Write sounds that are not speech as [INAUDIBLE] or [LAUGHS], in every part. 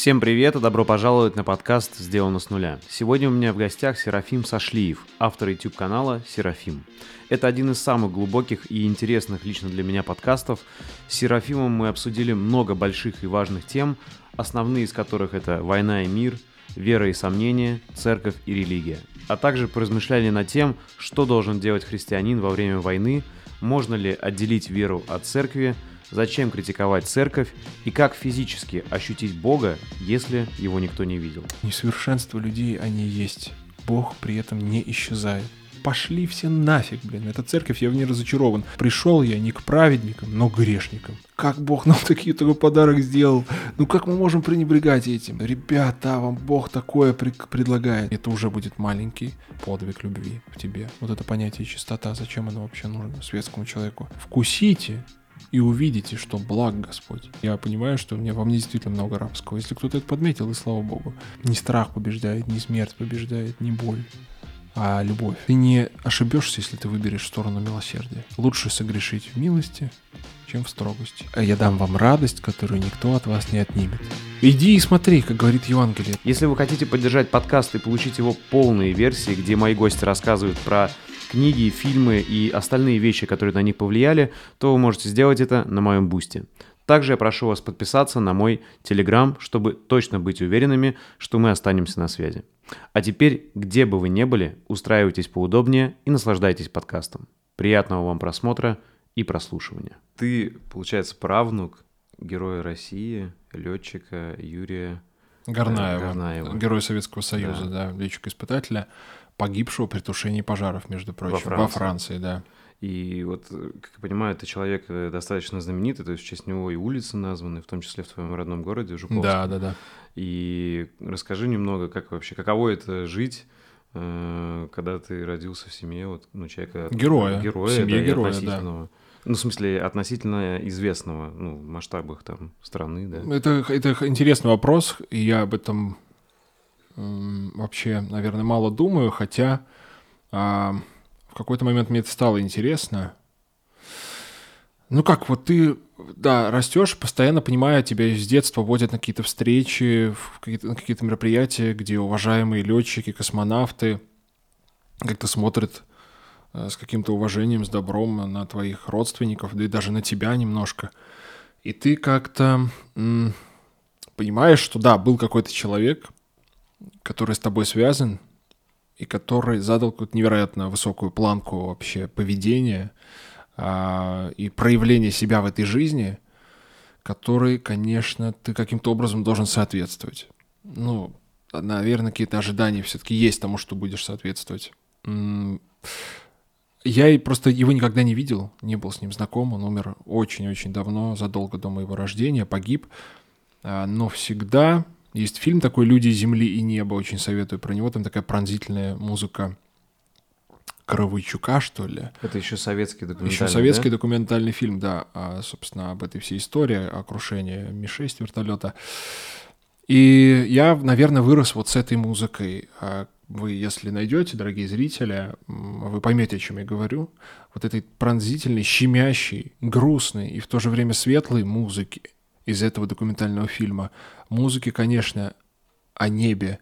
Всем привет и добро пожаловать на подкаст «Сделано с нуля». Сегодня у меня в гостях Серафим Сашлиев, автор YouTube-канала «Серафим». Это один из самых глубоких и интересных лично для меня подкастов. С Серафимом мы обсудили много больших и важных тем, основные из которых это «Война и мир», «Вера и сомнения», «Церковь и религия», а также поразмышляли над тем, что должен делать христианин во время войны, можно ли отделить веру от церкви – зачем критиковать церковь и как физически ощутить Бога, если его никто не видел. Несовершенство людей, они есть. Бог при этом не исчезает. Пошли все нафиг, блин. Эта церковь, я в ней разочарован. Пришел я не к праведникам, но к грешникам. Как Бог нам [LAUGHS] такие такой подарок сделал? Ну как мы можем пренебрегать этим? Ребята, вам Бог такое при- предлагает. Это уже будет маленький подвиг любви в тебе. Вот это понятие чистота, зачем оно вообще нужно светскому человеку? Вкусите и увидите, что благ Господь. Я понимаю, что мне во мне действительно много рабского. Если кто-то это подметил, и слава Богу. Не страх побеждает, не смерть побеждает, не боль, а любовь. Ты не ошибешься, если ты выберешь сторону милосердия. Лучше согрешить в милости, чем в строгости. А я дам вам радость, которую никто от вас не отнимет. Иди и смотри, как говорит Евангелие. Если вы хотите поддержать подкаст и получить его полные версии, где мои гости рассказывают про книги, фильмы и остальные вещи, которые на них повлияли, то вы можете сделать это на моем бусте. Также я прошу вас подписаться на мой телеграм, чтобы точно быть уверенными, что мы останемся на связи. А теперь, где бы вы ни были, устраивайтесь поудобнее и наслаждайтесь подкастом. Приятного вам просмотра и прослушивания. Ты, получается, правнук героя России, летчика Юрия Горнаева, Горнаева. герой Советского Союза, да, летчика-испытателя, погибшего при тушении пожаров, между прочим, во Франции, Франции. да. И вот, как я понимаю, это человек э, достаточно знаменитый, то есть в честь него и улицы названы, в том числе в твоем родном городе, Жуковском. Да, да, да. И расскажи немного, как вообще, каково это жить, э, когда ты родился в семье вот, ну, человека... Героя. Героя, семье да, героя, да. относительного. Ну, в смысле, относительно известного, ну, в масштабах там страны, да. Это, это интересный вопрос, и я об этом вообще, наверное, мало думаю, хотя а, в какой-то момент мне это стало интересно. Ну как, вот ты, да, растешь, постоянно понимая, тебя с детства водят на какие-то встречи, в какие-то, на какие-то мероприятия, где уважаемые летчики, космонавты как-то смотрят э, с каким-то уважением, с добром на твоих родственников, да и даже на тебя немножко. И ты как-то понимаешь, что да, был какой-то человек, который с тобой связан, и который задал какую-то невероятно высокую планку вообще поведения а, и проявления себя в этой жизни, который, конечно, ты каким-то образом должен соответствовать. Ну, наверное, какие-то ожидания все-таки есть тому, что будешь соответствовать. Я и просто его никогда не видел, не был с ним знаком, он умер очень-очень давно, задолго до моего рождения, погиб. А, Но всегда есть фильм такой «Люди земли и неба», очень советую про него, там такая пронзительная музыка Коровычука, что ли. Это еще советский документальный, Еще советский да? документальный фильм, да, а, собственно, об этой всей истории, о крушении Ми-6 вертолета. И я, наверное, вырос вот с этой музыкой. А Вы, если найдете, дорогие зрители, вы поймете, о чем я говорю. Вот этой пронзительной, щемящей, грустной и в то же время светлой музыки из этого документального фильма. Музыки, конечно, о небе,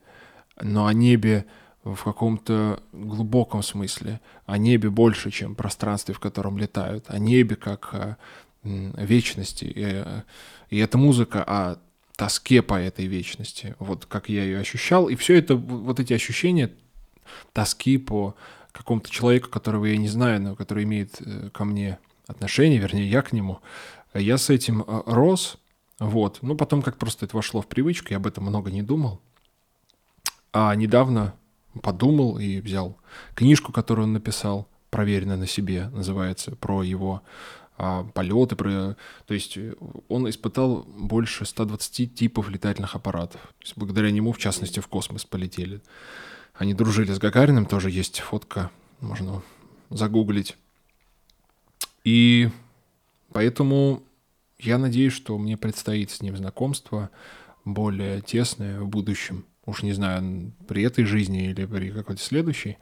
но о небе в каком-то глубоком смысле, о небе больше, чем пространстве, в котором летают, о небе как о вечности. И, э, и эта музыка о тоске по этой вечности, вот как я ее ощущал. И все это, вот эти ощущения тоски по какому-то человеку, которого я не знаю, но который имеет э, ко мне отношение, вернее, я к нему, я с этим э, рос, вот. Ну, потом как просто это вошло в привычку, я об этом много не думал. А недавно подумал и взял книжку, которую он написал, проверено на себе, называется, про его а, полеты, про... то есть э, он испытал больше 120 типов летательных аппаратов. То есть благодаря нему, в частности, в космос полетели. Они дружили с Гагариным, тоже есть фотка, можно загуглить. И поэтому я надеюсь, что мне предстоит с ним знакомство более тесное в будущем. Уж не знаю, при этой жизни или при какой-то следующей.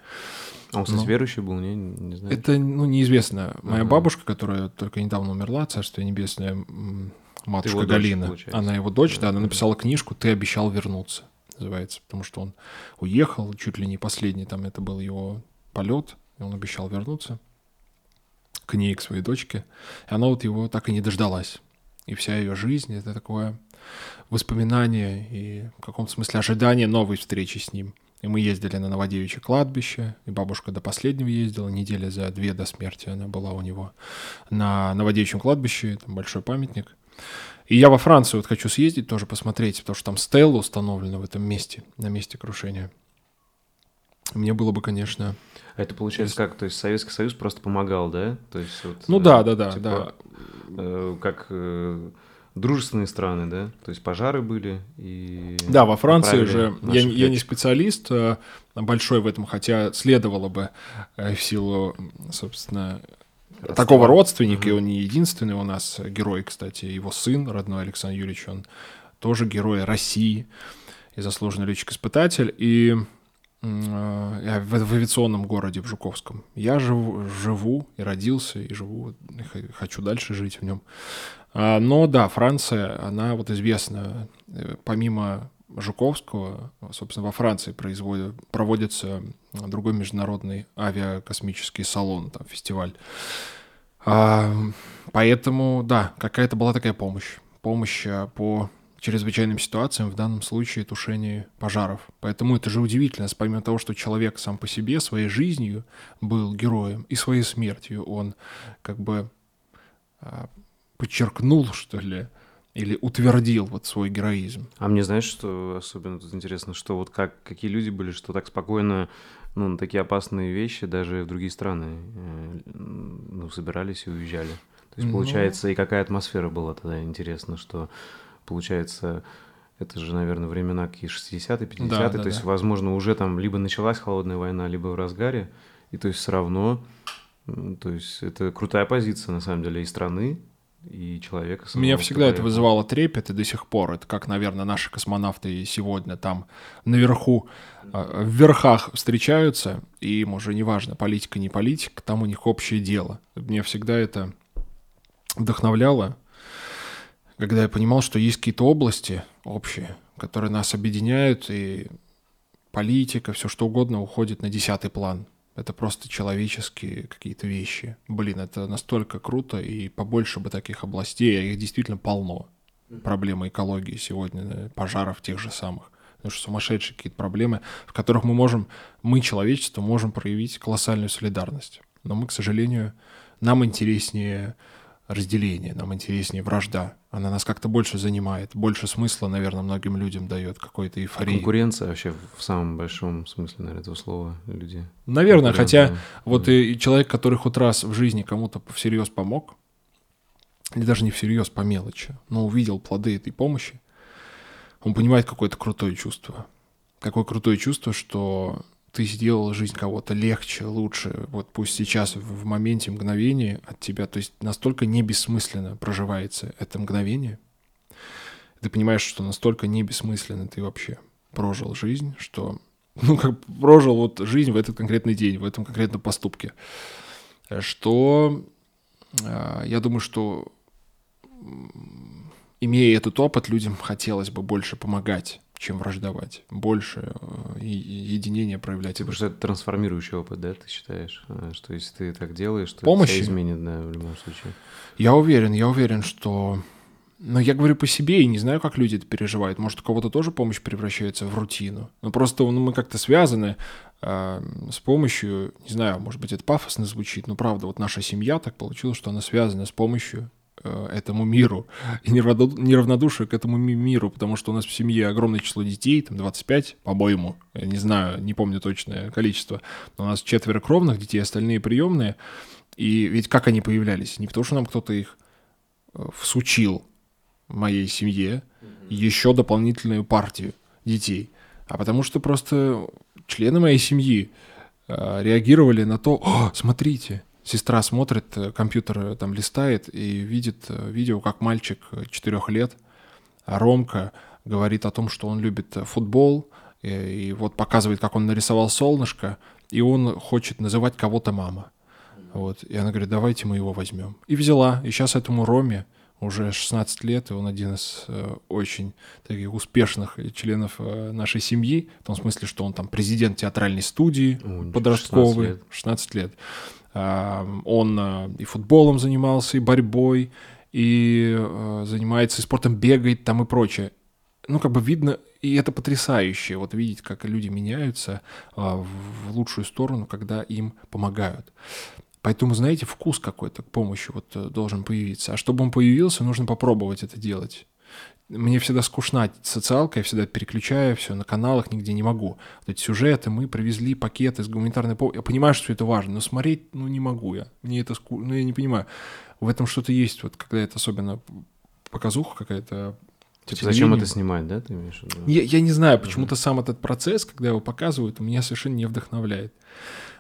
А Он, кстати, Ну. верующий был, не, не знаю. Это, ну, неизвестно. Моя Ага. бабушка, которая только недавно умерла, царствие небесное, матушка его дочь, Галина. получается. она его дочь, да, она написала книжку «Ты обещал вернуться», называется, потому что он уехал, чуть ли не последний, там это был его полет, и он обещал вернуться к ней, к своей дочке. И она вот его так и не дождалась. И вся ее жизнь — это такое воспоминание и в каком-то смысле ожидание новой встречи с ним. И мы ездили на Новодевичье кладбище, и бабушка до последнего ездила, недели за две до смерти она была у него на Новодевичьем кладбище, там большой памятник. И я во Францию вот хочу съездить тоже посмотреть, потому что там стелла установлена в этом месте, на месте крушения. Мне было бы, конечно... А это получается как? То есть Советский Союз просто помогал, да? То есть вот, Ну э, да, да, да, типа, да. э, как э, дружественные страны, да? То есть пожары были и... Да, во Франции же, я, я не специалист э, большой в этом, хотя следовало бы э, в силу, собственно, Родства. такого родственника, и Мгм. он не единственный у нас герой, кстати, его сын, родной Александр Юрьевич, он тоже герой России и заслуженный летчик-испытатель, и я в, в авиационном городе, в Жуковском. Я живу, живу и родился, и живу, и хочу дальше жить в нем. А, Но да, Франция, она вот известна, э, помимо Жуковского, собственно, во Франции производят, проводится другой международный авиакосмический салон, там, фестиваль. А, Поэтому, да, какая-то была такая помощь. Помощь а, по чрезвычайным ситуациям, в данном случае тушение пожаров. Поэтому это же удивительно, помимо того, что человек сам по себе своей жизнью был героем и своей смертью он как бы а, подчеркнул, что ли, или утвердил вот свой героизм. А мне знаешь, что особенно тут интересно, что вот как, какие люди были, что так спокойно, ну, на такие опасные вещи даже в другие страны, э, ну, собирались и уезжали. То есть, Ну. получается, и какая атмосфера была тогда, интересно, что, получается, это же, наверное, времена какие 60-е, 50-е, Да, то да, есть, да. возможно, уже там либо началась холодная война, либо в разгаре, и то есть все равно, то есть это крутая позиция, на самом деле, и страны, и человека. Меня всегда это вызывало трепет, и до сих пор. Это как, наверное, наши космонавты сегодня там наверху, э, в верхах встречаются, и им уже неважно, политика, не политика, там у них общее дело. Меня всегда это вдохновляло, когда я понимал, что есть какие-то области общие, которые нас объединяют, и политика, все что угодно уходит на десятый план. Это просто человеческие какие-то вещи. Блин, это настолько круто, и побольше бы таких областей, а их действительно полно. Проблемы экологии сегодня, пожаров тех же самых. Потому что сумасшедшие какие-то проблемы, в которых мы можем, мы, человечество, можем проявить колоссальную солидарность. Но мы, к сожалению, нам интереснее разделение, нам интереснее вражда. Она нас как-то больше занимает, больше смысла, наверное, многим людям дает, какой-то эйфории. Конкуренция вообще в самом большом смысле, наверное, этого слова люди. Наверное, хотя Конкуренция. вот и человек, который хоть раз в жизни кому-то всерьез помог, или даже не всерьез, по мелочи, но увидел плоды этой помощи, он понимает какое-то крутое чувство. Какое крутое чувство, что ты сделал жизнь кого-то легче, лучше. Вот пусть сейчас в моменте мгновения от тебя, то есть настолько не бессмысленно проживается это мгновение. Ты понимаешь, что настолько не бессмысленно ты вообще прожил жизнь, что ну, как прожил вот жизнь в этот конкретный день, в этом конкретном поступке. Что э, я думаю, что имея этот опыт, людям хотелось бы больше помогать, чем враждовать, больше э, единения проявлять. Типа, что это трансформирующий опыт, да, ты считаешь? А, Что если ты так делаешь, то Помощи? это изменит, да, в любом случае. Я уверен, я уверен, что... Но я говорю по себе и не знаю, как люди это переживают. Может, у кого-то тоже помощь превращается в рутину. Но просто ну, мы как-то связаны э, с помощью, не знаю, может быть, это пафосно звучит, но правда, вот наша семья так получилось, что она связана с помощью э, этому миру. И неравноду- неравнодушие к этому ми- миру, потому что у нас в семье огромное число детей, там 25, по-моему, я не знаю, не помню точное количество, но у нас четверо кровных детей, остальные приемные, и ведь как они появлялись? Не потому, что нам кто-то их э, всучил моей семье еще дополнительную партию детей, а потому что просто члены моей семьи э, реагировали на то, «О, смотрите, сестра смотрит, э, компьютер э, там листает и видит э, видео, как мальчик 4 лет, а Ромка говорит о том, что он любит футбол, и, и вот показывает, как он нарисовал солнышко, и он хочет называть кого-то мама. Вот. И она говорит, давайте мы его возьмем. И взяла. И сейчас этому Роме уже 16 лет, и он один из э, очень таких успешных членов э, нашей семьи, в том смысле, что он там президент театральной студии О, подростковый, 16 лет. 16 лет. Он э, и футболом занимался, и борьбой, и э, занимается и спортом, бегает там и прочее. Ну, как бы видно, и это потрясающе, вот видеть, как люди меняются э, в лучшую сторону, когда им помогают. Поэтому, знаете, вкус какой-то к помощи вот э, должен появиться. А чтобы он появился, нужно попробовать это делать. Мне всегда скучна социалка, я всегда переключаю все на каналах, нигде не могу. Вот эти сюжеты, мы привезли пакеты с гуманитарной помощью. Я понимаю, что это важно, но смотреть, ну, не могу я. Мне это скучно, ну, я не понимаю. В этом что-то есть, вот когда это особенно показуха какая-то Типа, зачем это снимать, да, ты имеешь в виду? Я, я не знаю, почему-то uh-huh. сам этот процесс, когда его показывают, меня совершенно не вдохновляет.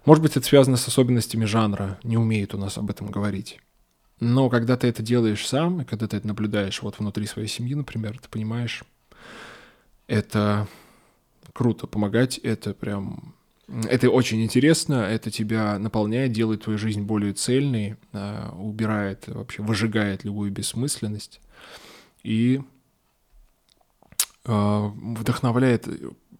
Может быть, это связано с особенностями жанра, не умеет у нас об этом говорить. Но когда ты это делаешь сам, и когда ты это наблюдаешь вот внутри своей семьи, например, ты понимаешь, это круто, помогать это прям... Это очень интересно, это тебя наполняет, делает твою жизнь более цельной, а, убирает, вообще выжигает любую бессмысленность и а, вдохновляет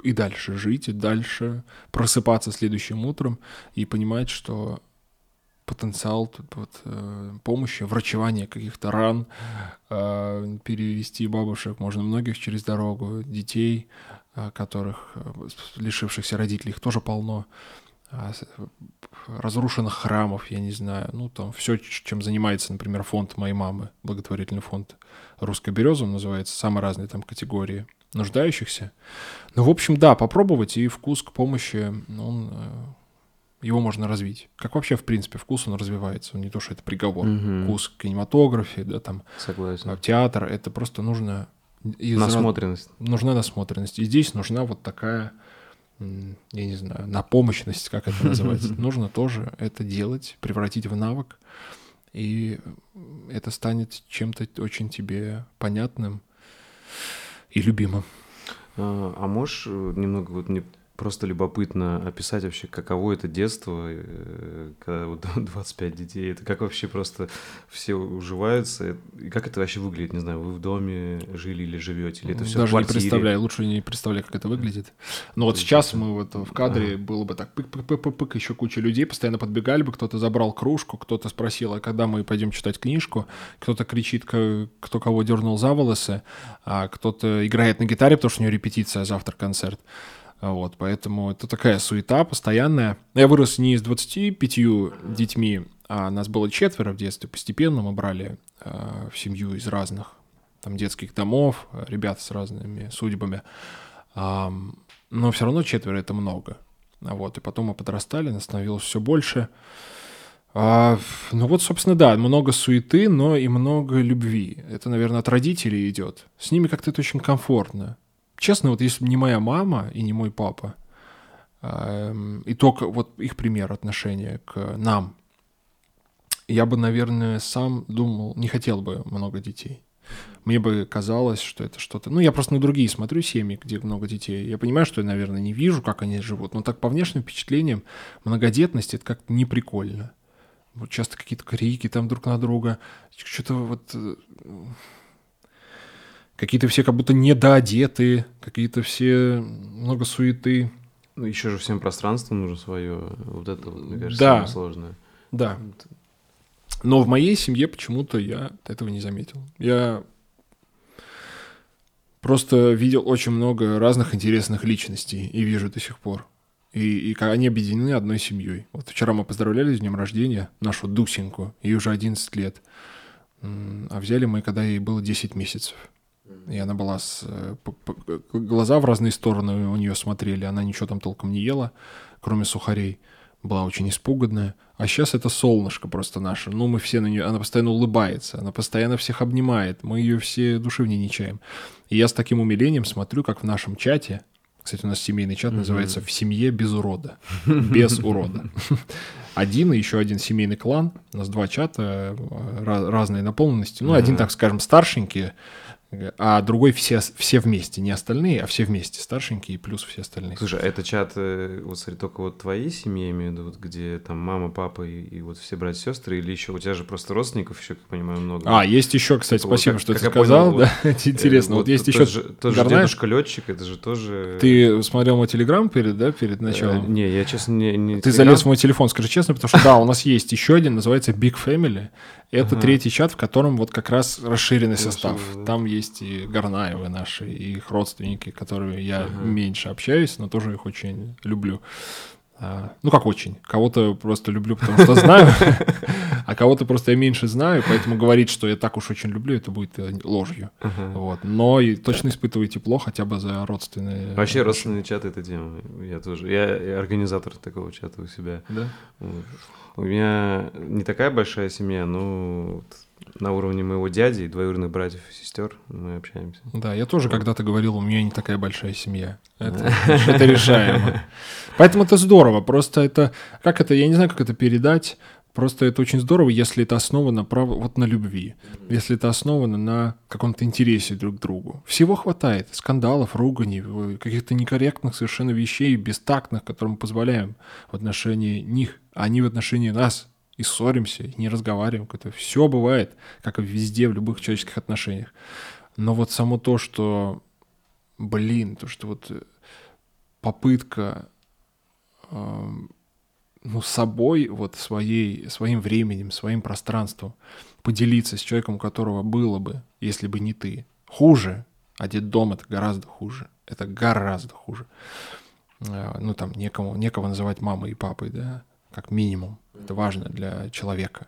и дальше жить, и дальше просыпаться следующим утром и понимать, что потенциал тут вот, э, помощи, врачевания каких-то ран, э, перевести бабушек, можно многих через дорогу, детей, э, которых, лишившихся родителей, их тоже полно, э, разрушенных храмов, я не знаю, ну там все, чем занимается, например, фонд моей мамы, благотворительный фонд «Русская береза» называется, самые разные там категории нуждающихся. Ну, в общем, да, попробовать, и вкус к помощи, он, его можно развить. Как вообще, в принципе, вкус, он развивается. Не то, что это приговор. Угу. Вкус к кинематографе, да, там, Согласен. в театр, это просто нужно... Из насмотренность. Нужна насмотренность. И здесь нужна вот такая, я не знаю, напомощность, как это [LAUGHS] называется. Нужно тоже это делать, превратить в навык, и это станет чем-то очень тебе понятным, и любимым. А, а можешь э, немного вот мне просто любопытно описать вообще, каково это детство, э, когда вот [LAUGHS] 25 детей, это как вообще просто все уживаются, и как это вообще выглядит, не знаю, вы в доме жили или живете, или это все Даже в квартире? не представляю, лучше не представляю, как это выглядит. Но вот сейчас мы вот в кадре ага. было бы так, пык-пык-пык-пык, еще куча людей, постоянно подбегали бы, кто-то забрал кружку, кто-то спросил, а когда мы пойдем читать книжку, кто-то кричит, кто кого дернул за волосы, а кто-то играет на гитаре, потому что у него репетиция, завтра концерт. Вот, поэтому это такая суета постоянная. Я вырос не с 25 детьми, а нас было четверо в детстве. Постепенно мы брали э, в семью из разных там детских домов, ребят с разными судьбами. А, но все равно четверо это много. Вот, и потом мы подрастали, нас становилось все больше. А, ну вот, собственно, да, много суеты, но и много любви. Это, наверное, от родителей идет. С ними как-то это очень комфортно честно, вот если бы не моя мама и не мой папа, эм, и только вот их пример отношения к нам, я бы, наверное, сам думал, не хотел бы много детей. Мне бы казалось, что это что-то... Ну, я просто на другие смотрю семьи, где много детей. Я понимаю, что я, наверное, не вижу, как они живут, но так по внешним впечатлениям многодетность — это как-то неприкольно. Вот часто какие-то крики там друг на друга. Что-то вот э, Какие-то все как будто недоодеты, какие-то все много суеты. Ну, еще же всем пространство нужно свое. Вот это, мне кажется, да. самое сложное. Да. Но в моей семье почему-то я этого не заметил. Я просто видел очень много разных интересных личностей и вижу до сих пор. И, и они объединены одной семьей. Вот вчера мы поздравляли с днем рождения нашу Дусеньку, ей уже 11 лет. А взяли мы, когда ей было 10 месяцев. И она была с... Э, глаза в разные стороны у нее смотрели, она ничего там толком не ела, кроме сухарей. Была очень испуганная. А сейчас это солнышко просто наше. Ну, мы все на нее... Она постоянно улыбается, она постоянно всех обнимает. Мы ее все душевненечаем. И я с таким умилением смотрю, как в нашем чате, кстати, у нас семейный чат называется «В семье без урода». Без [LAUGHS] урода. Один и еще один семейный клан. У нас два чата э, разной наполненности. Ну, один, так скажем, старшенький, а другой все, все вместе, не остальные, а все вместе, старшенькие плюс все остальные. Слушай, а это чат, э, вот смотри, только вот твоей семьи, я имею в виду, вот, где там мама, папа и, и вот все братья сестры, или еще у тебя же просто родственников еще, как понимаю, много? А, есть еще, кстати, это спасибо, вот, как, что как ты сказал, понял, да, вот, [LAUGHS] это интересно. Вот, вот есть еще же, тот же дедушка летчик, это же тоже... Ты смотрел мой телеграм перед, да, перед началом? Э, не, я честно не... не ты залез в мой телефон, скажи честно, потому что да, у нас есть еще один, называется Big Family, это ага. третий чат, в котором вот как раз расширенный состав. Там есть и Горнаевы наши, и их родственники, которые я ага. меньше общаюсь, но тоже их очень люблю. А, ну, как очень. Кого-то просто люблю, потому что знаю, [LAUGHS] а кого-то просто я меньше знаю, поэтому говорить, что я так уж очень люблю, это будет э, ложью. Вот. Но и точно испытываю тепло хотя бы за родственные... Вообще родственные чаты — это тема. Я тоже. Я организатор такого чата у себя. Да? У меня не такая большая семья, но на уровне моего дяди и двоюродных братьев и сестер мы общаемся. Да, я тоже когда-то говорил, у меня не такая большая семья. Это, [LAUGHS] это решаемо. Поэтому это здорово. Просто это, как это, я не знаю, как это передать. Просто это очень здорово, если это основано прав... вот на любви, если это основано на каком-то интересе друг к другу. Всего хватает. Скандалов, руганий, каких-то некорректных совершенно вещей, бестактных, которые мы позволяем в отношении них, а они в отношении нас. И ссоримся, и не разговариваем. Это все бывает, как и везде, в любых человеческих отношениях. Но вот само то, что, блин, то, что вот попытка ну, собой, вот своей, своим временем, своим пространством поделиться с человеком, у которого было бы, если бы не ты. Хуже, а дом это гораздо хуже. Это гораздо хуже. А, ну, там, некому, некого называть мамой и папой, да, как минимум. Это важно для человека.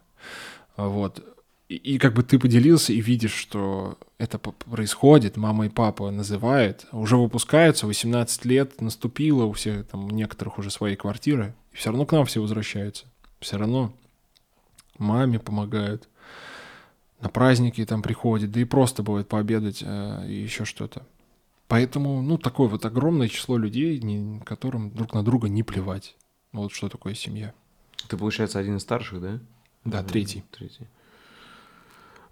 Вот. И, и как бы ты поделился и видишь, что это происходит, мама и папа называют, уже выпускаются, 18 лет наступило, у всех там, у некоторых уже свои квартиры, и все равно к нам все возвращаются. Все равно маме помогают, на праздники там приходят, да и просто бывает пообедать э, и еще что-то. Поэтому, ну, такое вот огромное число людей, не, которым друг на друга не плевать. Вот что такое семья. Ты, получается, один из старших, да? Да, третий. Третий.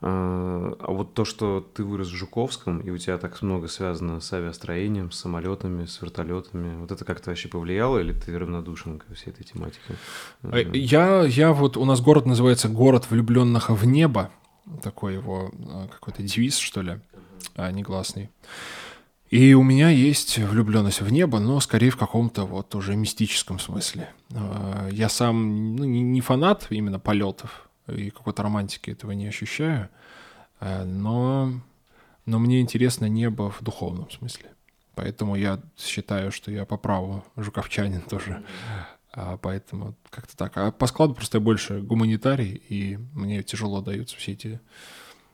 А, а вот то, что ты вырос в Жуковском, и у тебя так много связано с авиастроением, с самолетами, с вертолетами, вот это как-то вообще повлияло, или ты равнодушен ко всей этой тематике? А, я, я вот, у нас город называется «Город влюбленных в небо», такой его а, какой-то девиз, что ли, негласный. И у меня есть влюбленность в небо, но скорее в каком-то вот уже мистическом смысле. Я сам ну, не фанат именно полетов, и какой-то романтики этого не ощущаю, э, но, но мне интересно небо в духовном смысле. Поэтому я считаю, что я по праву жуковчанин [LAUGHS] тоже. А поэтому как-то так. А по складу просто я больше гуманитарий, и мне тяжело даются все эти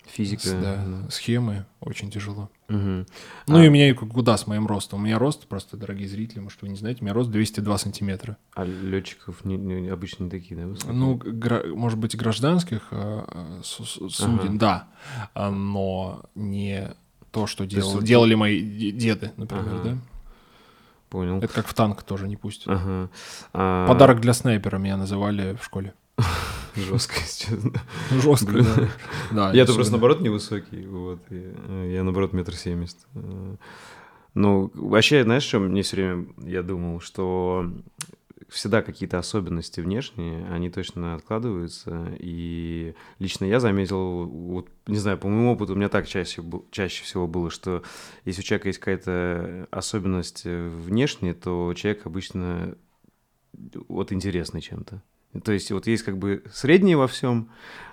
Физика. Да, да. схемы очень тяжело. Угу. Ну а... и у меня куда с моим ростом? У меня рост, просто, дорогие зрители, может, вы не знаете, у меня рост 202 сантиметра. А летчиков не, не, обычно не такие, да? Высокие? Ну, гра- может быть, гражданских а, суден, ага. да, а, но не то, что делал, есть... делали мои деды, например, ага. да? Понял. Это как в танк тоже не пустят. Ага. А... Подарок для снайпера меня называли в школе. [LAUGHS] Жестко, честно. Жестко, да. да Я-то просто, наоборот, невысокий. Вот. Я, наоборот, метр семьдесят. Ну, вообще, знаешь, что мне все время, я думал, что всегда какие-то особенности внешние, они точно откладываются. И лично я заметил, вот, не знаю, по моему опыту, у меня так чаще, чаще всего было, что если у человека есть какая-то особенность внешняя, то человек обычно вот интересный чем-то. То есть вот есть как бы средний во всем,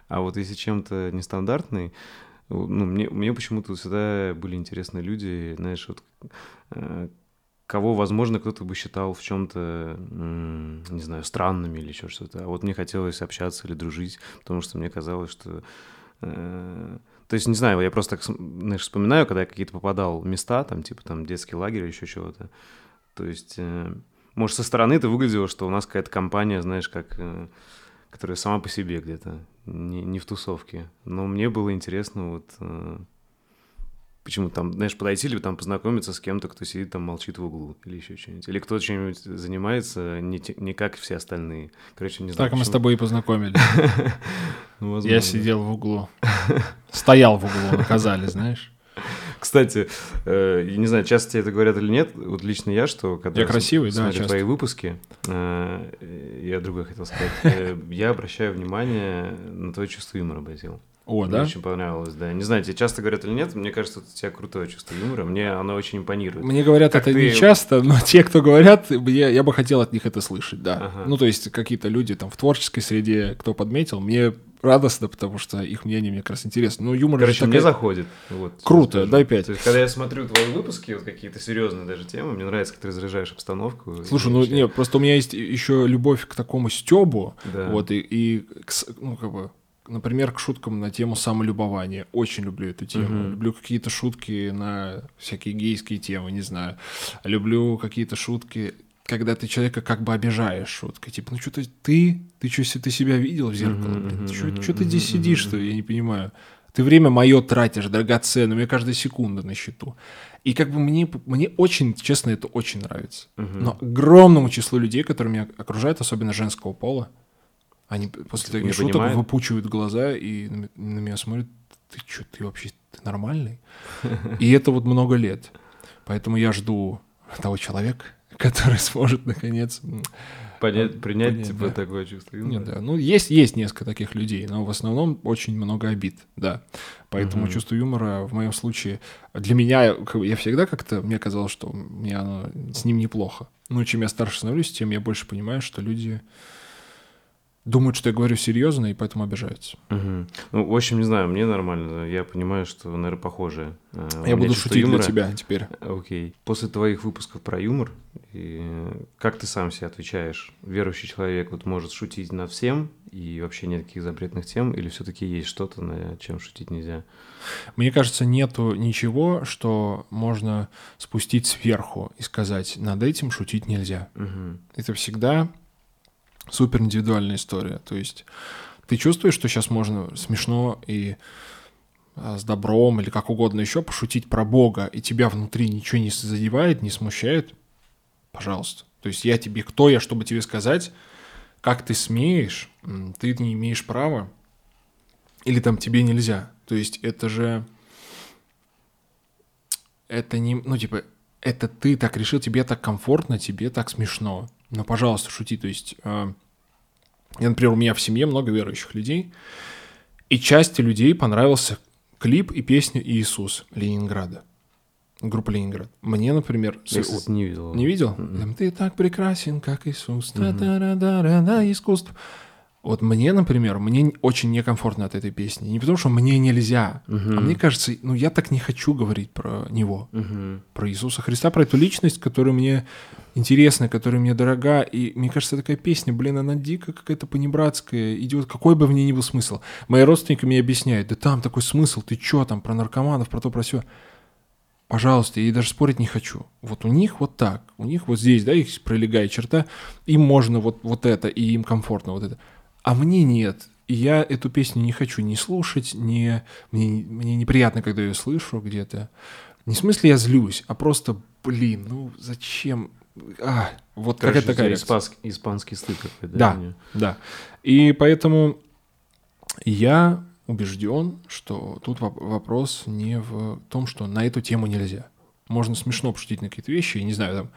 а вот если чем-то нестандартный, ну, мне, мне почему-то всегда были интересны люди, знаешь, вот э, кого, возможно, кто-то бы считал в чем-то, не знаю, странными или еще что-то. А вот мне хотелось общаться или дружить, потому что мне казалось, что... Э, то есть, не знаю, я просто так, знаешь, вспоминаю, когда я какие-то попадал места, там, типа, там, детский лагерь или еще чего-то. То есть... Э, может, со стороны это выглядело, что у нас какая-то компания, знаешь, как э, которая сама по себе где-то, не, не в тусовке. Но мне было интересно вот э, почему там, знаешь, подойти или там познакомиться с кем-то, кто сидит там, молчит в углу или еще что-нибудь. Или кто чем-нибудь занимается, не, не как все остальные. Короче, не знаю. Так мы с тобой и познакомились. [LAUGHS] Я сидел в углу. Стоял в углу, наказали, знаешь. [LAUGHS] Кстати, э, не знаю, часто тебе это говорят или нет, вот лично я, что когда Я красивый, да, смотрю часто. твои выпуски, э, я другое хотел сказать, э, я обращаю внимание на твое чувство юмора, Базил. О, Мне да? очень понравилось, да. Не знаю, тебе часто говорят или нет, мне кажется, у тебя крутое чувство юмора, мне оно очень импонирует. Мне говорят Как это ты- не часто, но [LAUGHS] те, кто говорят, я, я бы хотел от них это слышать, да. Ага. Ну, то есть какие-то люди там в творческой среде, кто подметил, мне радостно, потому что их мнение мне как раз интересно. Ну, юмор Короче, же мне такая- заходит. Вот, Круто, дай пять. То есть, когда я смотрю твои выпуски, вот какие-то серьезные даже темы, мне нравится, как ты разряжаешь обстановку. Слушай, ну вообще, нет, просто у меня есть еще любовь к такому стебу, Да. вот, и, и к ну, как бы, например, к шуткам на тему самолюбования. Очень люблю эту тему. Мгм. Люблю какие-то шутки на всякие гейские темы, не знаю. Люблю какие-то шутки, когда ты человека как бы обижаешь шуткой. Типа, ну что-то ты, ты что, ты себя видел в зеркало, блин? Что ты здесь сидишь, мгм. что Я не понимаю. Ты время мое тратишь, драгоценное, у меня каждая секунда на счету. И как бы мне, мне очень, честно, это очень нравится. Мгм. Но огромному числу людей, которые меня окружают, особенно женского пола, они после Не таких шуток понимают? выпучивают глаза и на меня смотрят, ты что, ты вообще ты нормальный? И это вот много лет. Поэтому я жду того человека, который сможет наконец... Понять, принять, понять, типа, да. такое чувство. Нет, да. Ну, есть, есть несколько таких людей, но в основном очень много обид, да. Поэтому Мгм. чувство юмора в моем случае для меня, я всегда как-то, мне казалось, что меня оно с ним неплохо. Ну, чем я старше становлюсь, тем я больше понимаю, что люди думают, что я говорю серьезно, и поэтому обижаются. Мгм. Ну, в общем, не знаю, мне нормально. Я понимаю, что, наверное, похожее. Э, меня я буду шутить юмора. для тебя теперь. Окей. После твоих выпусков про юмор, и как ты сам себе отвечаешь? Верующий человек вот может шутить над всем, и вообще нет никаких запретных тем, или все-таки есть что-то, над чем шутить нельзя? Мне кажется, нету ничего, что можно спустить сверху и сказать, над этим шутить нельзя. Мгм. это всегда супер индивидуальная история. То есть ты чувствуешь, что сейчас можно смешно и а, с добром или как угодно еще пошутить про Бога, и тебя внутри ничего не задевает, не смущает, пожалуйста. То есть я тебе, кто я, чтобы тебе сказать, как ты смеешь, ты не имеешь права, или там тебе нельзя. То есть это же... Это не... Ну, типа, это ты так решил, тебе так комфортно, тебе так смешно. Ну, пожалуйста, шути. То есть, э, я, например, у меня в семье много верующих людей, и части людей понравился клип и песня «Иисус» Ленинграда. Группа Ленинград. Мне, например... Я, с- не видел. не видел? Там, Ты так прекрасен, как Иисус. Та-та-ра-да-ра-да, искусство. Вот мне, например, мне очень некомфортно от этой песни. Не потому, что мне нельзя, Мгм. а мне кажется, ну я так не хочу говорить про него, Мгм. про Иисуса Христа, про эту личность, которая мне интересна, которая мне дорога. И мне кажется, такая песня, блин, она дико какая-то понебратская, идет, какой бы в ней ни был смысл. Мои родственники мне объясняют, да там такой смысл, ты чё там, про наркоманов, про то, про все. Пожалуйста, я и даже спорить не хочу. Вот у них вот так, у них вот здесь, да, их пролегает черта, им можно вот, вот это, и им комфортно вот это. А мне нет. И я эту песню не хочу ни слушать, ни... Мне, мне неприятно, когда ее слышу где-то. Не в смысле я злюсь, а просто, блин, ну зачем? А, вот Короче, какая-то такая реакция. испанский, стыд какой-то. Да. него? Да. И поэтому я убежден, что тут воп- вопрос не в том, что на эту тему нельзя. Можно смешно пошутить на какие-то вещи, я не знаю, там,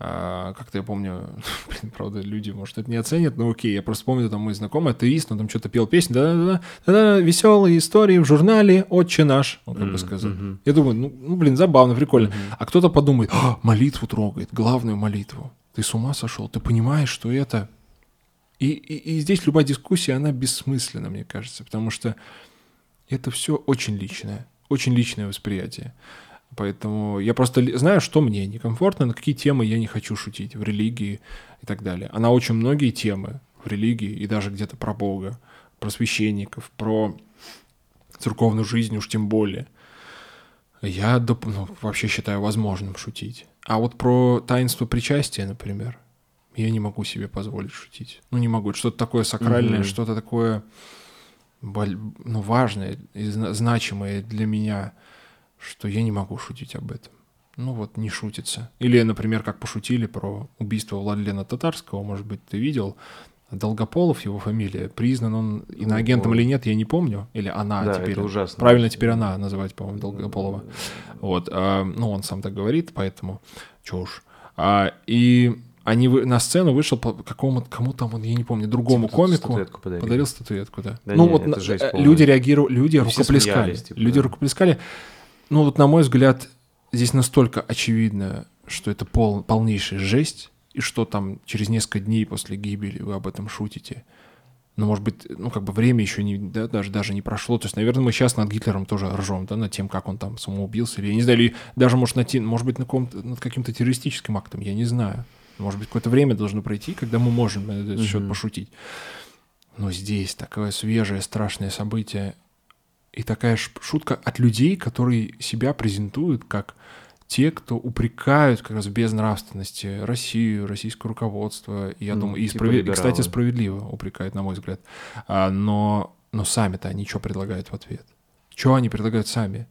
а, как-то я помню, [LAUGHS] блин, правда, люди, может, это не оценят, но окей, я просто помню, там мой знакомый атеист, он там что-то пел песню, да-да-да, да-да, веселые истории в журнале «Отче наш», он как бы сказал. Я думаю, ну, ну, блин, забавно, прикольно. А кто-то подумает, «А, молитву трогает, главную молитву. Ты с ума сошел? Ты понимаешь, что это... И, и, и здесь любая дискуссия, она бессмысленна, мне кажется, потому что это все очень личное, очень личное восприятие. Поэтому я просто знаю, что мне некомфортно, на какие темы я не хочу шутить в религии и так далее. А на очень многие темы в религии и даже где-то про Бога, про священников, про церковную жизнь уж тем более. Я доп- ну, вообще считаю возможным шутить. А вот про таинство причастия, например, я не могу себе позволить шутить. Ну, не могу. Что-то такое сакральное, Мгм. что-то такое ну, важное и зна- значимое для меня, что я не могу шутить об этом. Ну вот, не шутится. Или, например, как пошутили про убийство Владлена Татарского, может быть, ты видел, Долгополов его фамилия, признан он иноагентом или нет, я не помню. Или она да, теперь. это ужасно. Правильно теперь она называть, по-моему, Долгополова. Вот. А, ну, он сам так говорит, поэтому чё уж. А, и они вы, на сцену вышел по какому-то, кому там, я не помню, другому Типа комику. статуэтку подарили. Подарил статуэтку, да. Да ну не, вот на- э, люди реагировали, люди рукоплескали. типа, люди да. рукоплескали. Ну вот на мой взгляд, здесь настолько очевидно, что это пол, полнейшая жесть, и что там через несколько дней после гибели вы об этом шутите. Ну, может быть, ну, как бы время еще не, да, даже, даже не прошло. То есть, наверное, мы сейчас над Гитлером тоже ржем, да, над тем, как он там самоубился. Или, я не знаю, или даже, может, над, может быть, на каком-то, над каким-то террористическим актом, я не знаю. Может быть, какое-то время должно пройти, когда мы можем на этот счет Мгм. пошутить. Но здесь такое свежее, страшное событие. И такая шутка от людей, которые себя презентуют как те, кто упрекают как раз в безнравственности Россию, российское руководство. Я Ну, думаю, и, типа справед- и, кстати, справедливо упрекают, на мой взгляд. А, но, но сами-то они что предлагают в ответ? Что они предлагают сами?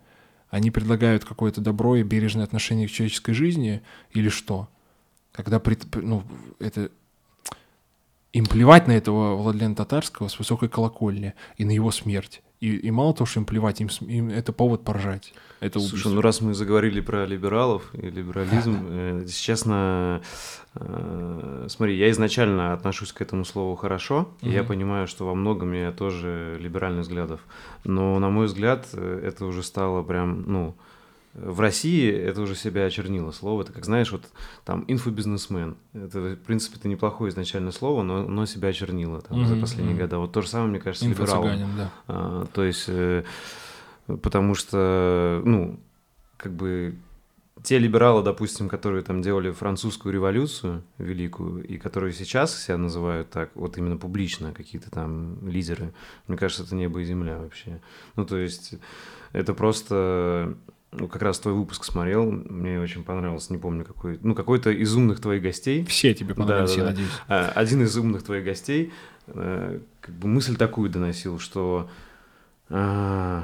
Они предлагают какое-то добро и бережное отношение к человеческой жизни или что? Когда, пред- ну, это... Им плевать на этого Владлена Татарского с высокой колокольни и на его смерть. И, и мало того, что им плевать, им, им это повод поржать. Это Слушай, убийство. ну раз мы заговорили про либералов и либерализм, э, если честно, э, смотри, я изначально отношусь к этому слову хорошо, и я понимаю, что во многом я тоже либеральных взглядов, но, на мой взгляд, э, это уже стало прям, ну, в России это уже себя очернило слово. Это как, знаешь, вот там инфобизнесмен. Это, в принципе, это неплохое изначально слово, но оно себя очернило там, за Мгм, последние мгм. годы. Вот то же самое, мне кажется, либералом. Да. А, то есть, э, потому что, ну, как бы те либералы, допустим, которые там делали французскую революцию великую, и которые сейчас себя называют так, вот именно публично, какие-то там лидеры, мне кажется, это небо и земля вообще. Ну, то есть, это просто... Ну, как раз твой выпуск смотрел, мне очень понравился, не помню какой, ну, какой-то из умных твоих гостей, Все тебе понравились, Да, да, я да. надеюсь. а, один из умных твоих гостей э, как бы мысль такую доносил, что а,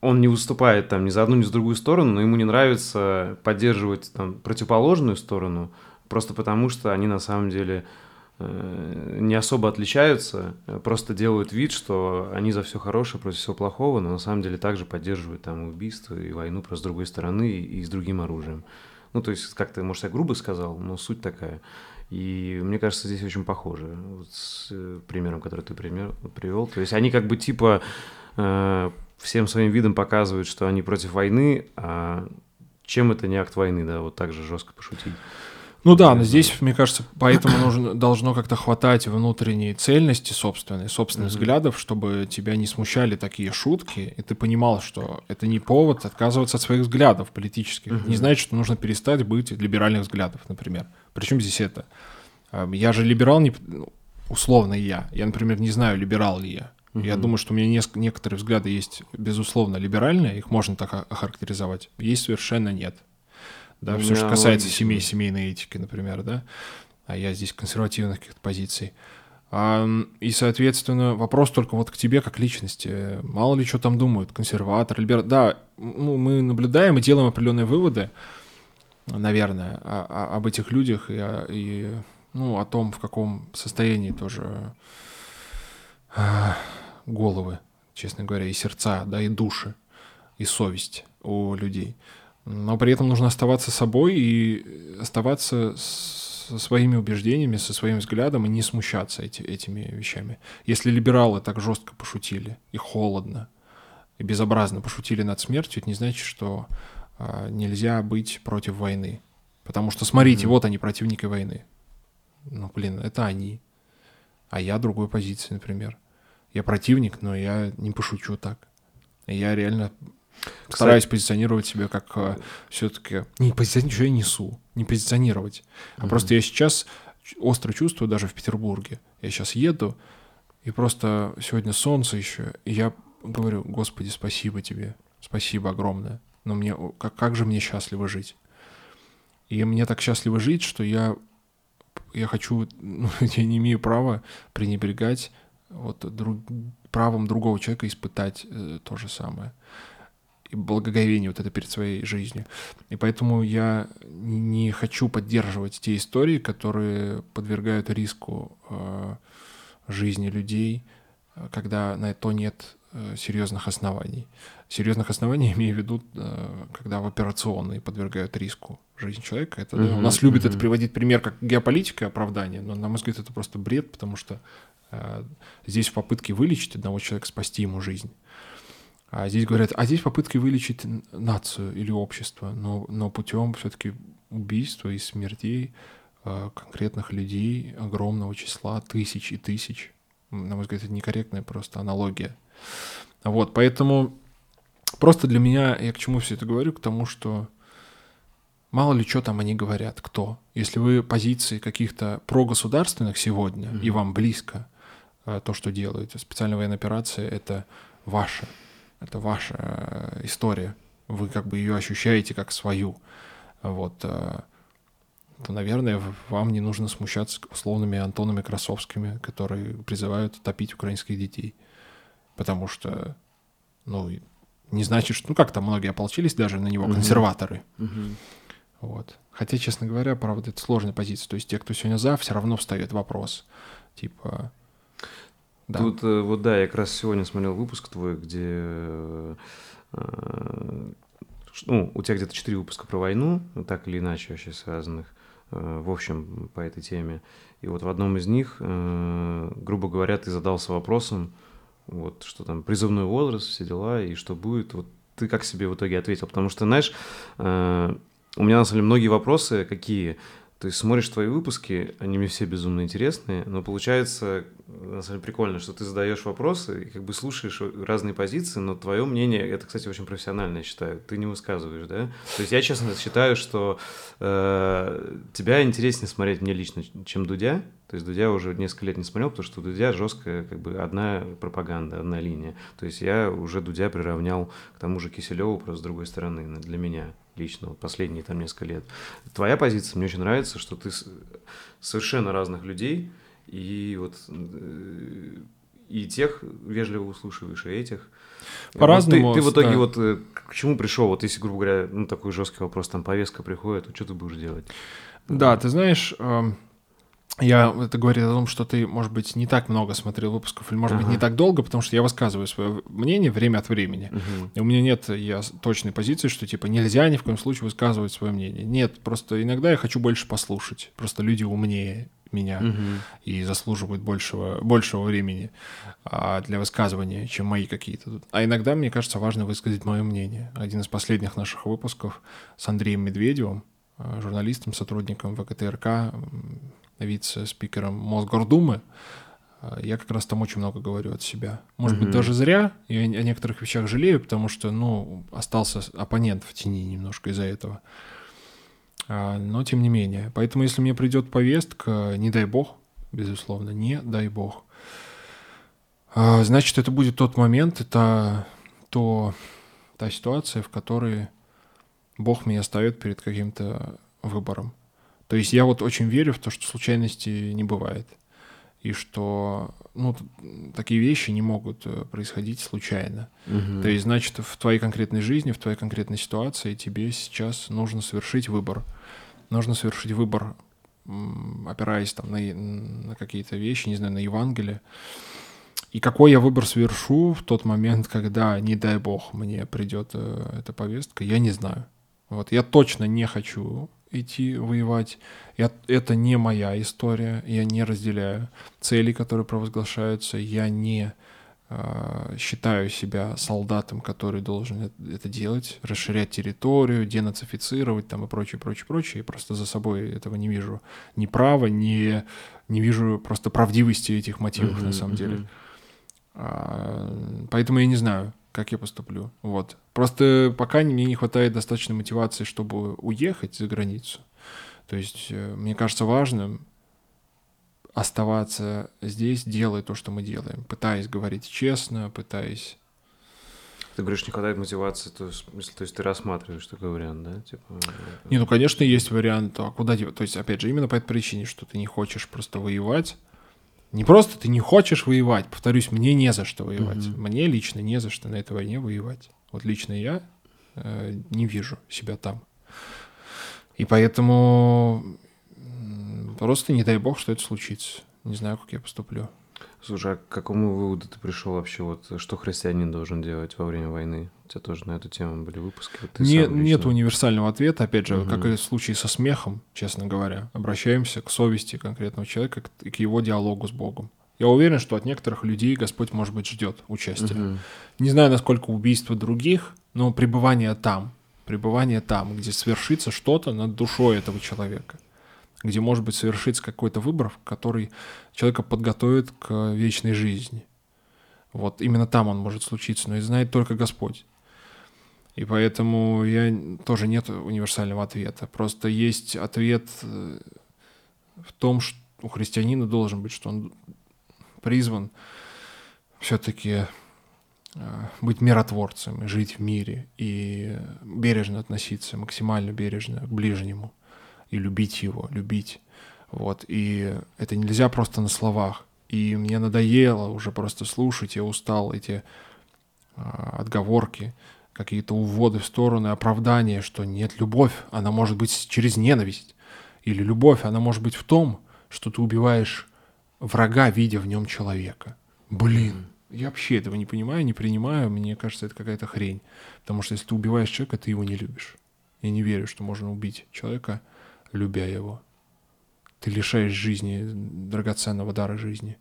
он не выступает там ни за одну, ни за другую сторону, но ему не нравится поддерживать там противоположную сторону, просто потому что они на самом деле не особо отличаются, э, просто делают вид, что они за все хорошее против всего плохого, но на самом деле также поддерживают там убийство и войну просто с другой стороны и, с другим оружием. Ну, то есть, как-то, может, я грубо сказал, но суть такая. И мне кажется, здесь очень похоже вот с э, примером, который ты пример, привел. То есть они как бы типа э, всем своим видом показывают, что они против войны, а чем это не акт войны, да, вот так же жестко пошутить. Ну да, но здесь, мне кажется, поэтому нужно, должно как-то хватать внутренней цельности собственной, собственных Мгм. взглядов, чтобы тебя не смущали такие шутки, и ты понимал, что это не повод отказываться от своих взглядов политических. Мгм. Не значит, что нужно перестать быть либеральных взглядов, например. Причем здесь это? А, Я же либерал, не, ну, условно я. Я, например, не знаю, либерал ли я. Я Мгм. думаю, что у меня неск- некоторые взгляды есть, безусловно, либеральные, их можно так охарактеризовать. Есть совершенно нет. Да, все, что касается логично. семей, семейной этики, например, да, а я здесь консервативных каких-то позиций. А, и, соответственно, вопрос только вот к тебе как личности. Мало ли что там думают, консерватор, либерал. Да, ну, мы наблюдаем и делаем определенные выводы, наверное, о- о- об этих людях и, о- и, ну, о том, в каком состоянии тоже а, головы, честно говоря, и сердца, да, и души, и совесть у людей. Но при этом нужно оставаться собой и оставаться со своими убеждениями, со своим взглядом и не смущаться эти, этими вещами. Если либералы так жестко пошутили и холодно, и безобразно пошутили над смертью, это не значит, что а, нельзя быть против войны. Потому что, смотрите, Мгм. вот они, противники войны. Ну, блин, это они. А я другой позиции, например. Я противник, но я не пошучу так. Я реально стараюсь позиционировать себя как все-таки... Не позиционировать, что я несу. Не позиционировать. А просто я сейчас остро чувствую даже в Петербурге. Я сейчас еду, и просто сегодня солнце еще, и я говорю, Господи, спасибо тебе, спасибо огромное. Но мне, как, как же мне счастливо жить. И мне так счастливо жить, что я, я хочу, ну, [LAUGHS] я не имею права пренебрегать вот друг- правом другого человека испытать э, то же самое. И благоговение вот это перед своей жизнью. И поэтому я не хочу поддерживать те истории, которые подвергают риску э, жизни людей, когда на то нет э, серьезных оснований. Серьезных оснований [LAUGHS] имею в виду, э, когда в операционные подвергают риску жизнь человека. Это, uh-huh, да, у нас любят uh-huh. это приводить пример как геополитика оправдания, но, на мой взгляд, это просто бред, потому что э, здесь в попытке вылечить одного человека, спасти ему жизнь. А здесь говорят, а здесь попытки вылечить нацию или общество, но, но путем все-таки убийства и смертей э, конкретных людей, огромного числа, тысяч и тысяч. На мой взгляд, это некорректная просто аналогия. Вот, поэтому просто для меня, я к чему все это говорю, к тому, что мало ли что там они говорят, кто. Если вы позиции каких-то прогосударственных сегодня, mm-hmm. и вам близко э, то, что делаете, специальная военная операция, это ваше это ваша э, история, вы как бы ее ощущаете как свою, вот, э, то, наверное, вам не нужно смущаться условными Антонами Красовскими, которые призывают топить украинских детей, потому что, ну, не значит, что, ну, как там многие ополчились даже на него, угу. консерваторы, угу. вот. Хотя, честно говоря, правда, это сложная позиция. То есть те, кто сегодня за, все равно встает вопрос. Типа, да. Тут э, вот да, я как раз сегодня смотрел выпуск твой, где э, э, ну, у тебя где-то четыре выпуска про войну, так или иначе вообще связанных, в общем, по этой теме. И вот в одном из них, грубо говоря, ты задался вопросом, вот что там призывной возраст, все дела, и что будет. Вот ты как себе в итоге ответил? Потому что, знаешь, у меня на самом деле многие вопросы какие. Есть смотришь твои выпуски, они мне все безумно интересные, но получается, на самом деле, прикольно, что ты задаешь вопросы и как бы слушаешь разные позиции, но твое мнение, это, кстати, очень профессионально, я считаю, ты не высказываешь, да? То есть я, честно, считаю, что э, тебя интереснее смотреть мне лично, чем Дудя, то есть Дудя уже несколько лет не смотрел, потому что Дудя жесткая как бы одна пропаганда, одна линия. То есть я уже Дудя приравнял к тому же Киселеву, просто с другой стороны, для меня лично, вот последние там несколько лет. Твоя позиция мне очень нравится, что ты совершенно разных людей, и вот э, и тех вежливо услышиваешь, и этих. По-разному. Ты, ты в итоге да. вот э, к чему пришел? Вот если, грубо говоря, ну такой жесткий вопрос, там повестка приходит, то что ты будешь делать? Да, ты знаешь, эм, я, это говорит о том, что ты, может быть, не так много смотрел выпусков, или, может ага. быть, не так долго, потому что я высказываю свое мнение время от времени. Угу. И у меня нет я, точной позиции, что, типа, нельзя ни в коем случае высказывать свое мнение. Нет, просто иногда я хочу больше послушать. Просто люди умнее меня угу. и заслуживают большего, большего времени а, для высказывания, чем мои какие-то. А иногда, мне кажется, важно высказать мое мнение. Один из последних наших выпусков с Андреем Медведевым, а, журналистом, сотрудником ВКТРК, вице-спикером Мосгордумы, а, я как раз там очень много говорю от себя. Может mm-hmm. быть, даже зря. Я о некоторых вещах жалею, потому что, ну, остался оппонент в тени немножко из-за этого. А, но тем не менее. Поэтому, если мне придет повестка, не дай бог, безусловно, не дай бог, а, значит, это будет тот момент, это то, та ситуация, в которой Бог меня ставит перед каким-то выбором. То есть я вот очень верю в то, что случайности не бывает. И что ну, такие вещи не могут э, происходить случайно. Угу. То есть, значит, в твоей конкретной жизни, в твоей конкретной ситуации тебе сейчас нужно совершить выбор. Нужно совершить выбор, опираясь там на, на какие-то вещи, не знаю, на Евангелие. И какой я выбор совершу в тот момент, когда, не дай бог, мне придет э, эта повестка, я не знаю. Вот я точно не хочу идти воевать. Я, это не моя история, я не разделяю цели, которые провозглашаются, я не э, считаю себя солдатом, который должен это, делать, расширять территорию, денацифицировать там и прочее, прочее, прочее. Я просто за собой этого не вижу ни права, ни, не вижу просто правдивости этих мотивов на самом деле. А, поэтому я не знаю, как я поступлю. Вот. Просто пока мне не хватает достаточной мотивации, чтобы уехать за границу. То есть э, мне кажется важным оставаться здесь, делая то, что мы делаем, пытаясь говорить честно, пытаясь ты говоришь, не хватает мотивации, то есть, то есть ты рассматриваешь такой вариант, да? Типа, не, ну, конечно, есть вариант, а куда девать? То есть, опять же, именно по этой причине, что ты не хочешь просто воевать, не просто ты не хочешь воевать, повторюсь, мне не за что воевать. Угу. Мне лично не за что на этой войне воевать. Вот лично я э, не вижу себя там. И поэтому просто не дай бог, что это случится. Не знаю, как я поступлю. Слушай, а к какому выводу ты пришел вообще? Вот что христианин должен делать во время войны? У тебя тоже на эту тему были выпуски? Вот Не, нет универсального ответа. Опять же, угу. как и в случае со смехом, честно говоря. Обращаемся к совести конкретного человека и к его диалогу с Богом. Я уверен, что от некоторых людей Господь, может быть, ждет участия. Угу. Не знаю, насколько убийство других, но пребывание там, пребывание там, где свершится что-то над душой этого человека, где, может быть, совершится какой-то выбор, который человека подготовит к вечной жизни. Вот именно там он может случиться, но и знает только Господь. И поэтому я тоже нет универсального ответа. Просто есть ответ э, в том, что у христианина должен быть, что он призван все-таки Э, быть миротворцем, жить в мире и бережно относиться, максимально бережно к ближнему и любить его, любить. Вот. И это нельзя просто на словах. И мне надоело уже просто слушать, я устал эти а, отговорки, какие-то уводы в стороны, оправдания, что нет, любовь, она может быть через ненависть. Или любовь, она может быть в том, что ты убиваешь врага, видя в нем человека. Блин, я вообще этого не понимаю, не принимаю. Мне кажется, это какая-то хрень. Потому что если ты убиваешь человека, ты его не любишь. Я не верю, что можно убить человека, любя его. Ты лишаешь жизни, драгоценного дара жизни.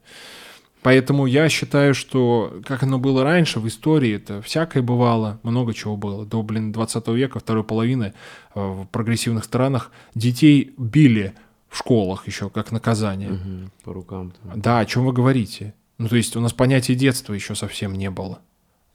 Поэтому я считаю, что как оно было раньше в истории, это всякое бывало, много чего было. До, блин, 20 века, второй половины э, в прогрессивных странах детей били в школах еще как наказание. Угу, по рукам. Там. Да, о чем вы говорите? Ну, то есть у нас понятия детства еще совсем не было.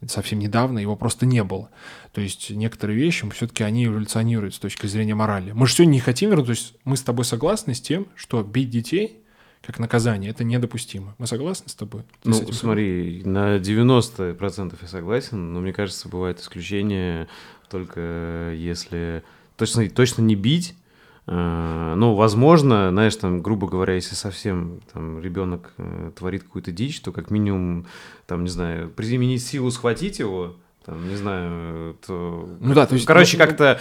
Совсем недавно его просто не было. То есть некоторые вещи, все-таки они эволюционируют с точки зрения морали. Мы же сегодня не хотим вернуть, то есть мы с тобой согласны с тем, что бить детей как наказание, это недопустимо. Мы согласны с тобой? Ну, с смотри, на 90% я согласен, но мне кажется, бывает исключение только если... Точно, точно не бить, ну, возможно, знаешь, там, грубо говоря, если совсем там ребенок э, творит какую-то дичь, то как минимум, там, не знаю, применить силу, схватить его, там, не знаю, то... Ну да, то есть... Короче, ну, как-то...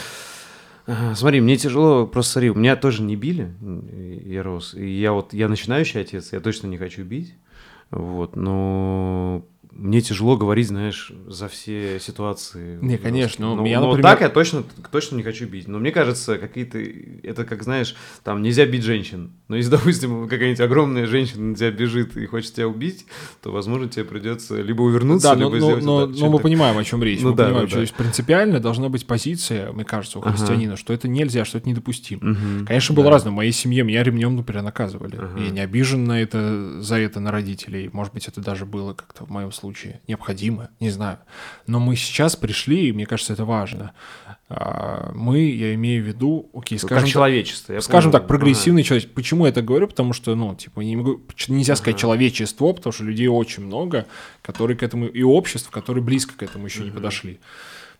Смотри, мне тяжело, просто смотри, меня тоже не били, я рос, и я вот, я начинающий отец, я точно не хочу бить, вот, но мне тяжело говорить, знаешь, за все ситуации. Не, конечно. Ну, меня, например... так я точно, точно не хочу бить. Но мне кажется, какие-то... Это как, знаешь, там нельзя бить женщин. Но если, [LAUGHS] допустим, какая-нибудь огромная женщина на тебя бежит и хочет тебя убить, то, возможно, тебе придется либо увернуться, да, либо но, сделать... Но, но, но мы понимаем, о чем речь. Ну, мы да, понимаем, да, что да. есть принципиально должна быть позиция, мне кажется, у христианина, ага. что это нельзя, что это недопустимо. Угу, Конечно, было да. разное. В моей семье меня ремнем, например, наказывали. Ага. Я не обижен на это, за это на родителей. Может быть, это даже было как-то в моем случае необходимо, не знаю. Но мы сейчас пришли, и мне кажется, это важно. А, мы, я имею в виду, окей, ну, скажем... Как человечество. Так, скажем так, прогрессивный ага. человек. Почему я это говорю? Потому что, ну, типа, не могу, нельзя сказать ага. человечество, потому что людей очень много, которые к этому, и обществ, которые близко к этому еще ага. не подошли.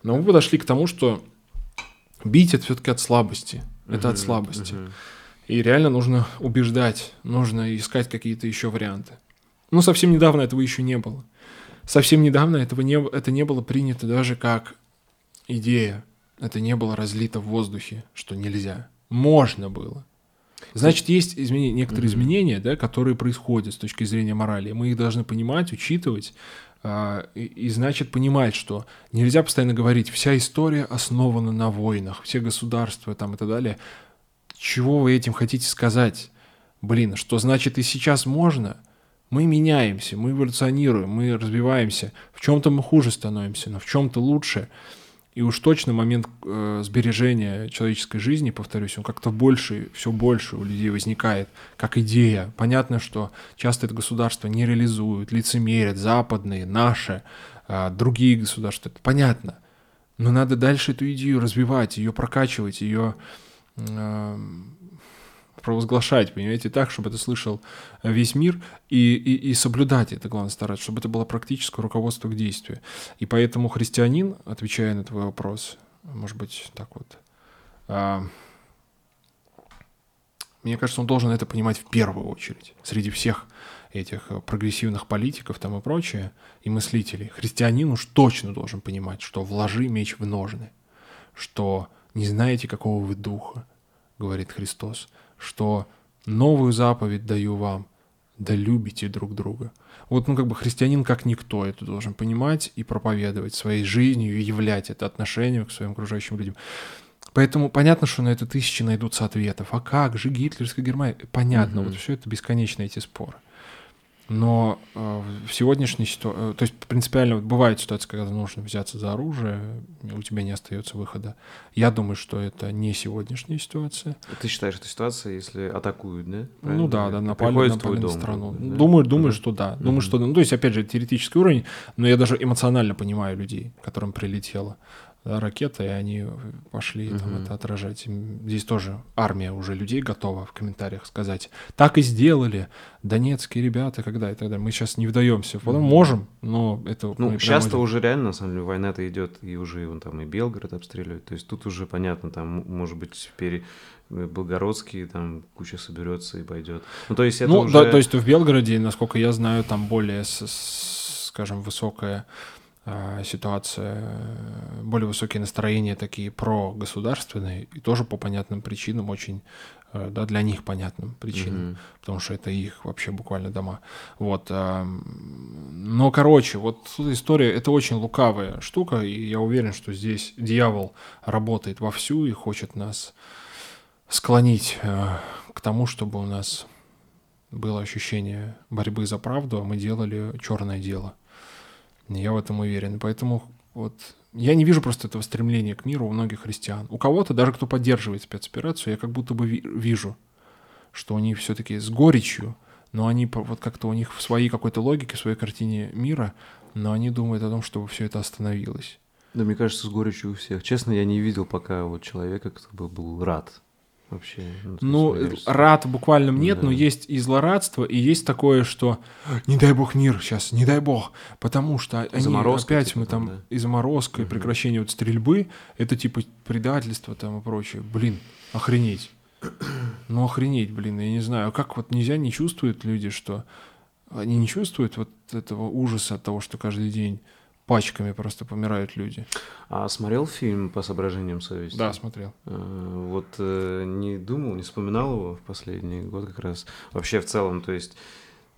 Но мы подошли к тому, что бить это все-таки от слабости. Это от слабости. И реально нужно убеждать, нужно искать какие-то еще варианты. Ну, совсем недавно этого еще не было. Совсем недавно этого не, это не было принято даже как идея. Это не было разлито в воздухе, что нельзя. Можно было. Значит, есть изменения, некоторые mm-hmm. изменения, да, которые происходят с точки зрения морали. Мы их должны понимать, учитывать, э, и, и значит понимать, что нельзя постоянно говорить, вся история основана на войнах, все государства там и так далее. Чего вы этим хотите сказать? Блин, что значит и сейчас можно? Мы меняемся, мы эволюционируем, мы развиваемся. В чем-то мы хуже становимся, но в чем-то лучше. И уж точно момент э, сбережения человеческой жизни, повторюсь, он как-то больше, все больше у людей возникает, как идея. Понятно, что часто это государство не реализуют, лицемерят, западные, наши, э, другие государства. Это понятно. Но надо дальше эту идею развивать, ее прокачивать, ее э, провозглашать, понимаете, так, чтобы это слышал весь мир, и, и, и соблюдать это, главное, стараться, чтобы это было практическое руководство к действию. И поэтому христианин, отвечая на твой вопрос, может быть, так вот, а, мне кажется, он должен это понимать в первую очередь, среди всех этих прогрессивных политиков там и прочее, и мыслителей. Христианин уж точно должен понимать, что вложи меч в ножны. что не знаете, какого вы духа, говорит Христос, что новую заповедь даю вам, да любите друг друга. Вот, ну, как бы христианин как никто это должен понимать и проповедовать своей жизнью, и являть это отношение к своим окружающим людям. Поэтому понятно, что на это тысячи найдутся ответов. А как же гитлерская Германия? Понятно, угу. вот все это бесконечно эти споры. Но э, в сегодняшней ситуации, э, то есть принципиально вот бывает ситуация, когда нужно взяться за оружие, у тебя не остается выхода. Я думаю, что это не сегодняшняя ситуация. Ты считаешь, это ситуация, если атакуют, да? Правильно? Ну да, да, напали, напали на страну. Да? Думаю, думаю, что да. Думаю, mm что ну, то есть опять же теоретический уровень, но я даже эмоционально понимаю людей, которым прилетело ракета, и они пошли угу. там это отражать. Здесь тоже армия уже людей готова в комментариях сказать. Так и сделали донецкие ребята, когда и так далее. Мы сейчас не вдаемся. Потом угу. можем, но это... Ну, сейчас-то уже реально, на самом деле, война-то идет, и уже вон там и Белгород обстреливают. То есть тут уже понятно, там, может быть, пере... Белгородский, там куча соберется и пойдет. Ну, то есть это ну, уже... да, то есть в Белгороде, насколько я знаю, там более, скажем, высокая ситуация, более высокие настроения такие прогосударственные, и тоже по понятным причинам очень, э, да, для них понятным причинам, mm-hmm. потому что это их вообще буквально дома. Вот. А, но, короче, вот история, это очень лукавая штука, и я уверен, что здесь дьявол работает вовсю и хочет нас склонить э, к тому, чтобы у нас было ощущение борьбы за правду, а мы делали черное дело. Я в этом уверен. Поэтому вот я не вижу просто этого стремления к миру у многих христиан. У кого-то, даже кто поддерживает спецоперацию, я как будто бы вижу, что они все-таки с горечью, но они вот как-то у них в своей какой-то логике, в своей картине мира, но они думают о том, чтобы все это остановилось. Да, мне кажется, с горечью у всех. Честно, я не видел пока вот человека, кто бы был рад вообще. Ну, ну рад буквально нет, да. но есть и злорадство, и есть такое, что не дай бог мир сейчас, не дай бог, потому что они заморозка, опять типа, мы там, да. и заморозка, угу. и прекращение вот стрельбы, это типа предательство там и прочее. Блин, охренеть. Ну, охренеть, блин, я не знаю, а как вот нельзя, не чувствуют люди, что они не чувствуют вот этого ужаса от того, что каждый день пачками просто помирают люди. А смотрел фильм по соображениям совести? Да, смотрел. А, вот э, не думал, не вспоминал его в последний год как раз. Вообще в целом, то есть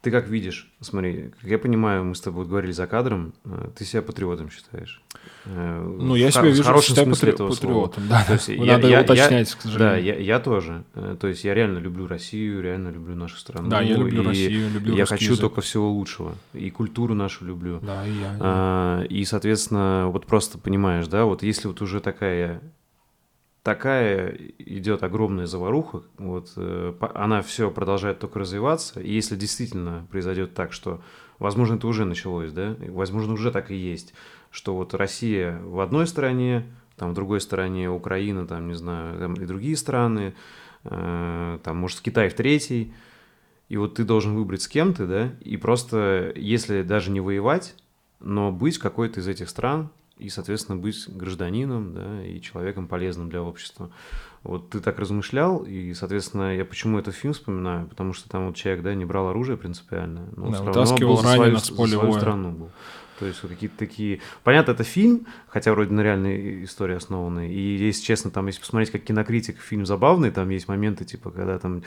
ты как видишь, смотри, как я понимаю, мы с тобой говорили за кадром, э, ты себя патриотом считаешь. Э, ну, я себя вижу, в хорошем считаю смысле этого патриотом. Да, то есть я, надо я, уточнять, я, к сожалению. Да, я, я тоже. Э, то есть я реально люблю Россию, реально люблю нашу страну. Да, я люблю и Россию, люблю Я хочу язык. только всего лучшего. И культуру нашу люблю. Да, и я. А, и, соответственно, вот просто понимаешь, да, вот если вот уже такая такая идет огромная заваруха, вот, э, она все продолжает только развиваться, и если действительно произойдет так, что, возможно, это уже началось, да, возможно, уже так и есть, что вот Россия в одной стране, там в другой стороне Украина, там, не знаю, там и другие страны, э, там, может, Китай в третьей, и вот ты должен выбрать с кем ты, да, и просто, если даже не воевать, но быть какой-то из этих стран, и, соответственно, быть гражданином, да, и человеком полезным для общества. Вот ты так размышлял, и, соответственно, я почему этот фильм вспоминаю, потому что там вот человек, да, не брал оружие принципиально, но да, вытаскивал раненых с поля свою страну был. То есть вот какие-то такие... Понятно, это фильм, хотя вроде на реальной истории основанный. И, если честно, там, если посмотреть как кинокритик, фильм забавный, там есть моменты, типа, когда там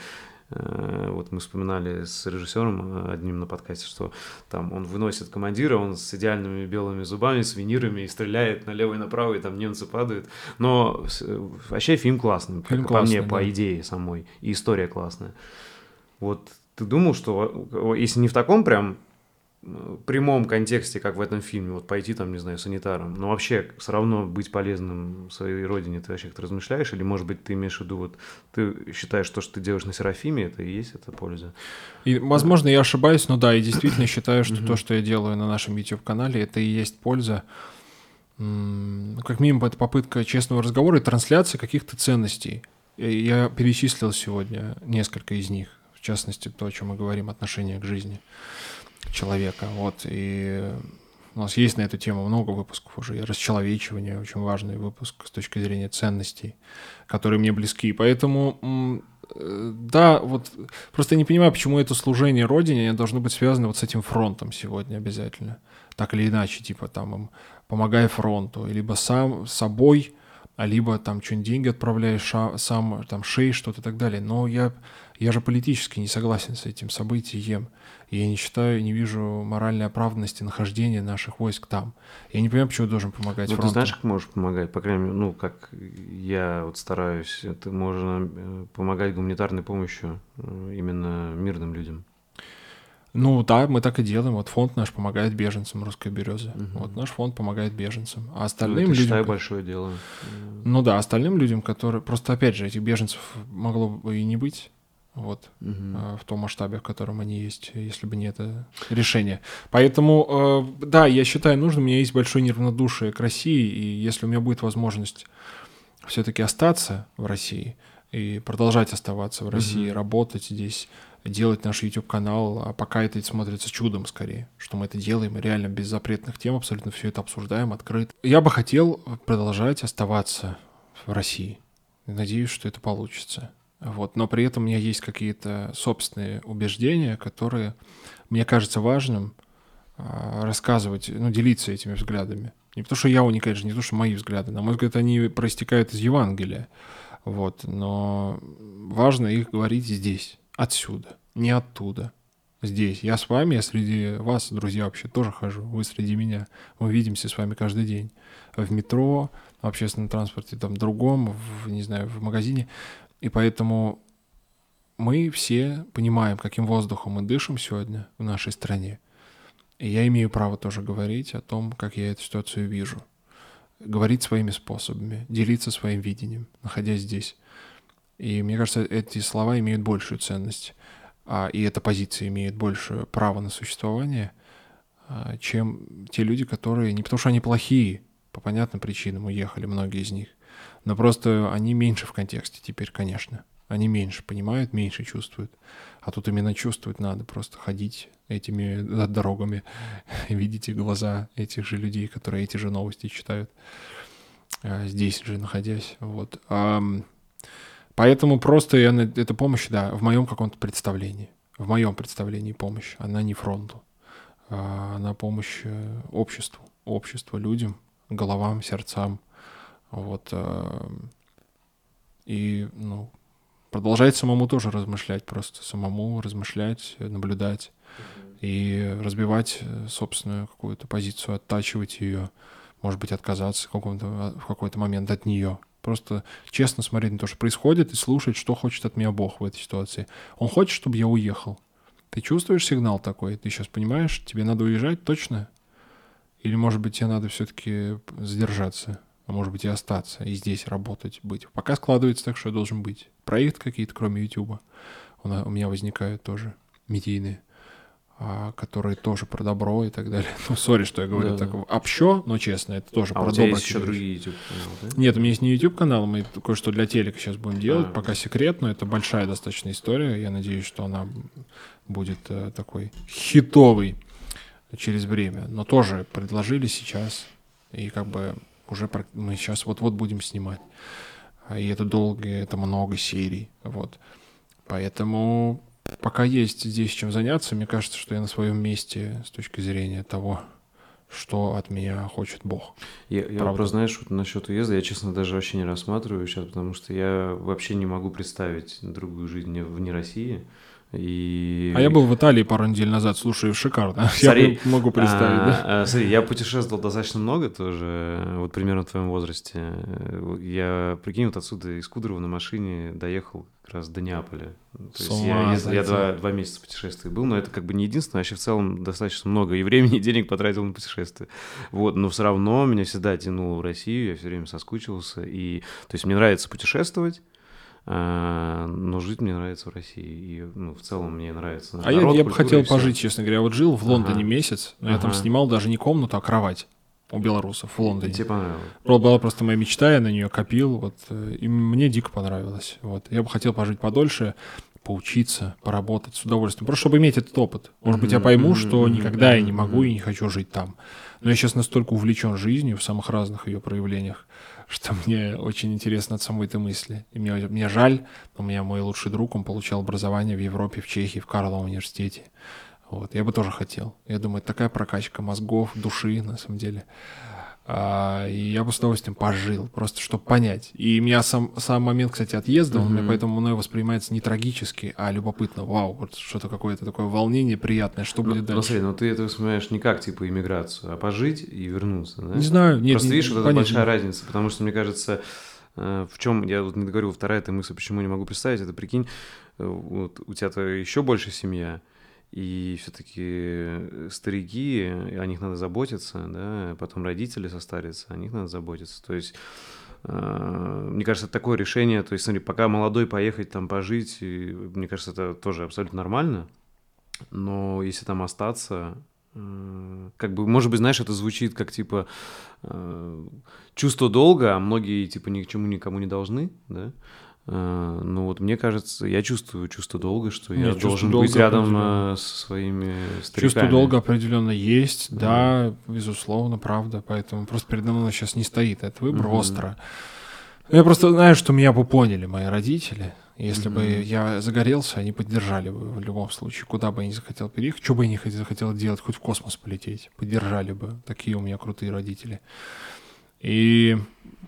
вот мы вспоминали с режиссером э, одним на подкасте, что там он выносит командира, он с идеальными белыми зубами, с винирами и стреляет налево и направо, и там немцы падают. Но э, вообще фильм классный, фильм по классный, мне, да. по идее самой, и история классная. Вот ты думал, что если не в таком прям прямом контексте, как в этом фильме, вот пойти там, не знаю, санитаром, но вообще все равно быть полезным своей родине, ты вообще как-то размышляешь, или, может быть, ты имеешь в виду, вот ты считаешь то, что ты делаешь на Серафиме, это и есть эта польза? И, возможно, я ошибаюсь, но да, и действительно [COUGHS] считаю, что то, что я делаю на нашем YouTube-канале, это и есть польза, как минимум, это попытка честного разговора и трансляции каких-то ценностей. Я перечислил сегодня несколько из них, в частности, то, о чем мы говорим, отношение к жизни человека. Вот, и у нас есть на эту тему много выпусков уже. И расчеловечивание очень важный выпуск с точки зрения ценностей, которые мне близки. Поэтому э, да, вот просто не понимаю, почему это служение Родине должно быть связано вот с этим фронтом сегодня обязательно. Так или иначе, типа там им помогай фронту, либо сам собой а либо там что-нибудь деньги отправляешь сам, там шеи, что-то и так далее. Но я, я же политически не согласен с этим событием. Я не считаю, не вижу моральной оправданности нахождения наших войск там. Я не понимаю, почему должен помогать ну, фронту. ты знаешь, как можешь помогать? По крайней мере, ну, как я вот стараюсь, это можно э, помогать гуманитарной помощью э, именно мирным людям. Ну да, мы так и делаем. Вот фонд наш помогает беженцам русской березы. Угу. Вот наш фонд помогает беженцам. А остальным ну, это, людям. Считай, большое дело. Ну да, остальным людям, которые. Просто опять же, этих беженцев могло бы и не быть вот, угу. в том масштабе, в котором они есть, если бы не это решение. Поэтому, э, да, я считаю нужным, у меня есть большое неравнодушие к России, и если у меня будет возможность все-таки остаться в России и продолжать оставаться в России, угу. работать здесь, делать наш YouTube-канал, а пока это смотрится чудом скорее, что мы это делаем, реально без запретных тем абсолютно все это обсуждаем, открыто. Я бы хотел продолжать оставаться в России. Надеюсь, что это получится. Вот. Но при этом у меня есть какие-то собственные убеждения, которые мне кажется важным а, рассказывать, ну, делиться этими взглядами. Не потому что я у них, конечно, не то, что мои взгляды. На мой взгляд, они проистекают из Евангелия. Вот. Но важно их говорить здесь, отсюда, не оттуда. Здесь. Я с вами, я среди вас, друзья, вообще тоже хожу. Вы среди меня. Мы видимся с вами каждый день. В метро, в общественном транспорте, там, другом, в, не знаю, в магазине. И поэтому мы все понимаем, каким воздухом мы дышим сегодня в нашей стране. И я имею право тоже говорить о том, как я эту ситуацию вижу. Говорить своими способами, делиться своим видением, находясь здесь. И мне кажется, эти слова имеют большую ценность, а, и эта позиция имеет большее право на существование, а, чем те люди, которые не потому что они плохие, по понятным причинам уехали, многие из них, но просто они меньше в контексте теперь, конечно. Они меньше понимают, меньше чувствуют. А тут именно чувствовать надо, просто ходить этими дорогами, [LAUGHS] видите глаза этих же людей, которые эти же новости читают, а, здесь же находясь. Вот. Поэтому просто эта помощь, да, в моем каком-то представлении. В моем представлении помощь. Она не фронту. А она помощь э, обществу. Обществу, людям, головам, сердцам. Вот. Э, и, ну, продолжать самому тоже размышлять, просто самому размышлять, наблюдать и разбивать э, собственную какую-то позицию, оттачивать ее, может быть, отказаться в, в какой-то момент от нее. Просто честно смотреть на то, что происходит, и слушать, что хочет от меня Бог в этой ситуации. Он хочет, чтобы я уехал. Ты чувствуешь сигнал такой? Ты сейчас понимаешь, тебе надо уезжать точно? Или, может быть, тебе надо все-таки задержаться? А может быть, и остаться, и здесь работать, быть. Пока складывается так, что я должен быть. Проект какие-то, кроме YouTube, у меня возникают тоже медийные. А, которые тоже про добро и так далее. [LAUGHS] Ну, сори, что я говорю да, так да. общо, но честно, это тоже а про у тебя есть еще другие YouTube каналы, да? Нет, у меня есть не YouTube канал, мы кое-что для телека сейчас будем делать, а, пока секрет, но это большая достаточно история. Я надеюсь, что она будет э, такой хитовый через время. Но тоже предложили сейчас, и как бы уже мы сейчас вот-вот будем снимать. И это долго, это много серий, вот. Поэтому пока есть здесь чем заняться, мне кажется, что я на своем месте с точки зрения того, что от меня хочет Бог. Я, я просто, знаешь, вот насчет уезда, я, честно, даже вообще не рассматриваю сейчас, потому что я вообще не могу представить другую жизнь вне России. И... А я был в Италии пару недель назад, слушай, шикарно. [LAUGHS] Смотри, я могу представить, а, да? А, смотри, я путешествовал достаточно много тоже, вот примерно в твоем возрасте. Я, прикинь, вот отсюда из Кудрово на машине доехал как раз до Неаполя. То есть я, ездил, я два, два месяца путешествий был, но это как бы не единственное, вообще в целом достаточно много и времени, и денег потратил на путешествие. Вот, но все равно меня всегда тянуло в Россию, я все время соскучился. И, то есть мне нравится путешествовать, но жить мне нравится в России. И, ну, в целом мне нравится. А народ, я, я бы хотел пожить, честно говоря. Вот жил в Лондоне ага. месяц, но ага. я там снимал даже не комнату, а кровать у белорусов в Лондоне. И тебе понравилось? Была просто моя мечта, я на нее копил, вот, э, и мне дико понравилось. Вот. Я бы хотел пожить подольше, поучиться, поработать с удовольствием, просто чтобы иметь этот опыт. Может быть, я пойму, что никогда я не могу и не хочу жить там. Но я сейчас настолько увлечен жизнью в самых разных ее проявлениях, что мне очень интересно от самой этой мысли. И мне, мне жаль, у меня мой лучший друг, он получал образование в Европе, в Чехии, в Карловом университете. Вот, я бы тоже хотел. Я думаю, такая прокачка мозгов, души, на самом деле. А, и я бы с удовольствием пожил, просто чтобы понять. И меня сам, сам момент, кстати, отъезда, mm-hmm. он мне поэтому мной воспринимается не трагически, а любопытно. Вау, вот что-то какое-то такое волнение приятное, что ну, будет дальше. Ну, смотри, ну ты это воспринимаешь не как, типа, иммиграцию, а пожить и вернуться, да? Не знаю, нет. Просто не, видишь, вот это большая разница, потому что, мне кажется, э, в чем, я вот не говорю, вторая эта мысль, почему не могу представить, это прикинь, э, вот у тебя-то еще больше семья, и все-таки старики, о них надо заботиться, да, потом родители состарятся, о них надо заботиться. То есть, э, мне кажется, такое решение, то есть, смотри, пока молодой поехать там пожить, и, мне кажется, это тоже абсолютно нормально, но если там остаться, э, как бы, может быть, знаешь, это звучит как типа э, чувство долга, а многие типа ни к чему никому не должны, да, Э, ну вот мне кажется, я чувствую чувство долга, что Нет, я должен быть рядом э, со своими стариками. Чувство долга определенно есть, да, да безусловно, правда. Поэтому просто передо мной сейчас не стоит этот выбор угу. остро. Я просто знаю, что меня бы поняли мои родители. Если mm бы я загорелся, они поддержали бы в любом случае, куда бы я ни захотел переехать, что бы я ни захотел делать, хоть в космос полететь, поддержали бы. Такие у меня крутые родители. И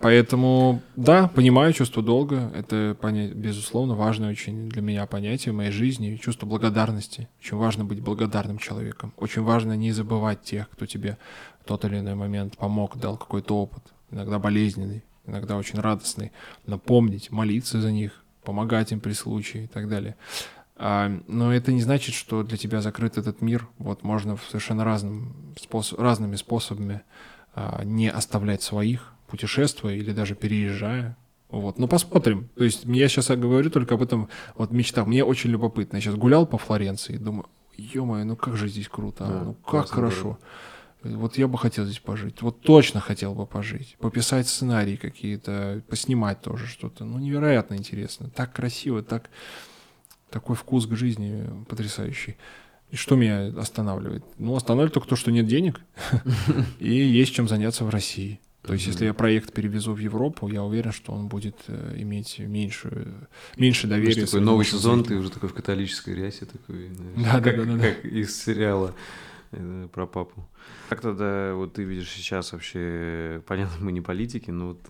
поэтому, да, понимаю чувство долга. Это, безусловно, важное очень для меня понятие в моей жизни. Чувство благодарности. Очень важно быть благодарным человеком. Очень важно не забывать тех, кто тебе в тот или иной момент помог, дал какой-то опыт. Иногда болезненный, иногда очень радостный. Напомнить, молиться за них, помогать им при случае и так далее. А, но это не значит, что для тебя закрыт этот мир. Вот можно совершенно разным способ, разными способами не оставлять своих, путешествуя или даже переезжая. Вот, ну посмотрим. То есть я сейчас говорю только об этом вот мечтах. Мне очень любопытно. Я сейчас гулял по Флоренции, думаю, ё-моё, ну как же здесь круто, а? да, ну как хорошо. Вот я бы хотел здесь пожить. Вот точно хотел бы пожить. Пописать сценарии какие-то, поснимать тоже что-то. Ну, невероятно интересно. Так красиво, так такой вкус к жизни потрясающий. И что меня останавливает? Ну, останавливает только то, что нет денег, [LAUGHS] и есть чем заняться в России. То есть, если я проект перевезу в Европу, я уверен, что он будет э, иметь меньше, меньше доверия. такой новый сезон, ты уже такой в католической рясе такой, да, да, да, да, как из сериала э, про папу. Как тогда вот ты видишь сейчас вообще, понятно, мы не политики, но вот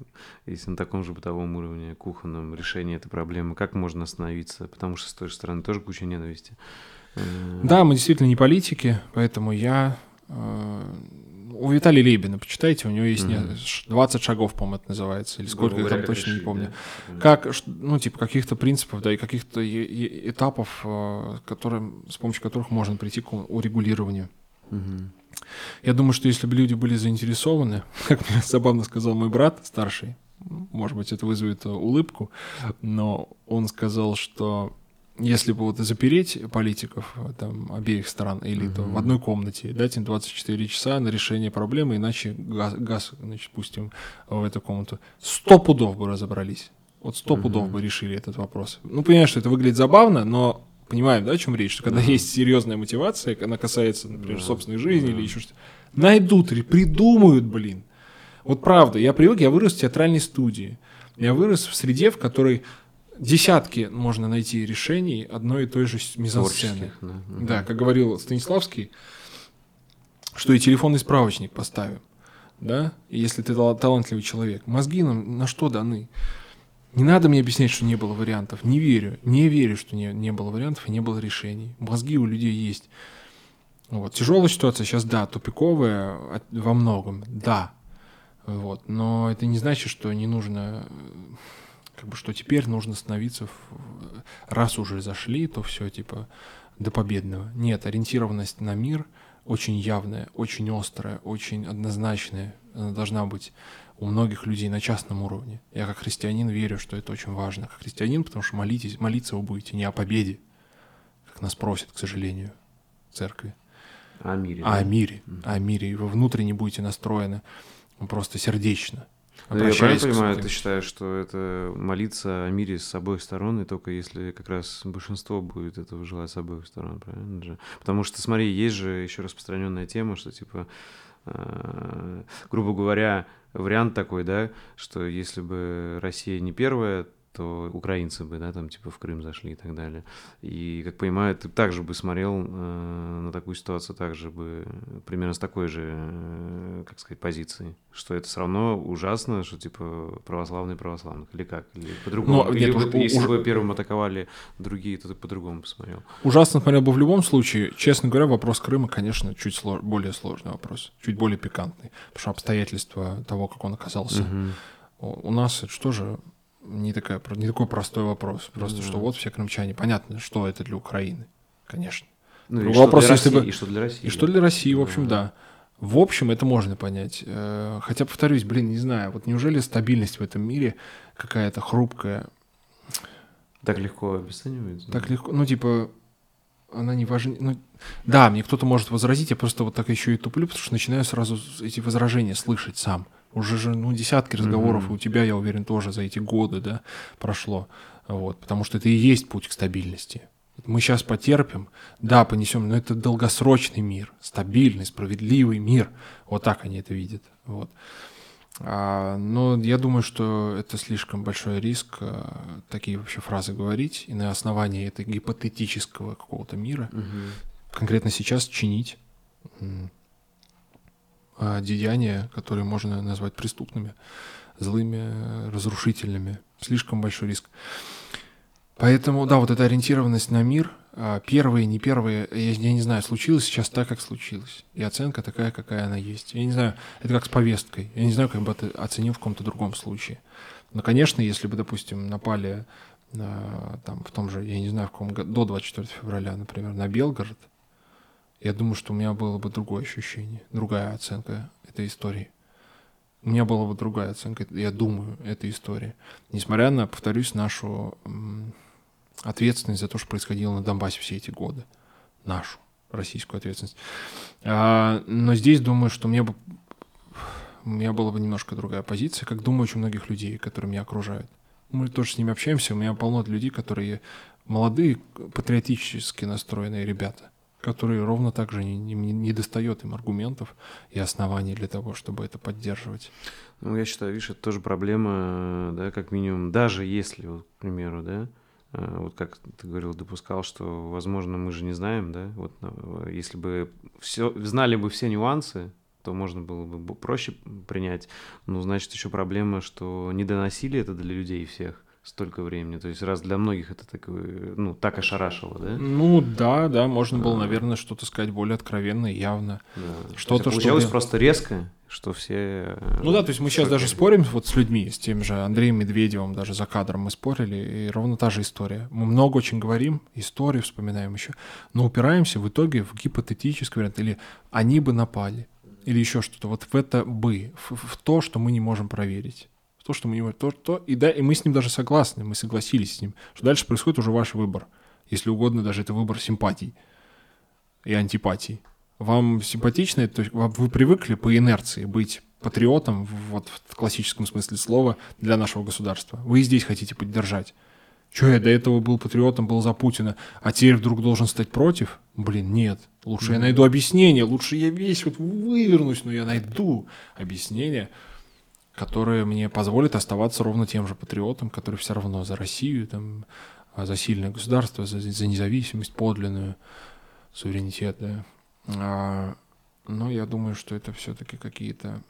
если на таком же бытовом уровне, кухонном решении этой проблемы, как можно остановиться? Потому что с той же стороны тоже куча ненависти. Да, мы действительно не политики, поэтому я... Э, у Виталия Лебина, почитайте, у него есть mm-hmm. 20 шагов, по-моему, это называется, или сколько, я там точно не помню. Да? Как, ну, типа, каких-то принципов, да, и каких-то этапов, э, которые, с помощью которых можно прийти к урегулированию. Mm-hmm. Я думаю, что если бы люди были заинтересованы, [LAUGHS] как мне забавно сказал мой брат старший, может быть, это вызовет улыбку, но он сказал, что если бы вот запереть политиков там, обеих стран или угу. в одной комнате, дать им 24 часа на решение проблемы, иначе газ, газ значит, пустим в эту комнату, сто пудов бы разобрались. Вот сто угу. пудов бы решили этот вопрос. Ну, понимаешь, что это выглядит забавно, но понимаем, да, о чем речь, что когда угу. есть серьезная мотивация, она касается, например, да. собственной жизни да. или еще что-то, найдут или придумают, блин. Вот правда, я привык, я вырос в театральной студии. Я вырос в среде, в которой десятки можно найти решений одной и той же мизансцены. Да. Угу. да, как говорил Станиславский, что и телефонный справочник поставим. Да? Если ты талантливый человек. Мозги нам на что даны? Не надо мне объяснять, что не было вариантов. Не верю. Не верю, что не, не было вариантов и не было решений. Мозги у людей есть. Вот. Тяжелая ситуация сейчас, да, тупиковая во многом, да. Вот. Но это не значит, что не нужно как бы что теперь нужно становиться, в, раз уже зашли, то все типа до победного. Нет, ориентированность на мир очень явная, очень острая, очень однозначная. Она должна быть у многих людей на частном уровне. Я как христианин верю, что это очень важно. Как христианин, потому что молитесь, молиться вы будете не о победе, как нас просят, к сожалению, церкви. О мире. А да? о мире. Mm-hmm. О мире. И вы внутренне будете настроены просто сердечно. Ну, я правильно понимаю, ты считаешь, что это молиться о мире с обоих сторон, и только если как раз большинство будет этого желать с обоих сторон, правильно же? Потому что, смотри, есть же еще распространенная тема, что типа, э, грубо говоря, вариант такой, да, что если бы Россия не первая то украинцы бы, да, там типа в Крым зашли и так далее. И, как понимаю, ты также бы смотрел э, на такую ситуацию, также бы примерно с такой же, э, как сказать, позиции, что это все равно ужасно, что типа православные православных, или как, или по-другому. Ну, или нет, у- если уж- бы первым атаковали другие, то ты по-другому посмотрел. Ужасно смотрел бы в любом случае. Честно говоря, вопрос Крыма, конечно, чуть сло- более сложный вопрос, чуть более пикантный, потому что обстоятельства того, как он оказался. Мгм. У у нас это что же не, такая, не такой простой вопрос. Просто Да. что вот все крымчане. Понятно, что это для Украины, конечно. Ну, и Другой что вопрос, для если России, бы- и что для России. И что для России, в общем, Да. да. В общем, это можно понять. Э, Хотя, повторюсь, блин, не знаю, вот неужели стабильность в этом мире какая-то хрупкая, Так легко обесценивается? так легко, ну, типа, она не важна. Ну, да, мне кто-то может возразить, я просто вот так еще и туплю, потому что начинаю сразу эти возражения слышать сам. Уже же, ну, десятки разговоров, Мгм. и у тебя, я уверен, тоже за эти годы, да, прошло. Вот, потому что это и есть путь к стабильности. Мы сейчас потерпим, да, понесем, но это долгосрочный мир, стабильный, справедливый мир. Вот так они это видят. Вот. А, но я думаю, что это слишком большой риск а, такие вообще фразы говорить и на основании этого гипотетического какого-то мира Мгм. конкретно сейчас чинить деяния, которые можно назвать преступными, злыми, разрушительными. Слишком большой риск. Поэтому, да, вот эта ориентированность на мир, а, первые, не первые, я, я не знаю, случилось сейчас так, как случилось. И оценка такая, какая она есть. Я не знаю, это как с повесткой. Я не знаю, как бы это оценил в каком-то другом случае. Но, конечно, если бы, допустим, напали на, там, в том же, я не знаю, в каком году, до 24 февраля, например, на Белгород, я думаю, что у меня было бы другое ощущение, другая оценка этой истории. У меня была бы другая оценка, я думаю, этой истории. Несмотря на, повторюсь, нашу ответственность за то, что происходило на Донбассе все эти годы. Нашу российскую ответственность. А, но здесь думаю, что мне бы у меня была бы немножко другая позиция, как думаю очень многих людей, которые меня окружают. Мы тоже с ними общаемся, у меня полно людей, которые молодые, патриотически настроенные ребята, которые ровно так же не, не, не достает им аргументов и оснований для того, чтобы это поддерживать. Ну, я считаю, видишь, это тоже проблема, да, как минимум, даже если, вот, к примеру, да, э, вот как ты говорил, допускал, что, возможно, мы же не знаем, да, вот э, если бы все, знали бы все нюансы, то можно было бы проще принять. Ну, значит, еще проблема, что не доносили это для людей всех столько времени. То есть раз для многих это такое, ну, так ошарашило, да? Ну да, да, можно было, наверное, что-то сказать более откровенно и явно. Да. То Что-то, получалось чтобы- просто резко, что все... э, Ну да, то есть мы сейчас даже спорим вот с людьми, с тем же Андреем Медведевым, даже за кадром мы спорили, и ровно та же история. Мы много очень говорим, историю вспоминаем еще, но упираемся в итоге в гипотетический вариант, или они бы напали, или еще что-то. Вот в это бы, в, в то, что мы не можем проверить. То, что мы не можем, то, то, и, да, и мы с ним даже согласны, мы согласились с ним, что дальше происходит уже ваш выбор. Если угодно, даже это выбор симпатий и антипатий. Вам симпатично, то есть вы привыкли по инерции быть патриотом, вот в классическом смысле слова, для нашего государства. Вы и здесь хотите поддержать. Че, я до этого был патриотом, был за Путина, а теперь вдруг должен стать против? Блин, нет. Лучше я найду объяснение, лучше я весь вот вывернусь, но я найду объяснение, которое мне позволит оставаться ровно тем же патриотом, который все равно за Россию, там, а, за сильное государство, за, за независимость подлинную, суверенитет, да. А, но я думаю, что это все-таки какие-то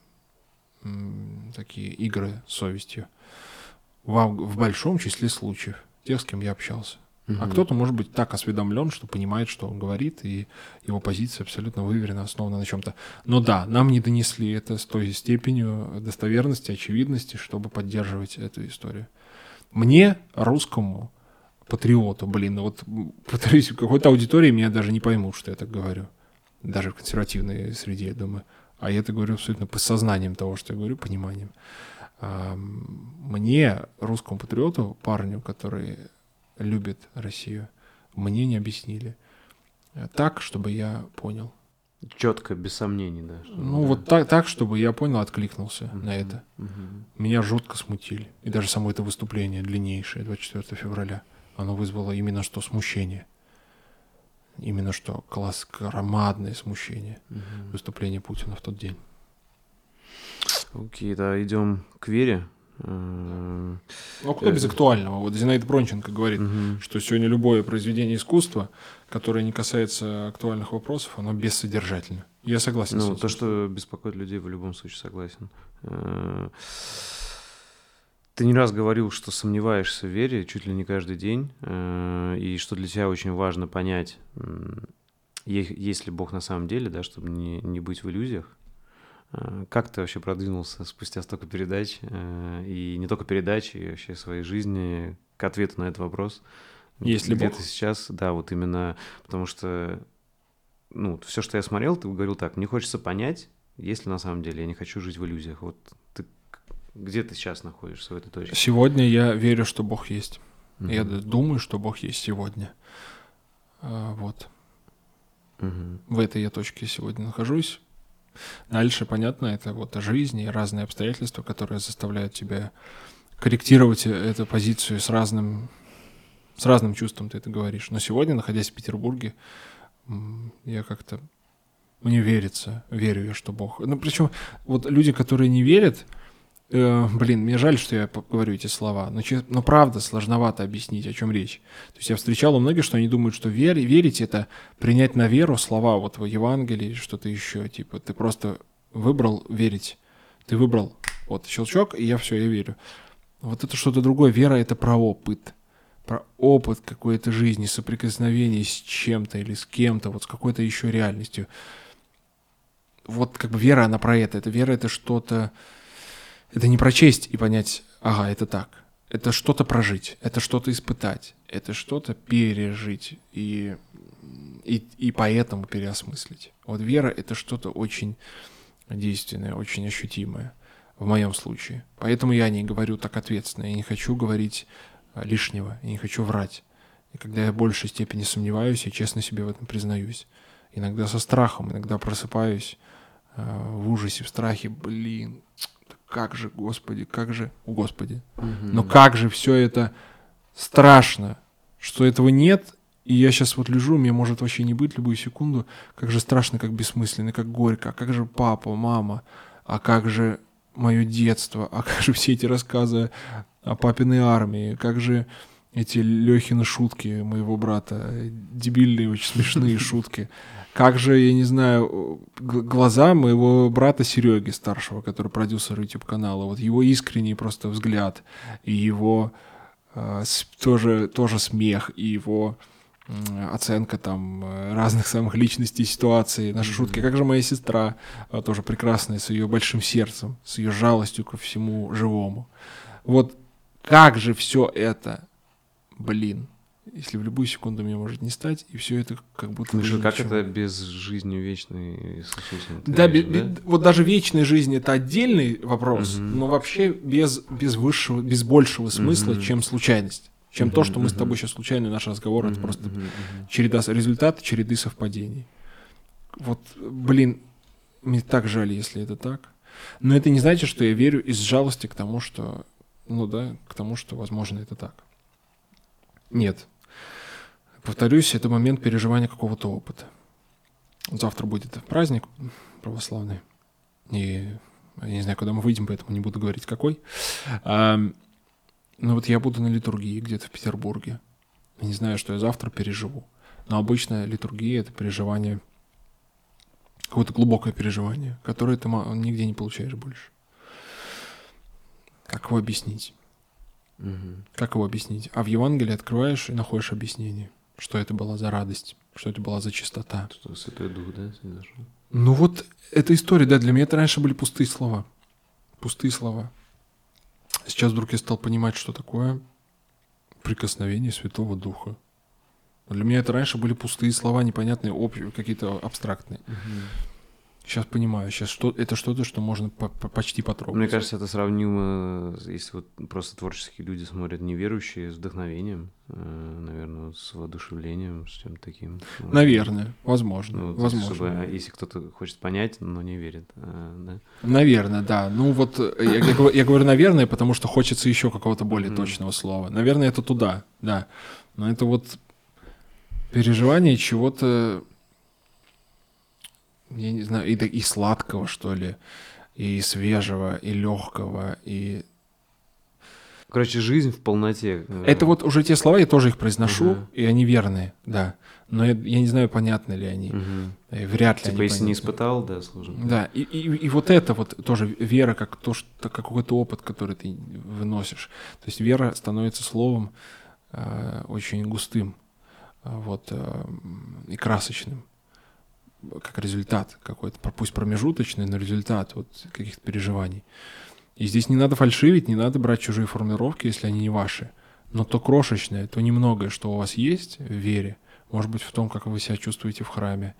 такие игры с совестью. Во- в большом числе случаев, тех, с кем я общался. А кто-то может быть так осведомлен, что понимает, что он говорит, и его позиция абсолютно выверена, основана на чем-то. Но да, нам не донесли это с той степенью достоверности, очевидности, чтобы поддерживать эту историю. Мне, русскому патриоту, блин, ну вот повторюсь, в какой-то аудитории меня даже не поймут, что я так говорю. Даже в консервативной среде, я думаю. А я это говорю абсолютно по сознанием того, что я говорю, пониманием. Мне, русскому патриоту, парню, который любит Россию, мне не объяснили. Э, Так, чтобы я понял. Четко, без сомнений, да. Ну, да. вот так, так, чтобы я понял, откликнулся Мгм. на это. Мгм. Меня жутко смутили. И даже само это выступление длиннейшее, 24 февраля, оно вызвало именно что смущение. Именно что класс громадное смущение Мгм. выступления Путина в тот день. Окей, да, идем к Вере. Э, Ну, а кто без актуального? Вот Зинаида Бронченко говорит, мгм. что сегодня любое произведение искусства, которое не касается актуальных вопросов, оно бессодержательно. Я согласен с Ну, этим. то, что беспокоит людей, в любом случае согласен. Э, Ты не раз говорил, что сомневаешься в вере чуть ли не каждый день, э, и что для тебя очень важно понять, есть ли Бог на самом деле, да, чтобы не, не быть в иллюзиях. Э, Как ты вообще продвинулся спустя столько передач, э, и не только передач, и вообще своей жизни к ответу на этот вопрос? Есть ли Где Бог? ты сейчас? Да, вот именно, потому что ну, все, что я смотрел, ты говорил так, мне хочется понять, есть ли на самом деле, я не хочу жить в иллюзиях. Вот ты где ты сейчас находишься в этой точке? Сегодня я верю, что Бог есть. Я Мгм. д- думаю, что Бог есть сегодня. А, Вот. Мгм. В этой я точке сегодня нахожусь. Дальше, понятно, это вот жизнь и разные обстоятельства, которые заставляют тебя корректировать э- эту позицию с разным, с разным чувством, ты это говоришь. Но сегодня, находясь в Петербурге, я как-то... Мне верится, верю я, что Бог... Ну, причем вот люди, которые не верят, э, блин, мне жаль, что я говорю эти слова, но, но правда сложновато объяснить, о чем речь. То есть я встречал у многих, что они думают, что вер, верить — это принять на веру слова вот в Евангелии что-то еще. Типа ты просто выбрал верить. Ты выбрал вот щелчок, и я все, я верю. Вот это что-то другое. Вера — это про опыт. Про опыт какой-то жизни, соприкосновение с чем-то или с кем-то, вот с какой-то еще реальностью. Вот как бы вера, она про это. Это вера — это что-то... Это не прочесть и понять, ага, это так. Это что-то прожить, это что-то испытать, это что-то пережить и, и, и поэтому переосмыслить. Вот вера — это что-то очень действенное, очень ощутимое в моем случае. Поэтому я не говорю так ответственно, я не хочу говорить а, лишнего, я не хочу врать. И когда я в большей степени сомневаюсь, я честно себе в этом признаюсь. Иногда со страхом, иногда просыпаюсь а, в ужасе, в страхе, блин, как же, Господи, как же, о, Господи, Мгм. но как же все это страшно, что этого нет, и я сейчас вот лежу, мне может вообще не быть любую секунду, как же страшно, как бессмысленно, как горько, а как же папа, мама, а как же мое детство, а как же все эти рассказы о папиной армии, как же эти Лехины шутки моего брата, дебильные, очень смешные [LAUGHS] шутки. Как же, я не знаю, глаза моего брата Сереги старшего, который продюсер YouTube канала, вот его искренний просто взгляд и его э, тоже, тоже смех, и его оценка там э, разных самых личностей ситуаций, наши шутки. Как же моя сестра, э, тоже прекрасная, с ее большим сердцем, с ее жалостью ко всему живому. Вот как же все это, блин, если в любую секунду меня может не стать, и все это как будто ни как это без жизни вечной с Иисусом? Да, веришь, бе- вот даже вечная жизнь это отдельный вопрос, Мгм. но вообще без, без высшего, без большего смысла, Мгм. чем случайность. Чем то, Мгм, что мы с мгм. тобой сейчас случайный наш разговор, это Мгм, просто мгм. череда, результат череды совпадений. Вот, блин, мне так жаль, если это так. Но это не значит, что я верю из жалости к тому, что, ну да, к тому, что, возможно, это так. Нет. Повторюсь, это момент переживания какого-то опыта. Завтра будет праздник православный. И я не знаю, куда мы выйдем, поэтому не буду говорить, какой. А, но вот я буду на литургии где-то в Петербурге. Я не знаю, что я завтра переживу. Но обычно литургия — это переживание, какое-то глубокое переживание, которое ты нигде не получаешь больше. Как его объяснить? Мгм. Как его объяснить? А в Евангелии открываешь и находишь объяснение, что это была за радость, что это была за чистота. Святой Дух, да, снизошел? Ну вот эта история, да, для меня это раньше были пустые слова. Пустые слова. Сейчас вдруг я стал понимать, что такое прикосновение Святого Духа. Для меня это раньше были пустые слова, непонятные, какие-то абстрактные. Сейчас понимаю, сейчас что, это что-то, что можно по- по- почти потрогать. Мне кажется, это сравнимо, э, если вот просто творческие люди смотрят неверующие с вдохновением, э, наверное, с воодушевлением, с чем-то таким. Наверное, возможно, Ну, возможно. чтобы, а, если кто-то хочет понять, но не верит, э, да. Наверное, да. Ну вот я, я говорю- я говорю наверное, потому что хочется еще какого-то более Мгм. точного слова. Наверное, это туда, да. Но это вот переживание чего-то, я не знаю, и, и сладкого, что ли, и свежего, и легкого, и Короче, жизнь в полноте. э, Это вот уже те слова, я тоже их произношу, Ага. и они верные, да. Но я, я не знаю, понятны ли они. И Вряд ли Типа, они если не понятны. испытал, да, сложно. Да, и, и, и вот это вот тоже вера, как то, что как какой-то опыт, который ты выносишь. То есть вера становится словом э, очень густым, э, вот э, и красочным, как результат какой-то, пусть промежуточный, но результат вот каких-то переживаний. И здесь не надо фальшивить, не надо брать чужие формулировки, если они не ваши. Но то крошечное, то немногое, что у вас есть в вере, может быть в том, как вы себя чувствуете в храме,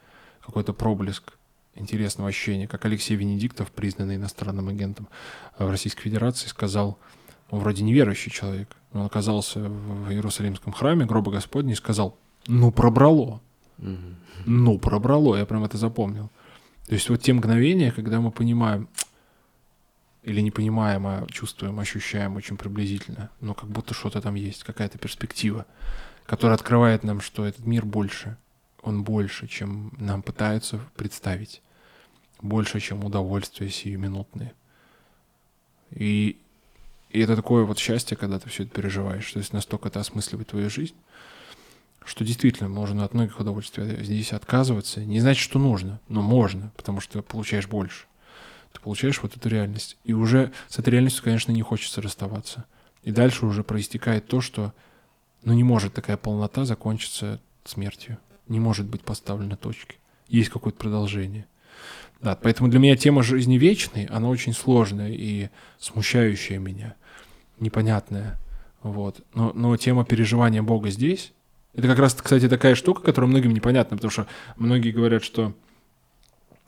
какой-то проблеск интересного ощущения, как Алексей Венедиктов, признанный иностранным агентом в Российской Федерации, сказал, он вроде неверующий человек, он оказался в Иерусалимском храме гроба Господня и сказал, ну пробрало, Мгм. ну пробрало, я прям это запомнил. То есть вот те мгновения, когда мы понимаем, или не понимаем, а чувствуем, ощущаем очень приблизительно, но как будто что-то там есть, какая-то перспектива, которая открывает нам, что этот мир больше, он больше, чем нам пытаются представить, больше, чем удовольствия сиюминутные. И, и это такое вот счастье, когда ты все это переживаешь, то есть настолько это осмысливает твою жизнь, что действительно можно от многих удовольствий здесь отказываться. Не значит, что нужно, но можно, потому что получаешь больше. Ты получаешь вот эту реальность. И уже с этой реальностью, конечно, не хочется расставаться. И дальше уже проистекает то, что ну, не может такая полнота закончиться смертью. Не может быть поставлена точки. Есть какое-то продолжение. Да, поэтому для меня тема жизни вечной, она очень сложная и смущающая меня, непонятная. Вот. Но, но тема переживания Бога здесь, это как раз, кстати, такая штука, которая многим непонятна, потому что многие говорят, что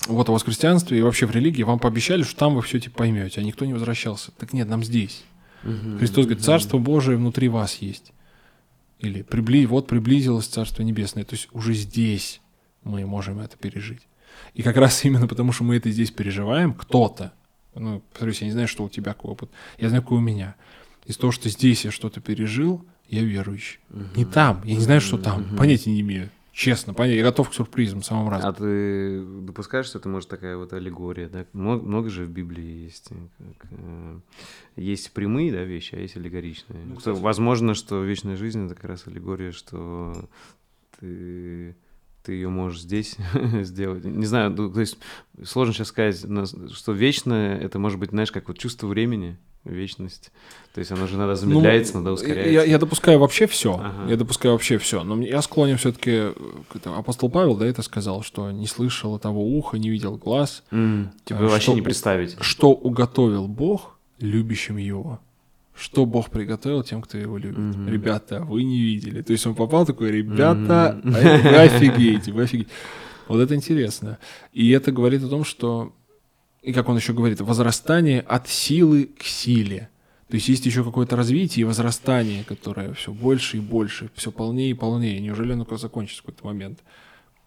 вот у вас в христианстве и вообще в религии вам пообещали, что там вы все типа поймете, а никто не возвращался. Так нет, нам здесь. Мгм. Христос говорит, Царство Божие внутри вас есть. Или прибли, вот приблизилось Царство Небесное. То есть уже здесь мы можем это пережить. И как раз [LAUGHS] именно потому, что мы это здесь переживаем, кто-то, ну, повторюсь, я не знаю, что у тебя какой опыт, я знаю, какой у меня. Из того, что здесь я что-то пережил, я верующий. Не там, я не знаю, что там, Мгм. понятия не имею. Честно, понятия, я готов к сюрпризам самым разным. А ты допускаешь, что это может такая вот аллегория, да? Много, много же в Библии есть. э, как, э, есть прямые, да, вещи, а есть аллегоричные. Ну, кстати. возможно, что вечная жизнь это как раз аллегория, что ты ты ее можешь здесь [LAUGHS] сделать. Не знаю, ну, то есть сложно сейчас сказать, что вечное, это может быть, знаешь, как вот чувство времени, вечность. То есть оно же надо замедляется, надо ускоряется. Ну, Я, я допускаю вообще все. Ага. Я допускаю вообще все. Но я склонен все-таки. Апостол Павел, да, это сказал, что не слышал того уха, не видел глаз, М, Типа А, вообще что не представить. что уготовил Бог любящим его. Что Бог приготовил тем, кто его любит. Мгм. Ребята, вы не видели. То есть он попал такой, ребята, [LAUGHS] а вы офигеете, вы офигеете. Вот это интересно. И это говорит о том, что, и как он еще говорит, возрастание от силы к силе. То есть есть еще какое-то развитие и возрастание, которое все больше и больше, все полнее и полнее. Неужели оно закончится в какой-то момент?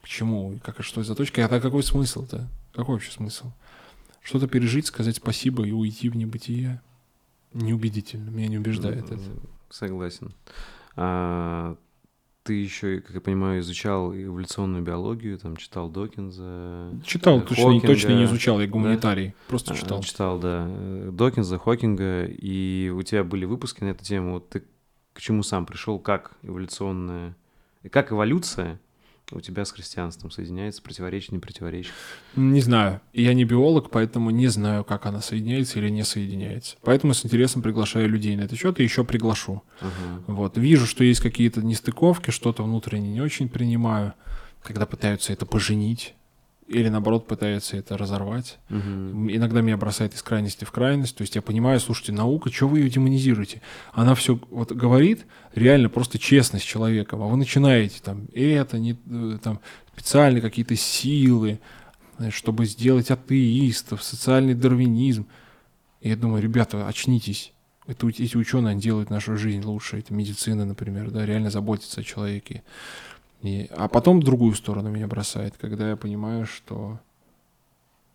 Почему? Как, что за точка? А какой смысл-то? Какой вообще смысл? Что-то пережить, сказать спасибо и уйти в небытие? Неубедительно, меня не убеждает это. Согласен. А, ты еще, как я понимаю, изучал эволюционную биологию, там читал Докинза. Читал, э, точно, не- точно не Хокинга, изучал, я гуманитарий, просто а, читал. Читал, да. Докинза, Хокинга, и у тебя были выпуски на эту тему. Вот ты к чему сам пришел, как эволюционная, как эволюция у тебя с христианством соединяется, противоречит, не противоречит? Не знаю. Я не биолог, поэтому не знаю, как она соединяется или не соединяется. Поэтому с интересом приглашаю людей на этот счет и еще приглашу. Ага. Вот. Вижу, что есть какие-то нестыковки, что-то внутренне не очень принимаю, когда пытаются это поженить или, наоборот, пытаются это разорвать. Мгм. Иногда меня бросает из крайности в крайность. То есть я понимаю, слушайте, наука, что вы ее демонизируете? Она все вот говорит реально просто честность человеком, а вы начинаете там это, не, э, там специально какие-то силы, знаешь, чтобы сделать атеистов, социальный дарвинизм. И я думаю, ребята, очнитесь. Это, эти ученые делают нашу жизнь лучше. Это медицина, например, да, реально заботится о человеке. И, а потом в другую сторону меня бросает, когда я понимаю, что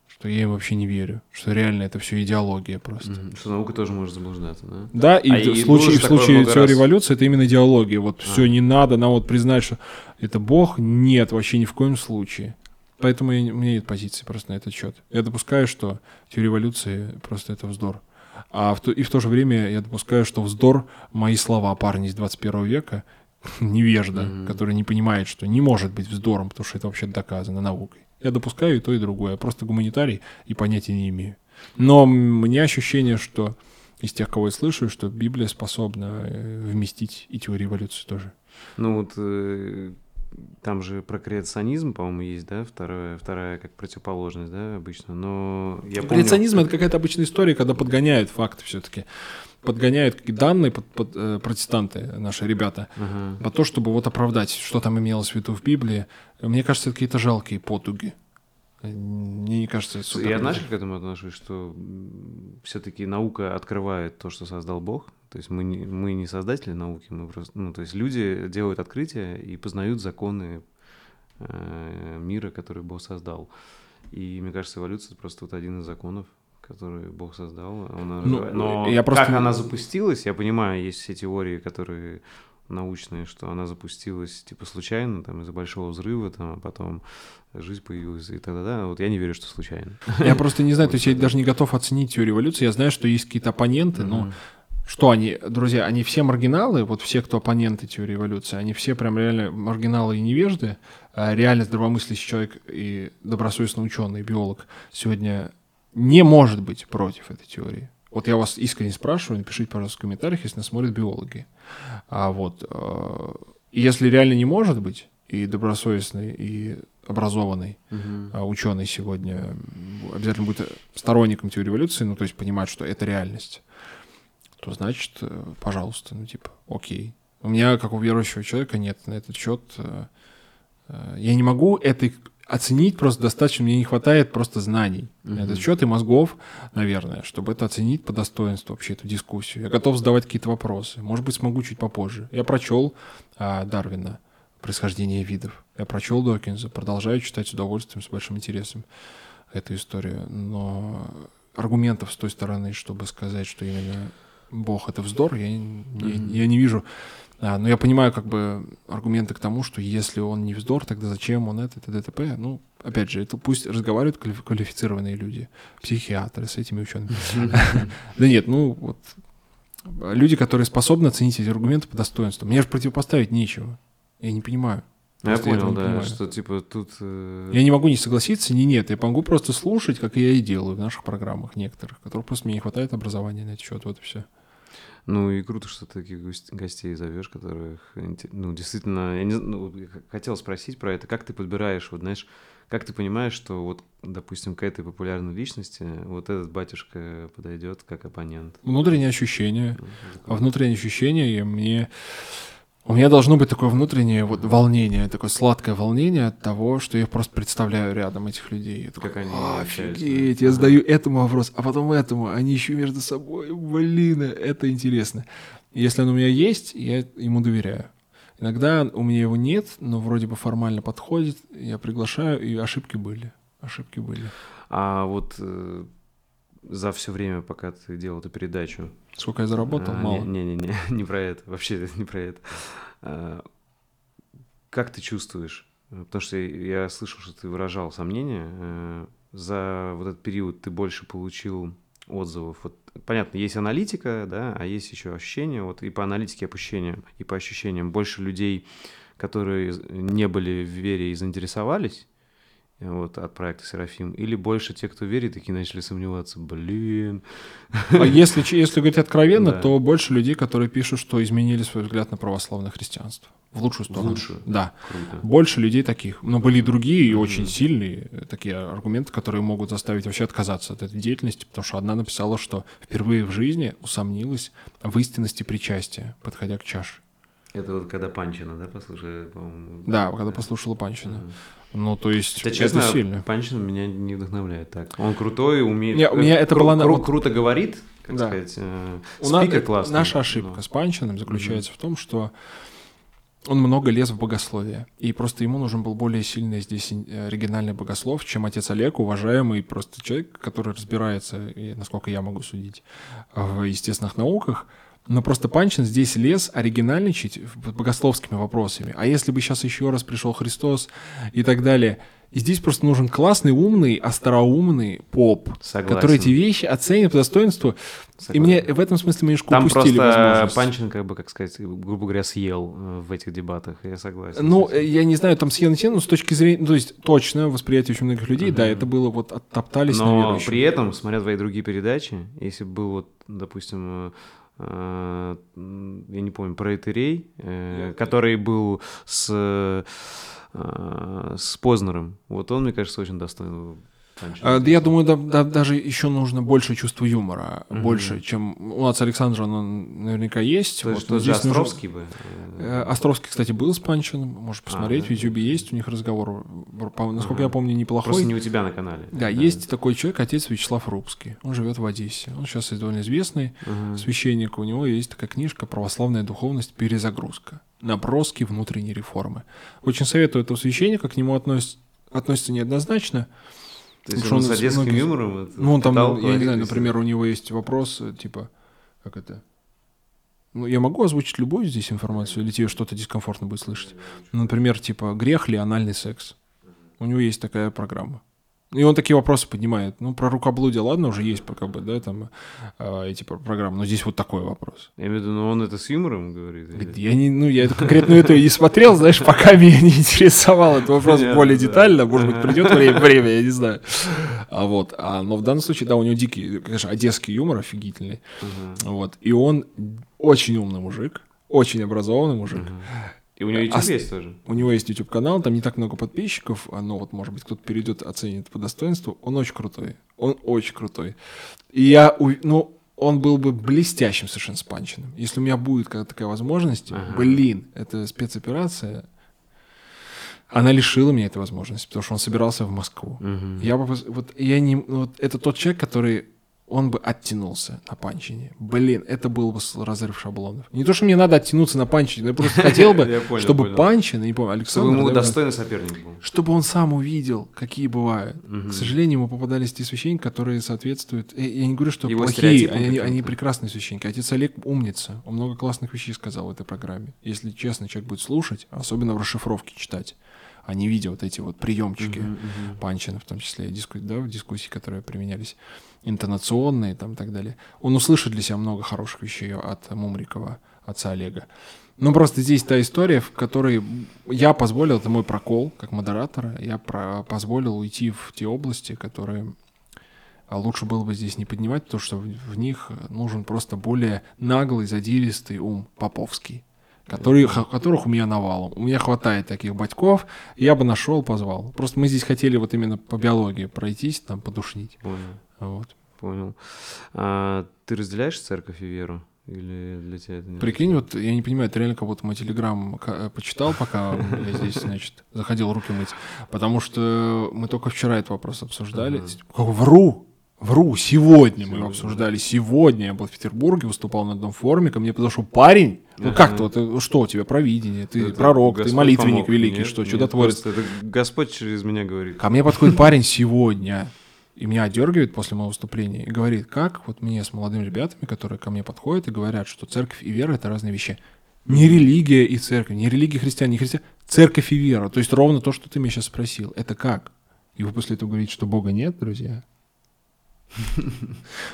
что я им вообще не верю, что реально это все идеология просто. Мгм. Что наука тоже может заблуждаться, да? Да, и А в и случае, в случае теории раз. эволюции это именно идеология. Вот А. все не надо, нам вот признать, что это Бог. Нет, вообще ни в коем случае. Поэтому я у меня нет позиции просто на этот счет. Я допускаю, что теория эволюции просто это вздор. А в то, и в то же время я допускаю, что вздор мои слова парни из 21 века, [LAUGHS] невежда, mm-hmm. который не понимает, что не может быть вздором, потому что это вообще доказано наукой. Я допускаю и то, и другое. Я просто гуманитарий и понятия не имею. Но меня ощущение, что из тех, кого я слышу, что Библия способна э, вместить и теорию эволюции тоже. Ну вот э, там же про креационизм, по-моему, есть, да, вторая, вторая как противоположность, да, обычно, но я помню... Креационизм — это какая-то обычная история, когда подгоняют факты все-таки подгоняют какие данные под, под, э, протестанты, наши ребята, uh-huh. по то, чтобы вот оправдать, что там имелось в виду в Библии. Мне кажется, это какие-то жалкие потуги. Мне не кажется, это супер. Я знаешь, как к этому отношусь, что все-таки наука открывает то, что создал Бог. То есть мы не, мы не создатели науки, мы просто, ну, то есть люди делают открытия и познают законы э, мира, который Бог создал. И мне кажется, эволюция это просто вот один из законов, который Бог создал. Она ну, Но я просто... как она запустилась, я понимаю, есть все теории, которые научные, что она запустилась типа случайно, там из-за большого взрыва, там, а потом жизнь появилась и тогда, да. Вот я не верю, что случайно. Я просто не знаю, то есть я даже не готов оценить теорию эволюции. Я знаю, что есть какие-то оппоненты, но что они, друзья, они все маргиналы, вот все, кто оппоненты теории эволюции, они все прям реально маргиналы и невежды, а реально здравомыслящий человек и добросовестный ученый, биолог сегодня не может быть против этой теории. Вот я вас искренне спрашиваю, напишите, пожалуйста, в комментариях, если нас смотрят биологи. А вот, э, если реально не может быть, и добросовестный, и образованный uh-huh. ученый сегодня обязательно будет сторонником теории эволюции, ну, то есть понимать, что это реальность, то значит, э, пожалуйста, ну, типа, окей. У меня, как у верующего человека, нет на этот счет... Э, я не могу этой оценить просто достаточно, мне не хватает просто знаний. Mm-hmm. Это счет и мозгов, наверное, чтобы это оценить по достоинству вообще эту дискуссию. Я готов задавать какие-то вопросы. Может быть, смогу чуть попозже. Я прочел а, Дарвина «Происхождение видов». Я прочел Докинза, продолжаю читать с удовольствием, с большим интересом эту историю. Но аргументов с той стороны, чтобы сказать, что именно Бог — это вздор, я, mm-hmm. я, я не вижу. А, но я понимаю как бы аргументы к тому, что если он не вздор, тогда зачем он это, это, ДТП. Ну, опять же, это пусть разговаривают квалифицированные люди, психиатры с этими учеными. [LAUGHS] Да нет, ну вот люди, которые способны оценить эти аргументы по достоинству. Мне же противопоставить нечего. Я не понимаю. Я понял, да, что типа тут... Э, я не могу ни согласиться, ни нет. Я могу просто слушать, как я и делаю в наших программах некоторых, которых просто мне не хватает образования на этот счет, вот и все. Ну и круто, что ты таких гостей зовешь, которых, ну, действительно, я не ну, хотел спросить про это, как ты подбираешь, вот знаешь, как ты понимаешь, что вот, допустим, к этой популярной личности вот этот батюшка подойдет как оппонент? Внутреннее ощущение. Ну, внутреннее ощущение, мне у меня должно быть такое внутреннее вот волнение, такое сладкое волнение от того, что я просто представляю рядом этих людей. Я такой, как они офигеть, я задаю этому вопрос, а потом этому, они еще между собой, блин, это интересно. Если он у меня есть, я ему доверяю. Иногда у меня его нет, но вроде бы формально подходит, я приглашаю, и ошибки были. Ошибки были. А вот э, за все время, пока ты делал эту передачу. Сколько я заработал? А, Мало. Не-не-не, [LAUGHS] не про это, вообще [LAUGHS] не про это. А, как ты чувствуешь? Потому что я слышал, что ты выражал сомнения. Э, за вот этот период ты больше получил отзывов. Вот, понятно, есть аналитика, да, а есть еще ощущения. Вот и по аналитике, и по ощущениям, и по ощущениям больше людей, которые не были в вере и заинтересовались, вот, от проекта Серафим, или больше те, кто верит, такие начали сомневаться, блин. А если, если говорить откровенно, [LAUGHS] да. то больше людей, которые пишут, что изменили свой взгляд на православное христианство. В лучшую сторону. В лучшую? Да. Круто. Больше людей таких. Но были и другие, и mm-hmm. очень сильные э, такие аргументы, которые могут заставить вообще отказаться от этой деятельности, потому что одна написала, что впервые в жизни усомнилась в истинности причастия, подходя к чаше. Это вот когда Панчина, да, послушали, по-моему? Да, когда послушала Панчина. Mm-hmm. Ну, то есть, да, честно, это сильно. Панчин меня не вдохновляет так. Он крутой, умеет... Не, у меня это кру- была... Кру- круто говорит, как да. сказать, э, спикер классный. Наша ошибка но... с Панчиным заключается mm-hmm. в том, что он много лез в богословие, и просто ему нужен был более сильный здесь э, оригинальный богослов, чем отец Олег, уважаемый просто человек, который разбирается, насколько я могу судить, в естественных науках, Но просто Панчин здесь лез оригинальничать богословскими вопросами. А если бы сейчас еще раз пришел Христос и так далее – и здесь просто нужен классный, умный, остроумный поп, Согласен. который эти вещи оценит по достоинству. Согласен. И мне в этом смысле мы немножко Там упустили просто Панчин, как бы, как сказать, грубо говоря, съел э, в этих дебатах, я согласен. Ну, я не знаю, там съел не но с точки зрения, ну, то есть точно восприятие очень многих людей, uh-huh. да, это было вот оттоптались Но при этом, смотря твои другие передачи, если бы был вот, допустим, э, я не помню, про Этерей, э, который был с Э, с Познером. Вот он, мне кажется, очень достойный а, да, я думаю, да, да, даже еще нужно больше чувства юмора, угу. больше, чем у нас Александра, он наверняка есть. То вот, что здесь Островский нужно... бы? Э, Островский, кстати, был с Панчиным, можешь посмотреть, а, в Ютубе есть у них разговор, насколько ага. я помню, неплохой. Просто не у тебя на канале. Да, да, есть такой человек, отец Вячеслав Рубский, он живет в Одессе, он сейчас довольно известный ага. священник, у него есть такая книжка «Православная духовность. Перезагрузка» наброски внутренней реформы. Очень советую этого священника, к нему относится, относится неоднозначно. То есть он, он с одесским многих... юмором? Ну, он там, я не знаю, например, у него есть вопрос, типа, как это? Ну, я могу озвучить любую здесь информацию, или тебе что-то дискомфортно будет слышать? Например, типа, грех ли анальный секс? У него есть такая программа. И он такие вопросы поднимает. Ну, про рукоблудие, ладно, уже есть как бы, да, там э, эти программы, но здесь вот такой вопрос. Я имею в виду, ну он это с юмором говорит? Говорит, я не, ну, я это конкретно это не смотрел, знаешь, пока меня не интересовал этот вопрос более детально, может быть, придет время, время, я не знаю. А вот, а, но в данном случае, да, у него дикий, конечно, одесский юмор офигительный, вот, и он очень умный мужик, очень образованный мужик, и у него YouTube а, есть тоже? У него есть YouTube канал, там не так много подписчиков, но вот, может быть, кто-то перейдет, оценит по достоинству. Он очень крутой. Он очень крутой. И я, ну, он был бы блестящим совершенно спанченным. Если у меня будет какая-то такая возможность, ага. блин, это спецоперация, она лишила меня этой возможности, потому что он собирался в Москву. Угу. Я вот я не вот это тот человек, который он бы оттянулся на панчине. Блин, это был бы разрыв шаблонов. Не то, что мне надо оттянуться на панчине, я просто [LAUGHS] хотел бы, чтобы Панчин, не помню, Александр... Чтобы ему достойный соперник был. Чтобы он сам увидел, какие бывают. К сожалению, ему попадались те священники, которые соответствуют... Я не говорю, что плохие, они, прекрасные священники. Отец Олег умница, он много классных вещей сказал в этой программе. Если честно, человек будет слушать, особенно в расшифровке читать, а не видя вот эти вот приемчики Панчина, в том числе, диску, да, в дискуссии, которые применялись интонационные там и так далее. Он услышит для себя много хороших вещей от Мумрикова, отца Олега. Ну, просто здесь та история, в которой я позволил, это мой прокол как модератора, я про, позволил уйти в те области, которые а лучше было бы здесь не поднимать, потому что в, них нужен просто более наглый, задиристый ум поповский, который, которых у меня навалом. У меня хватает таких батьков, я бы нашел, позвал. Просто мы здесь хотели вот именно по биологии пройтись, там, подушнить. Понял. Вот. Понял. А ты разделяешь церковь и веру? Или для тебя это не Прикинь, вот я не понимаю, это реально кого-то мой телеграм э, почитал, пока [LAUGHS] я здесь, значит, заходил руки мыть. Потому что мы только вчера этот вопрос обсуждали. Вру! Вру, сегодня мы его обсуждали. Сегодня я был в Петербурге, выступал на одном форуме, ко мне подошел парень. Ну как-то, ты, что у тебя провидение? Ты это пророк, Господь ты молитвенник великий, нет, что, чудотворец. Это Господь через меня говорит. Ко мне подходит парень сегодня и меня одергивает после моего выступления и говорит, как вот мне с молодыми ребятами, которые ко мне подходят и говорят, что церковь и вера — это разные вещи. Не религия и церковь, не религия христиан, не христиан, церковь и вера. То есть ровно то, что ты меня сейчас спросил. Это как? И вы после этого говорите, что Бога нет, друзья? [LAUGHS]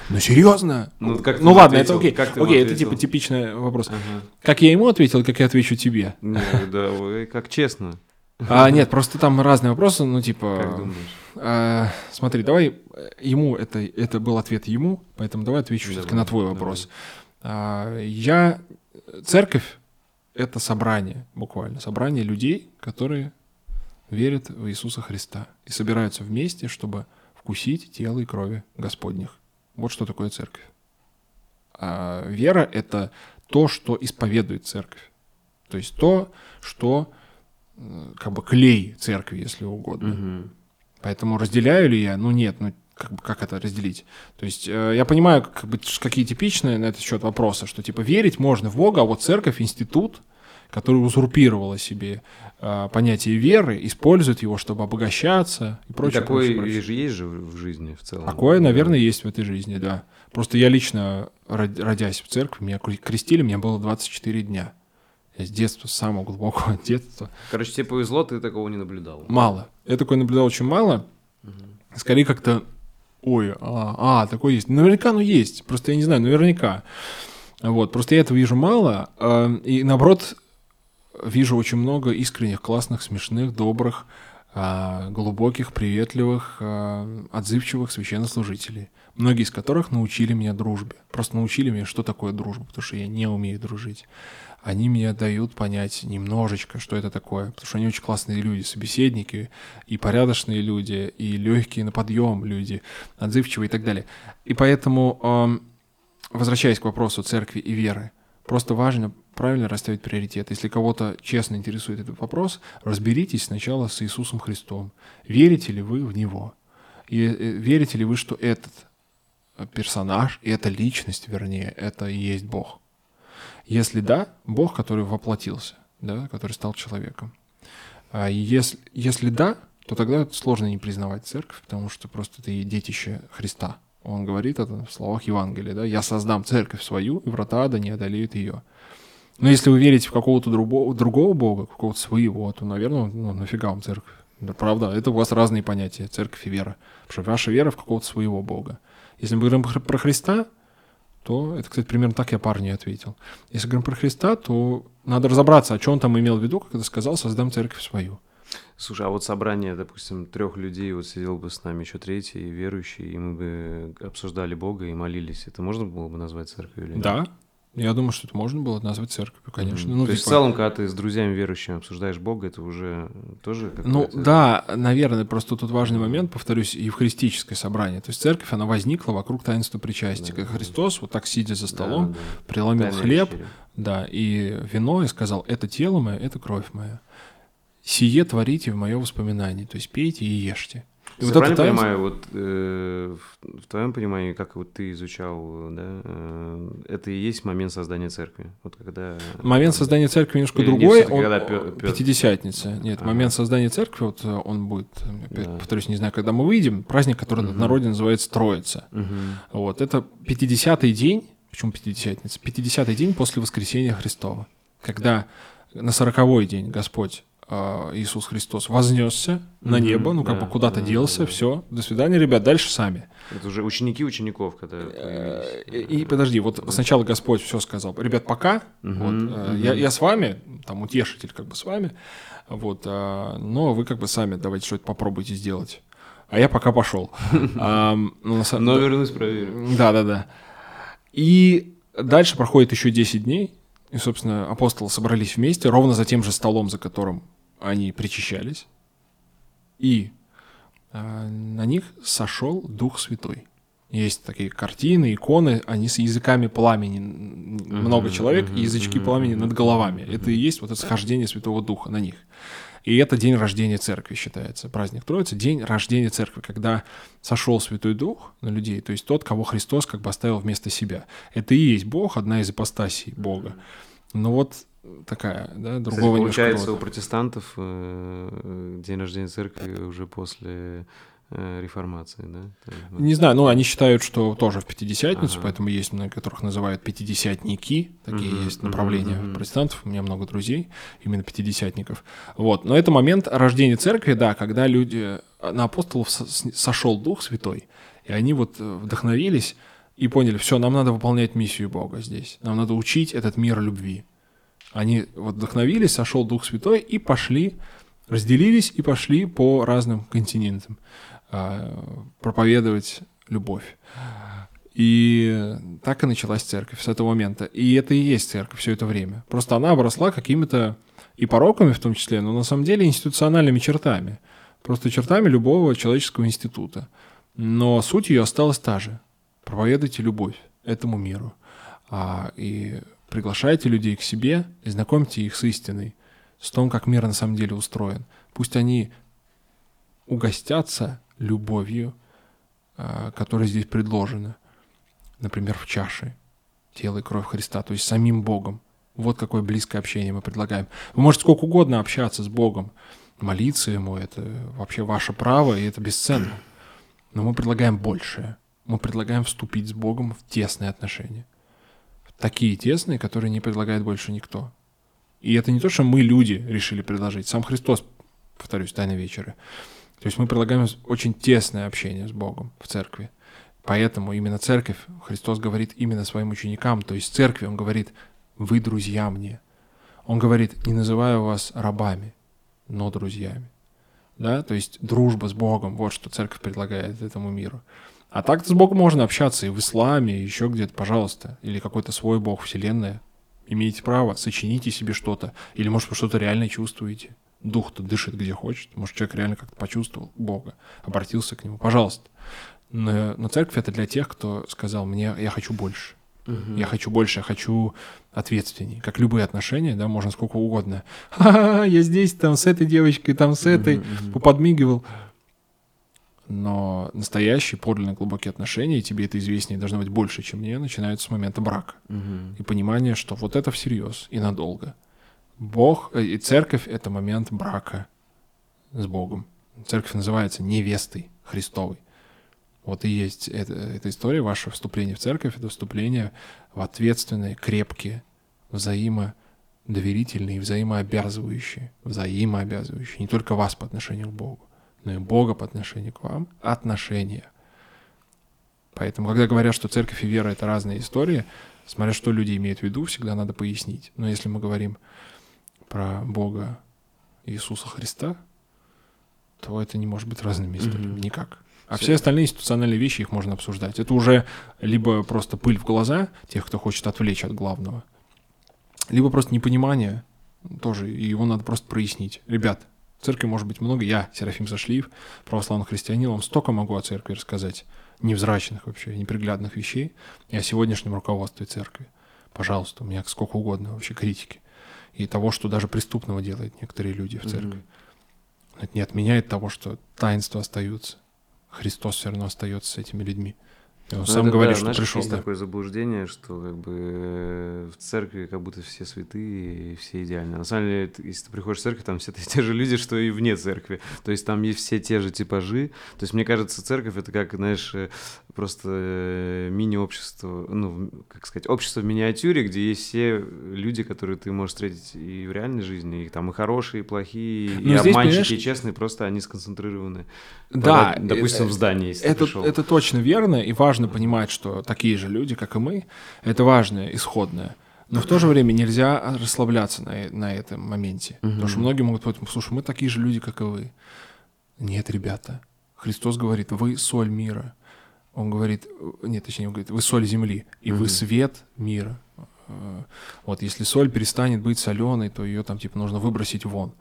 Ну серьезно? Ну, как ну ладно, ответил? это окей. Как окей, это типа типичный вопрос. Ага. Как я ему ответил, как я отвечу тебе? Нет, да, как честно. А, нет, просто там разные вопросы, ну типа. Как думаешь? А, смотри, давай ему это это был ответ ему, поэтому давай отвечу все-таки на твой вопрос. А, я церковь это собрание буквально собрание людей, которые верят в Иисуса Христа и собираются вместе, чтобы вкусить тело и крови Господних. Вот что такое церковь. А вера это то, что исповедует церковь. То есть то, что Э, как бы клей церкви, если угодно. Угу. Поэтому разделяю ли я? Ну нет, ну как, бы, как это разделить? То есть э, я понимаю, как бы, какие типичные на этот счет вопросы, что типа верить можно в Бога, а вот церковь, институт, которая узурпировала себе э, понятие веры, использует его, чтобы обогащаться и прочее. И такое прочее, прочее. же есть же в жизни в целом. Такое, наверное, есть в этой жизни, да. Просто я лично, родясь в церкви, меня крестили, мне было 24 дня. Я с детства, с самого глубокого [LAUGHS] детства. Короче, тебе повезло, ты такого не наблюдал. Мало. Я такое наблюдал очень мало. Угу. Скорее как-то, ой, а, а, такое есть. Наверняка оно есть, просто я не знаю, наверняка. Вот, просто я этого вижу мало. А, и наоборот, вижу очень много искренних, классных, смешных, добрых, а, глубоких, приветливых, а, отзывчивых священнослужителей, многие из которых научили меня дружбе. Просто научили меня, что такое дружба, потому что я не умею дружить. Они мне дают понять немножечко, что это такое, потому что они очень классные люди, собеседники, и порядочные люди, и легкие на подъем люди, отзывчивые и так далее. И поэтому, возвращаясь к вопросу церкви и веры, просто важно правильно расставить приоритет. Если кого-то честно интересует этот вопрос, разберитесь сначала с Иисусом Христом. Верите ли вы в Него? И э, верите ли вы, что этот персонаж, и эта личность, вернее, это и есть Бог? Если да, Бог, который воплотился, да, который стал человеком. А если, если да, то тогда сложно не признавать церковь, потому что просто ты детище Христа. Он говорит это в словах Евангелия, да, «Я создам церковь свою, и врата ада не одолеют ее». Но если вы верите в какого-то другого, другого бога, какого-то своего, то, наверное, ну, нафига вам церковь? Да, правда, это у вас разные понятия, церковь и вера. Потому что ваша вера в какого-то своего бога. Если мы говорим про Христа, то это, кстати, примерно так я парню ответил. Если говорим про Христа, то надо разобраться, о чем он там имел в виду, когда сказал «создам церковь свою». Слушай, а вот собрание, допустим, трех людей, вот сидел бы с нами еще третий, верующий, и мы бы обсуждали Бога и молились. Это можно было бы назвать церковью или нет? Да, я думаю, что это можно было назвать церковью, конечно. Mm-hmm. Ну, То есть, типа... в целом, когда ты с друзьями верующими обсуждаешь Бога, это уже тоже Ну, да, наверное, просто тут важный момент, повторюсь, евхаристическое собрание. То есть церковь, она возникла вокруг таинства причастия. Да, Христос, вот так сидя за столом, да, да. преломил Тайная хлеб, вечеря. да, и вино, и сказал, это тело мое, это кровь моя. Сие творите в мое воспоминание, то есть пейте и ешьте. И вот правильно это понимаю, вот э, в, в твоем понимании, как вот ты изучал, да, э, это и есть момент создания церкви. Вот когда. Момент создания церкви немножко Или другой. Он когда Петр... пятидесятница. Нет, ага. момент создания церкви, вот э, он будет, опять да. повторюсь, не знаю, когда мы выйдем, праздник, который угу. на народе называется Троица. Угу. Вот это пятидесятый день. Почему пятидесятница? Пятидесятый день после воскресения Христова, когда на сороковой день Господь а, Иисус Христос вознесся mm-hmm, на небо, ну как да, бы куда-то да, делся, да. все, до свидания, ребят, дальше сами. Это уже ученики учеников, когда. Э, и, подожди, вот сначала Господь все сказал, ребят, пока, вот, mm-hmm. Я, я с вами, там утешитель как бы с вами, вот, а, но вы как бы сами давайте что-то попробуйте сделать. А я пока пошел. [LAUGHS] Ну, но вернусь, проверю. Да, да, да. И дальше проходит еще 10 дней, и, собственно, апостолы собрались вместе, ровно за тем же столом, за которым они причащались, и э, на них сошел Дух Святой. Есть такие картины, иконы, они с языками пламени, много человек, и язычки пламени над головами. Это и есть вот это схождение Святого Духа на них. И это день рождения церкви считается, праздник Троицы, день рождения церкви, когда сошел Святой Дух на людей, то есть тот, кого Христос как бы оставил вместо себя. Это и есть Бог, одна из ипостасий Бога. Но вот такая, да, другого Кстати, Получается, рода. у протестантов э, день рождения церкви уже после э, реформации, да? Не знаю, ну они считают, что тоже в Пятидесятницу, ага. поэтому есть многие, которых называют Пятидесятники, такие угу, есть направления угу, протестантов, у меня много друзей, именно Пятидесятников. Вот, но это момент рождения церкви, да, когда люди, на апостолов сошел Дух Святой, и они вот э, вдохновились и поняли, все, нам надо выполнять миссию Бога здесь, нам надо учить этот мир любви. Они вот вдохновились, сошел Дух Святой и пошли, разделились и пошли по разным континентам э, проповедовать любовь. И так и началась церковь с этого момента. И это и есть церковь все это время. Просто она обросла какими-то и пороками в том числе, но на самом деле институциональными чертами. Просто чертами любого человеческого института. Но суть ее осталась та же. Проповедуйте любовь этому миру. А, и Приглашайте людей к себе и знакомьте их с истиной, с том, как мир на самом деле устроен. Пусть они угостятся любовью, а, которая здесь предложена. Например, в чаше тело и кровь Христа, то есть самим Богом. Вот какое близкое общение мы предлагаем. Вы можете сколько угодно общаться с Богом, молиться Ему, это вообще ваше право, и это бесценно. Но мы предлагаем большее. Мы предлагаем вступить с Богом в тесные отношения. Такие тесные, которые не предлагает больше никто. И это не то, что мы, люди, решили предложить. Сам Христос, повторюсь, Тайна вечера. То есть мы предлагаем очень тесное общение с Богом в церкви. Поэтому именно церковь, Христос говорит именно своим ученикам, то есть церкви, Он говорит, вы друзья мне. Он говорит, не называю вас рабами, но друзьями. Да, то есть дружба с Богом, вот что церковь предлагает этому миру. А так-то с Богом можно общаться и в исламе, и еще где-то, пожалуйста. Или какой-то свой Бог, вселенная. Имеете право, сочините себе что-то. Или, может, вы что-то реально чувствуете. Дух-то дышит где хочет. Может, человек реально как-то почувствовал Бога, обратился к нему. Пожалуйста. Но, но церковь это для тех, кто сказал мне, я хочу больше. Угу. Я хочу больше, я хочу ответственней. Как любые отношения, да, можно сколько угодно. [LAUGHS] Ха-ха, я здесь, там с этой девочкой, там с этой, угу, поподмигивал. Но настоящие, подлинно глубокие отношения, и тебе это известнее должно быть больше, чем мне, начинаются с момента брака. Угу. И понимание, что вот это всерьез и надолго. Бог э, и церковь — это момент брака с Богом. Церковь называется невестой Христовой. Вот и есть эта, эта история, ваше вступление в церковь, это вступление в ответственные, крепкие, взаимодоверительные, взаимообязывающие, взаимообязывающие не только вас по отношению к Богу, но и Бога по отношению к вам, отношения. Поэтому, когда говорят, что церковь и вера — это разные истории, смотря что люди имеют в виду, всегда надо пояснить. Но если мы говорим про Бога Иисуса Христа, то это не может быть разными историями. Mm-hmm. Никак. А все остальные институциональные вещи, их можно обсуждать. Это уже либо просто пыль в глаза тех, кто хочет отвлечь от главного, либо просто непонимание тоже, и его надо просто прояснить. Ребят, церкви может быть много. Я, Серафим Зашлиев, православный христианин, вам столько могу о церкви рассказать. Невзрачных вообще, неприглядных вещей. И о сегодняшнем руководстве церкви. Пожалуйста, у меня сколько угодно вообще критики. И того, что даже преступного делают некоторые люди в церкви. Mm-hmm. Это не отменяет того, что таинства остаются. Христос все равно остается с этими людьми. Он ну, сам это, говорит, да, что знаешь, пришел. Есть да. такое заблуждение, что как бы э, в церкви как будто все святые и все идеальные. На самом деле, если ты приходишь в церковь, там все [LAUGHS] те же люди, что и вне церкви. То есть там есть все те же типажи. То есть мне кажется, церковь это как, знаешь, э, просто э, мини-общество, ну, как сказать, общество в миниатюре, где есть все люди, которые ты можешь встретить и в реальной жизни, и там и хорошие, и плохие, Но ну, и здесь, обманщики, и честные, просто они сконцентрированы. Да. Допустим, в здании, если это, это точно верно, и важно важно понимать, что такие же люди, как и мы, это важное, исходное. Но в то же время нельзя расслабляться на, на этом моменте. Угу. Потому что многие могут подумать, слушай, мы такие же люди, как и вы. Нет, ребята. Христос говорит, вы соль мира. Он говорит, нет, точнее, он говорит, вы соль земли, и вы свет мира. Э, вот если соль перестанет быть соленой, то ее там типа нужно выбросить вон.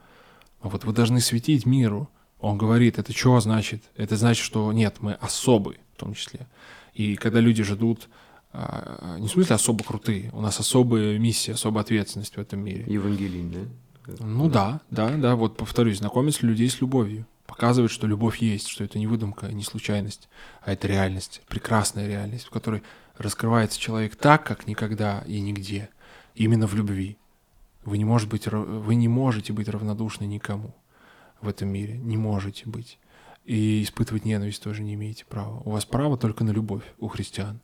А вот вы должны светить миру. Он говорит, это что значит? Это значит, что нет, мы особые в том числе. И когда люди ждут, а, не в смысле особо крутые, у нас особая миссия, особая ответственность в этом мире. Евангелин, да? Ну да, да, да, вот повторюсь, знакомить людей с любовью, показывать, что любовь есть, что это не выдумка, не случайность, а это реальность, прекрасная реальность, в которой раскрывается человек так, как никогда и нигде, именно в любви. Вы не, можете быть, вы не можете быть равнодушны никому в этом мире, не можете быть. И испытывать ненависть тоже не имеете права. У вас право только на любовь у христиан.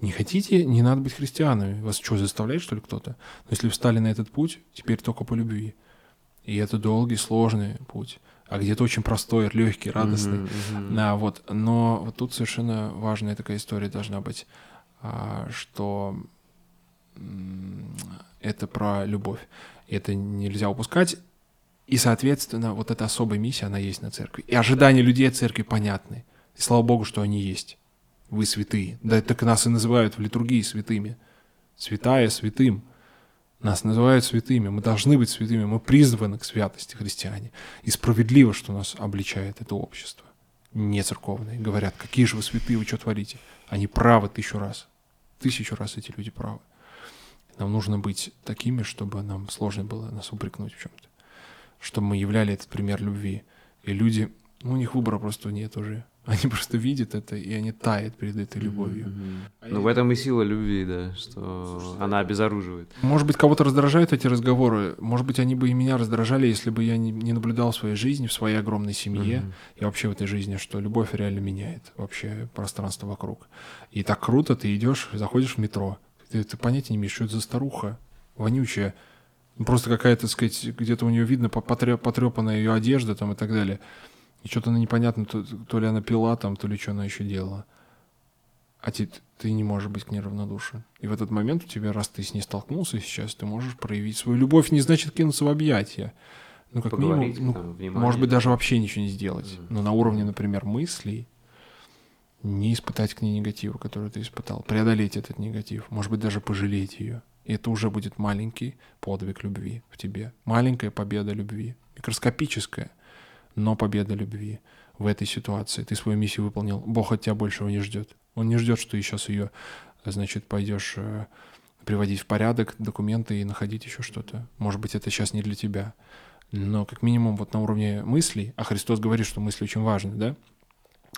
Не хотите, не надо быть христианами. Вас что, заставляет, что ли, кто-то? Но если встали на этот путь, теперь только по любви. И это долгий, сложный путь. А где-то очень простой, легкий, радостный. Uh-huh, uh-huh. А, вот. Но вот тут совершенно важная такая история должна быть, а, что это про любовь. Это нельзя упускать. И, соответственно, вот эта особая миссия, она есть на церкви. И ожидания людей от церкви понятны. И слава Богу, что они есть. Вы святые. Да так нас и называют в литургии святыми. Святая святым. Нас называют святыми. Мы должны быть святыми. Мы призваны к святости христиане. И справедливо, что нас обличает это общество. Не церковное. Говорят, какие же вы святые, вы что творите? Они правы тысячу раз. Тысячу раз эти люди правы. Нам нужно быть такими, чтобы нам сложно было нас упрекнуть в чем-то чтобы мы являли этот пример любви. И люди, ну, у них выбора просто нет уже. [LAUGHS] Они просто видят это, и они тают перед этой любовью. Mm-hmm. Ну, в этом и сила любви, да, что она обезоруживает. Может быть, кого-то раздражают эти разговоры. Может быть, они бы и меня раздражали, если бы я не, не наблюдал в своей жизни, в своей огромной семье mm-hmm. и вообще в этой жизни, что любовь реально меняет вообще пространство вокруг. И так круто, ты идешь, заходишь в метро, ты, ты понятия не имеешь, что это за старуха, вонючая, просто какая-то, так сказать, где-то у нее видно потрепанная ее одежда там и так далее. И что-то она непонятно, то, то ли она пила там, то ли что она еще делала. А ты, ты не можешь быть к ней равнодушен. И в этот момент у тебя, раз ты с ней столкнулся сейчас, ты можешь проявить свою любовь, не значит кинуться в объятия. Ну, как Поговорить, минимум, ну, там, может быть, даже вообще ничего не сделать. Mm-hmm. Но на уровне, например, мыслей не испытать к ней негатива, который ты испытал. Преодолеть этот негатив. Может быть, даже пожалеть ее. И это уже будет маленький подвиг любви в тебе. Маленькая победа любви. Микроскопическая но победа любви в этой ситуации. Ты свою миссию выполнил. Бог от тебя большего не ждет. Он не ждет, что ты сейчас ее, значит, пойдешь э, приводить в порядок документы и находить еще что-то. Может быть, это сейчас не для тебя. Но как минимум вот на уровне мыслей, а Христос говорит, что мысли очень важны, да?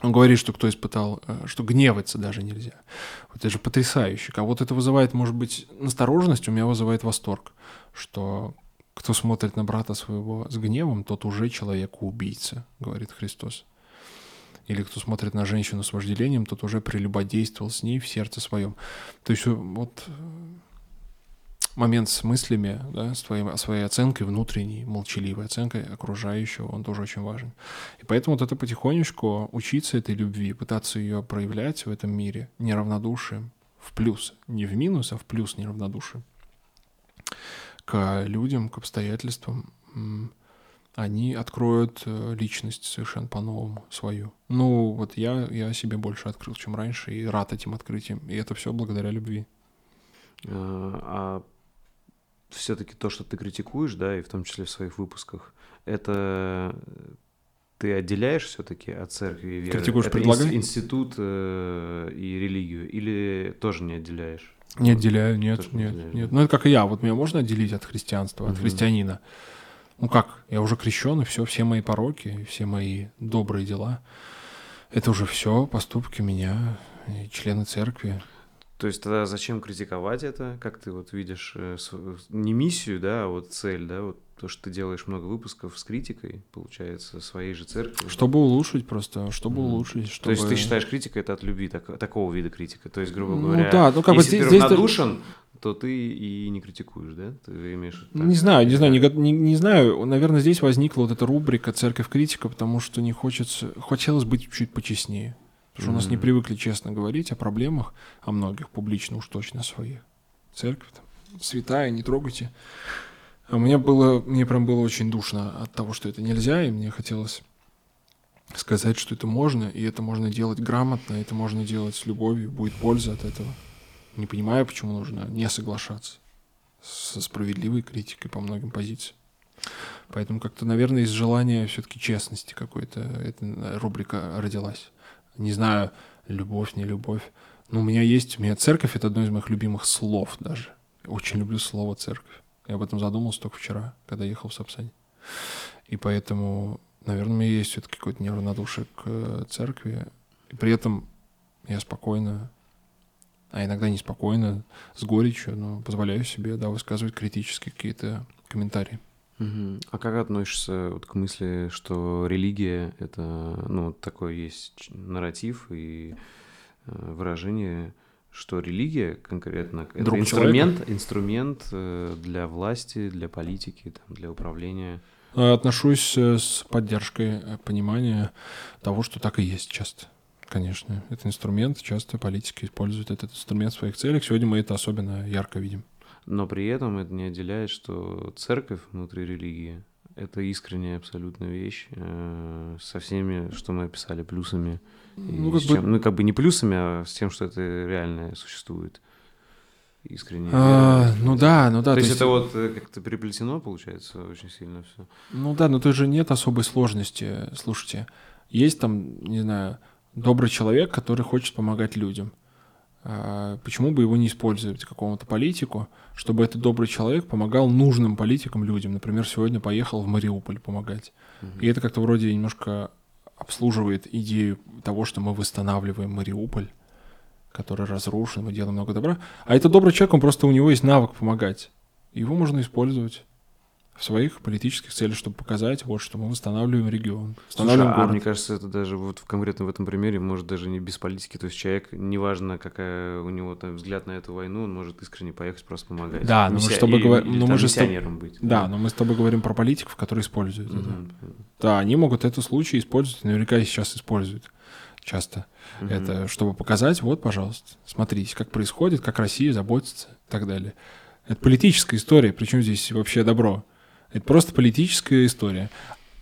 Он говорит, что кто испытал, э, что гневаться даже нельзя. Вот это же потрясающе. Кого-то это вызывает, может быть, настороженность, у меня вызывает восторг, что кто смотрит на брата своего с гневом, тот уже человек-убийца, говорит Христос. Или кто смотрит на женщину с вожделением, тот уже прелюбодействовал с ней в сердце своем. То есть вот момент с мыслями, да, с твоей, своей оценкой внутренней, молчаливой оценкой окружающего, он тоже очень важен. И поэтому вот это потихонечку учиться этой любви, пытаться ее проявлять в этом мире неравнодушием, в плюс, не в минус, а в плюс неравнодушием к людям, к обстоятельствам, они откроют э, личность совершенно по-новому свою. Ну, вот я, я себе больше открыл, чем раньше, и рад этим открытием. И это все благодаря любви. А, а все-таки то, что ты критикуешь, да, и в том числе в своих выпусках, это ты отделяешь все-таки от церкви и веры? Критикуешь, это предлагай? институт э, и религию, или тоже не отделяешь? Не отделяю, нет, Тоже нет, нет. Ну, это как и я. Вот меня можно отделить от христианства, от угу. христианина? Ну как, я уже крещен, и все, все мои пороки, все мои добрые дела, это уже все поступки меня, члены церкви. То есть тогда зачем критиковать это? Как ты вот видишь э, не миссию, да, а вот цель, да, вот то, что ты делаешь много выпусков с критикой, получается, своей же церкви. Чтобы улучшить просто, чтобы mm. улучшить. Чтобы... То есть ты считаешь критика это от любви, так, такого вида критика? То есть, грубо ну говоря, ну, да, ну, как если бы ты здесь, равнодушен, здесь... то ты и не критикуешь, да? Ты имеешь... Так, не знаю, не знаю, не, не, не знаю. Наверное, здесь возникла вот эта рубрика «Церковь критика», потому что не хочется... Хотелось быть чуть почестнее. Потому что mm-hmm. у нас не привыкли честно говорить о проблемах, о многих, публично уж точно своих. Церковь там, святая, не трогайте. А мне было, мне прям было очень душно от того, что это нельзя, и мне хотелось сказать, что это можно, и это можно делать грамотно, это можно делать с любовью, будет польза от этого. Не понимаю, почему нужно не соглашаться со справедливой критикой по многим позициям. Поэтому как-то, наверное, из желания все-таки честности какой-то эта рубрика родилась. Не знаю, любовь, не любовь. Но у меня есть, у меня церковь — это одно из моих любимых слов даже. Очень люблю слово церковь. Я об этом задумался только вчера, когда ехал в Сапсане. И поэтому, наверное, у меня есть все-таки какое-то неравнодушие к э, церкви. И при этом я спокойно, а иногда неспокойно, с горечью, но позволяю себе, да, высказывать критические какие-то комментарии. Угу. А как относишься вот к мысли, что религия — это, ну, такой есть нарратив и э, выражение что религия конкретно это Друг инструмент, человека. инструмент э, для власти, для политики, там, для управления. Э, отношусь э, с поддержкой понимания того, что так и есть часто. Конечно, это инструмент, часто политики используют этот инструмент в своих целях. Сегодня мы это особенно ярко видим. Но при этом это не отделяет, что церковь внутри религии — это искренняя абсолютная вещь со всеми, что мы описали, плюсами ну, как чем, бы... ну, как бы не плюсами, а с тем, что это реально существует. Искренне. А, ну да, ну да. То, то есть, есть это вот э, как-то переплетено, получается, очень сильно все. Ну да, но тут же нет особой сложности. Слушайте, есть там, не знаю, добрый человек, который хочет помогать людям. А почему бы его не использовать, какому-то политику, чтобы этот добрый человек помогал нужным политикам людям? Например, сегодня поехал в Мариуполь помогать. Угу. И это как-то вроде немножко обслуживает идею того, что мы восстанавливаем Мариуполь, который разрушен, мы делаем много добра. А это добрый человек, он просто у него есть навык помогать. Его можно использовать в своих политических целях, чтобы показать, вот, что мы восстанавливаем регион, восстанавливаем Слушай, город. а мне кажется, это даже вот в- конкретно в этом примере может даже не без политики. То есть человек, неважно, какая у него там взгляд на эту войну, он может искренне поехать просто помогать. Да, но мы Миссия- с тобой или- говор- или но мы же с тоб- миссионером быть. Да, но мы с тобой говорим про политиков, которые используют это. Мгм. Да, они могут этот случай использовать, наверняка и сейчас используют часто. Мгм. Это чтобы показать, вот, пожалуйста, смотрите, как происходит, как Россия заботится и так далее. Это политическая история, причем здесь вообще добро. Это просто политическая история.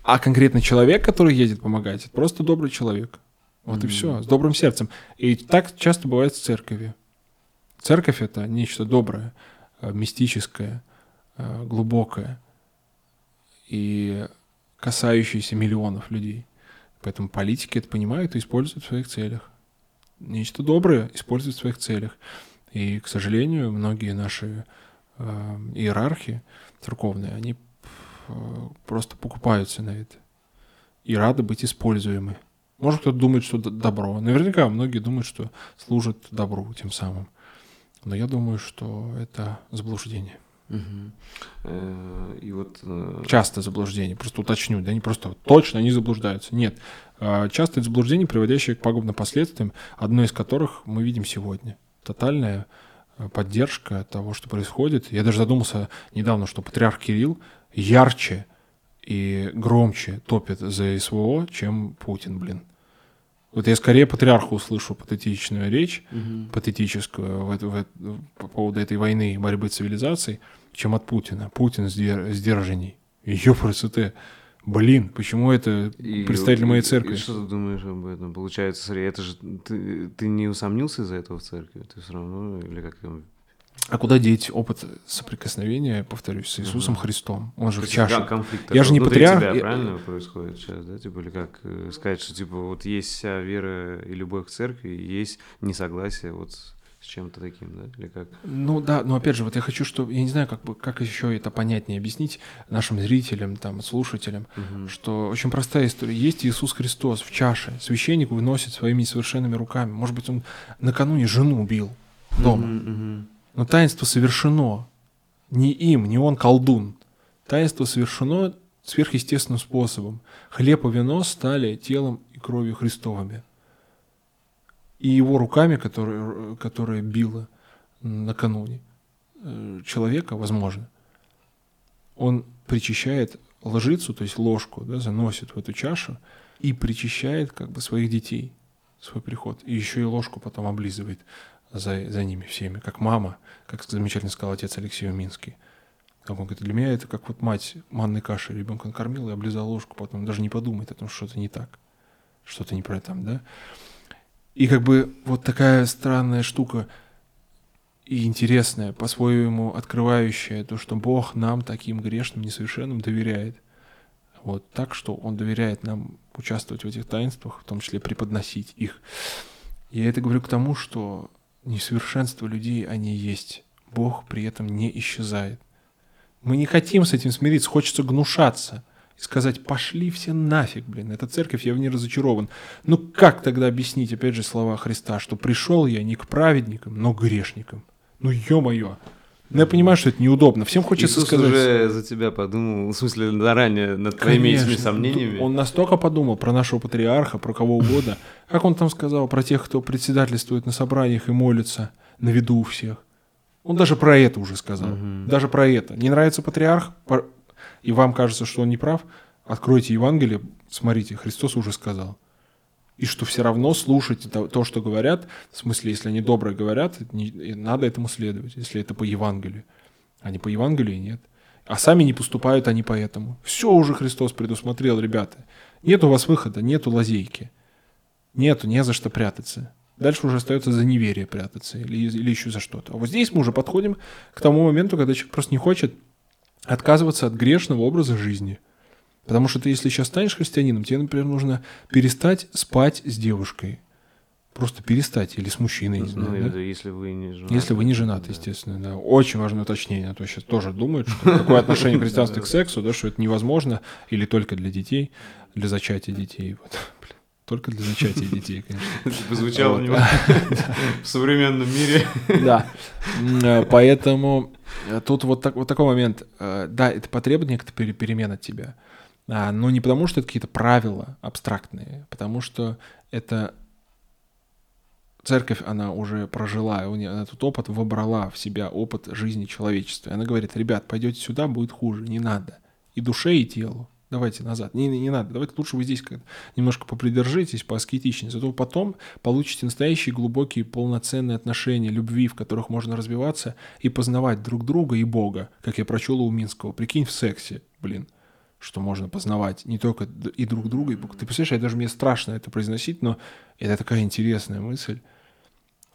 А конкретно человек, который едет помогать, это просто добрый человек. Вот и Мгм. все, с добрым сердцем. И так часто бывает в церкви. Церковь это нечто доброе, э, мистическое, э, глубокое и касающееся миллионов людей. Поэтому политики это понимают и используют в своих целях. Нечто доброе используют в своих целях. И, к сожалению, многие наши э, иерархи церковные, они просто покупаются на это. И рады быть используемы. Может, кто-то думает, что добро. Наверняка многие думают, что служат добру тем самым. Но я думаю, что это заблуждение. Э, И вот... э, Часто заблуждение, просто уточню, да не просто точно они заблуждаются. Нет, часто это заблуждение, приводящее к пагубным последствиям, одно из которых мы видим сегодня. Тотальная э, поддержка того, что происходит. Я даже задумался недавно, что патриарх Кирилл ярче и громче топит за СВО, чем Путин, блин. Вот я скорее патриарха услышу патетичную речь, мгм. патетическую в в по поводу этой войны и борьбы цивилизаций, чем от Путина. Путин сдер- сдержанней. Ёпрст, блин, почему это И- представитель моей церкви? И что ты думаешь об этом? Получается, смотри, это же ты, ты не усомнился из-за этого в церкви? Ты все равно, или как? А куда деть опыт соприкосновения, повторюсь, с Иисусом Мгм. Христом? Он же в чаше. кон- Конфликт Я же не внутри патриарх, тебя, я- правильно происходит сейчас, да? Типа, или как э, сказать, что типа вот есть вся вера и любовь к церкви, есть несогласие вот чем-то таким, да? Или как? Ну да, но опять же, вот я хочу, что я не знаю, как бы как еще это понятнее объяснить нашим зрителям, там, слушателям, Мгм. что очень простая история. Есть Иисус Христос в чаше. Священник выносит своими несовершенными руками. Может быть, он накануне жену убил дома. Мгм, мгм. Но таинство совершено не им, не он колдун. Таинство совершено сверхъестественным способом. Хлеб и вино стали телом и кровью Христовыми. И его руками, которые, которые било накануне э, человека, возможно, он причащает ложицу, то есть ложку, да, заносит в эту чашу и причащает как бы своих детей, свой приход. И еще и ложку потом облизывает за, за ними всеми, как мама, как замечательно сказал отец Алексей Минский. Он говорит, для меня это как вот мать манной кашей ребенка накормила и облизала ложку, потом даже не подумает о том, что что-то не так, что-то не про там, да. И как бы вот такая странная штука и интересная, по-своему открывающая то, что Бог нам, таким грешным, несовершенным, доверяет. Вот так, что Он доверяет нам участвовать в этих таинствах, в том числе преподносить их. Я это говорю к тому, что несовершенство людей, они есть. Бог при этом не исчезает. Мы не хотим с этим смириться, хочется гнушаться и сказать, пошли все нафиг, блин, эта церковь, я в ней разочарован. Ну как тогда объяснить, опять же, слова Христа, что пришел я не к праведникам, но к грешникам? Ну ё-моё. Ну я понимаю, что это неудобно. Всем хочется Иисус сказать... уже за тебя подумал, в смысле, заранее над твоими этими Конечно. сомнениями. Он настолько подумал про нашего патриарха, про кого угодно. Как он там сказал, про тех, кто председательствует на собраниях и молится на виду у всех. Он даже про это уже сказал. Мгм. Даже про это. Не нравится патриарх, и вам кажется, что он не прав, откройте Евангелие, смотрите, Христос уже сказал. И что все равно слушайте то, то, что говорят, в смысле, если они доброе говорят, не- надо этому следовать, если это по Евангелию. А по Евангелию нет. А сами не поступают они поэтому. Все уже Христос предусмотрел, ребята. Нет у вас выхода, нету лазейки. Нету, не за что прятаться. Дальше уже остается за неверие прятаться или, или еще за что-то. А вот здесь мы уже подходим к тому моменту, когда человек просто не хочет отказываться от грешного образа жизни. Потому что ты, если сейчас станешь христианином, тебе, например, нужно перестать спать с девушкой. Просто перестать. Или с мужчиной, не знаю. Ну, да? если вы не женаты. Если вы не женаты, Да. естественно, да. Очень важное уточнение, а то сейчас тоже думают, что какое отношение христианства к сексу, да, что это невозможно, или только для детей, для зачатия детей. Вот. Только для зачатия детей, конечно. Это звучало [LAUGHS] в современном мире. Да. Э, поэтому тут вот, так, вот такой момент. Э, да, это потребует некоторые перемен от тебя. А, но не потому, что это какие-то правила абстрактные, потому что это церковь, она уже прожила, у нее этот опыт вобрала в себя опыт жизни человечества. И она говорит, ребят, пойдете сюда, будет хуже, не надо. И душе, и телу. Давайте назад. Не, не, не надо. Давайте лучше вы здесь немножко попридержитесь, поаскетичнее. Зато потом получите настоящие глубокие полноценные отношения, любви, в которых можно развиваться и познавать друг друга и Бога, как я прочел у Минского. Прикинь, в сексе, блин что можно познавать не только и друг друга, и Бога. Ты представляешь, я даже мне страшно это произносить, но это такая интересная мысль.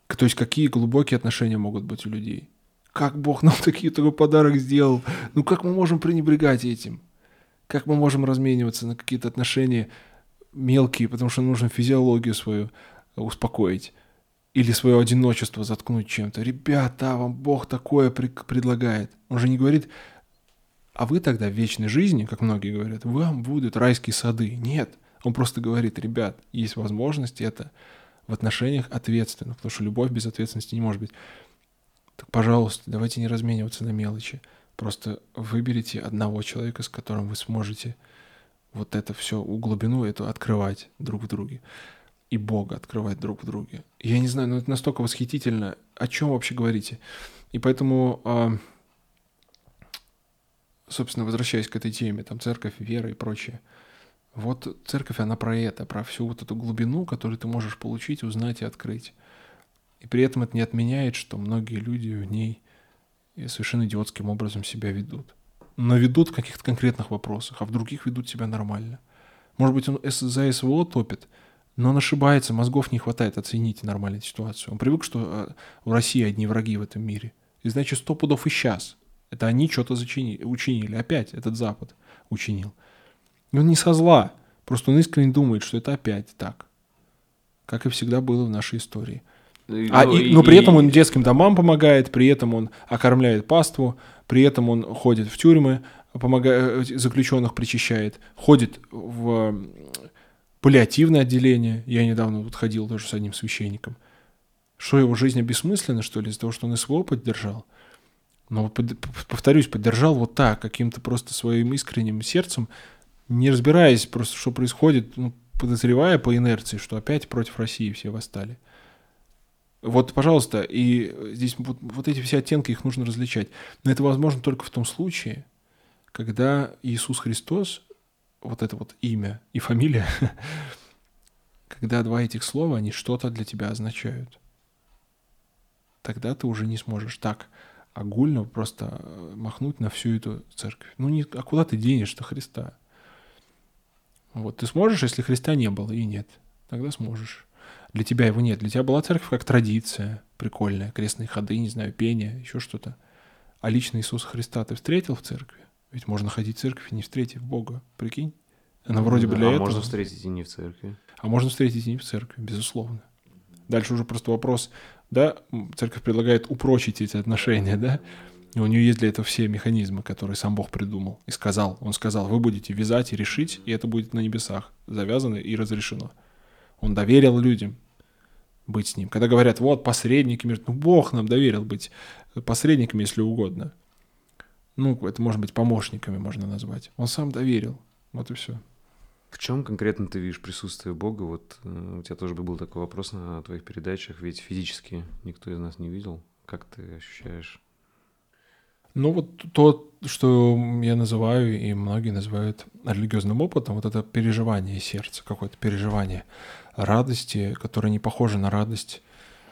То есть какие глубокие отношения могут быть у людей? Как Бог нам [LAUGHS] такие, такой подарок сделал? Ну как мы можем пренебрегать этим? Как мы можем размениваться на какие-то отношения мелкие, потому что нужно физиологию свою успокоить? Или свое одиночество заткнуть чем-то? Ребята, вам Бог такое предлагает. Он же не говорит, а вы тогда в вечной жизни, как многие говорят, вам будут райские сады. Нет, он просто говорит, ребят, есть возможность это в отношениях ответственных, потому что любовь без ответственности не может быть. Так, пожалуйста, давайте не размениваться на мелочи. Просто выберите одного человека, с которым вы сможете вот это все, у глубину эту открывать друг в друге. И Бога открывать друг в друге. Я не знаю, но это настолько восхитительно. О чем вообще говорите? И поэтому, а, собственно, возвращаясь к этой теме, там церковь, вера и прочее – вот церковь, она про это, про всю вот эту глубину, которую ты можешь получить, узнать и открыть. И при этом это не отменяет, что многие люди в ней совершенно идиотским образом себя ведут. Но ведут в каких-то конкретных вопросах, а в других ведут себя нормально. Может быть, он за СВО топит, но он ошибается, мозгов не хватает оценить нормальную ситуацию. Он привык, что а, в России одни враги в этом мире. И значит, сто пудов и сейчас. Это они что-то зачинили, учинили. Опять этот Запад учинил. И он не со зла, просто он искренне думает, что это опять так, как и всегда было в нашей истории. Ну, а, и, но при этом он детским домам помогает, при этом он окормляет паству, при этом он ходит в тюрьмы, помогает, э, заключенных причащает, ходит в паллиативное отделение. Я недавно тут ходил тоже с одним священником. Что, его жизнь бессмысленна, что ли, из-за того, что он СВО поддержал? Но, повторюсь, поддержал вот так, каким-то просто своим искренним сердцем, не разбираясь просто, что происходит, ну, подозревая по инерции, что опять против России все восстали. Вот, пожалуйста, и здесь вот, вот эти все оттенки, их нужно различать. Но это возможно только в том случае, когда Иисус Христос, вот это вот имя и фамилия, [LAUGHS] когда два этих слова, они что-то для тебя означают. Тогда ты уже не сможешь так огульно просто махнуть на всю эту церковь. Ну, не, а куда ты денешь-то Христа? Вот ты сможешь, если Христа не было и нет, тогда сможешь. Для тебя его нет. Для тебя была церковь как традиция прикольная, крестные ходы, не знаю, пение, еще что-то. А лично Иисуса Христа ты встретил в церкви? Ведь можно ходить в церковь и не встретив Бога. Прикинь? Она вроде бы для а этого. А можно встретить и не в церкви. А можно встретить и не в церкви, безусловно. Дальше уже просто вопрос, да, церковь предлагает упрочить эти отношения, да, и у нее есть для этого все механизмы, которые сам Бог придумал и сказал. Он сказал, вы будете вязать и решить, и это будет на небесах завязано и разрешено. Он доверил людям быть с ним. Когда говорят, вот посредники, ну Бог нам доверил быть посредниками, если угодно. Ну, это может быть помощниками можно назвать. Он сам доверил. Вот и все. В чем конкретно ты видишь присутствие Бога? Вот э, у тебя тоже был такой вопрос на твоих передачах, ведь физически никто из нас не видел. Как ты ощущаешь ну вот то, что я называю, и многие называют религиозным опытом, вот это переживание сердца, какое-то переживание радости, которое не похоже на радость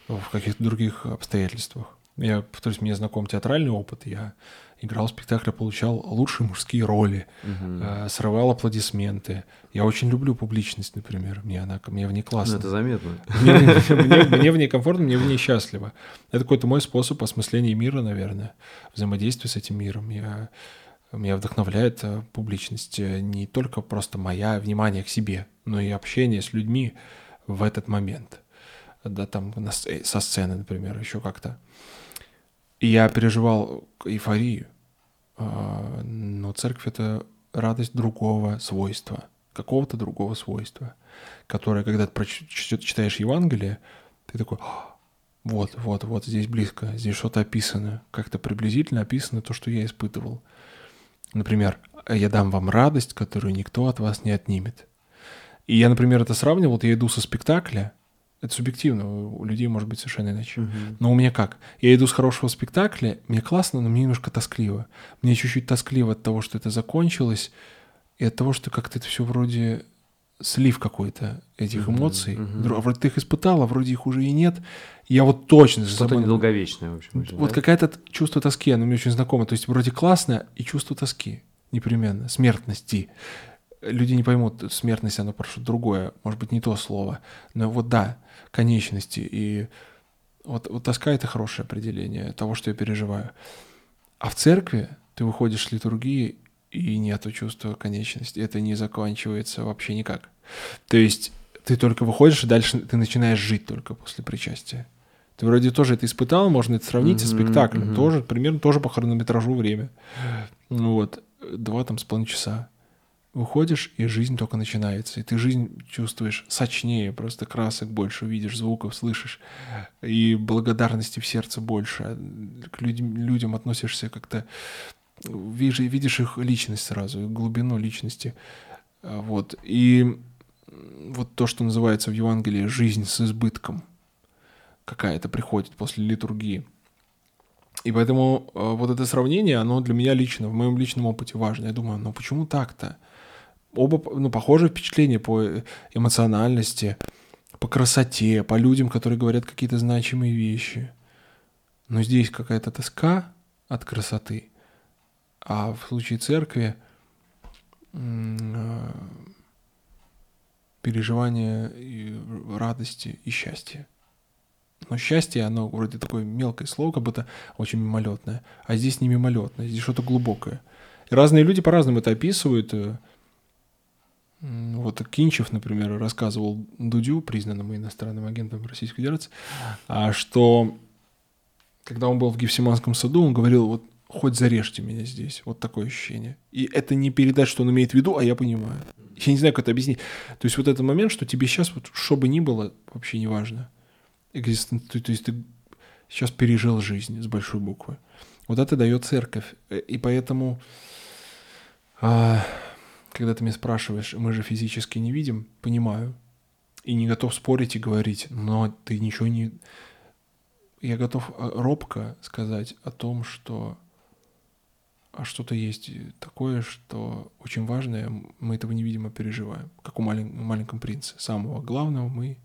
в каких-то других обстоятельствах. Я, повторюсь, мне знаком театральный опыт, я играл в спектакле, получал лучшие мужские роли, угу. э, срывал аплодисменты. Я очень люблю публичность, например. Мне она мне в ней классно. Ну, это заметно. Мне, мне, мне в ней комфортно, мне в ней счастливо. Это какой-то мой способ осмысления мира, наверное, взаимодействия с этим миром. Я, меня вдохновляет э, публичность э, не только просто моя внимание к себе, но и общение с людьми в этот момент. Да, там со сцены, например, еще как-то. И я переживал эйфорию. А, но церковь — это радость другого свойства. какого-то другого свойства, которое, когда ты читаешь Евангелие, ты такой, «А, вот, вот, вот, здесь близко, здесь что-то описано, как-то приблизительно описано то, что я испытывал. Например, я дам вам радость, которую никто от вас не отнимет. И я, например, это сравнивал, вот я иду со спектакля, это субъективно, у людей может быть совершенно иначе. Угу. Но у меня как? Я иду с хорошего спектакля, мне классно, но мне немножко тоскливо. Мне чуть-чуть тоскливо от того, что это закончилось, и от того, что как-то это все вроде слив какой-то этих эмоций. Угу. Вроде ты их испытал, а вроде их уже и нет. Я вот точно... Что-то собой... недолговечное, в общем. Вот да? какая-то чувство тоски, оно мне очень знакомо. То есть вроде классно и чувство тоски непременно, смертности. Люди не поймут, смертность, оно прошу другое, может быть, не то слово. Но вот да, конечности. И вот, вот тоска — это хорошее определение того, что я переживаю. А в церкви ты выходишь с литургии, и нету чувства конечности. Это не заканчивается вообще никак. То есть ты только выходишь, и дальше ты начинаешь жить только после причастия. Ты вроде тоже это испытал, можно это сравнить mm-hmm, со спектаклем. Mm-hmm. Тоже, примерно тоже по хронометражу время. Ну вот, два там с половиной часа. Выходишь, и жизнь только начинается. И ты жизнь чувствуешь сочнее, просто красок больше увидишь, звуков слышишь. И благодарности в сердце больше. К людям, людям относишься как-то видишь, видишь их личность сразу, глубину личности. А, вот. И вот то, что называется в Евангелии жизнь с избытком, какая-то приходит после литургии. И поэтому а, вот это сравнение, оно для меня лично, в моем личном опыте важно. Я думаю, ну почему так-то? Оба, ну, похожие впечатления по эмоциональности, по красоте, по людям, которые говорят какие-то значимые вещи. Но здесь какая-то тоска от красоты – а в случае церкви э, переживание и радости и счастья. Но счастье, оно вроде такое мелкое слово, как будто очень мимолетное. А здесь не мимолетное, здесь что-то глубокое. И разные люди по-разному это описывают. Э, вот Кинчев, например, рассказывал Дудю, признанному иностранным агентом Российской Федерации, а что когда он был в Гефсиманском саду, он говорил, вот хоть зарежьте меня здесь. Вот такое ощущение. И это не передать, что он имеет в виду, а я понимаю. Я не знаю, как это объяснить. То есть вот этот момент, что тебе сейчас, вот, что бы ни было, вообще не важно. Экзистен... То есть ты сейчас пережил жизнь с большой буквы. Вот это дает церковь. И поэтому, а, когда ты меня спрашиваешь, мы же физически не видим, понимаю. И не готов спорить и говорить, но ты ничего не... Я готов а, робко сказать о том, что что-то есть такое, что очень важное, мы этого не видим, а переживаем. Как у малень, маленьком принце. Самого главного мы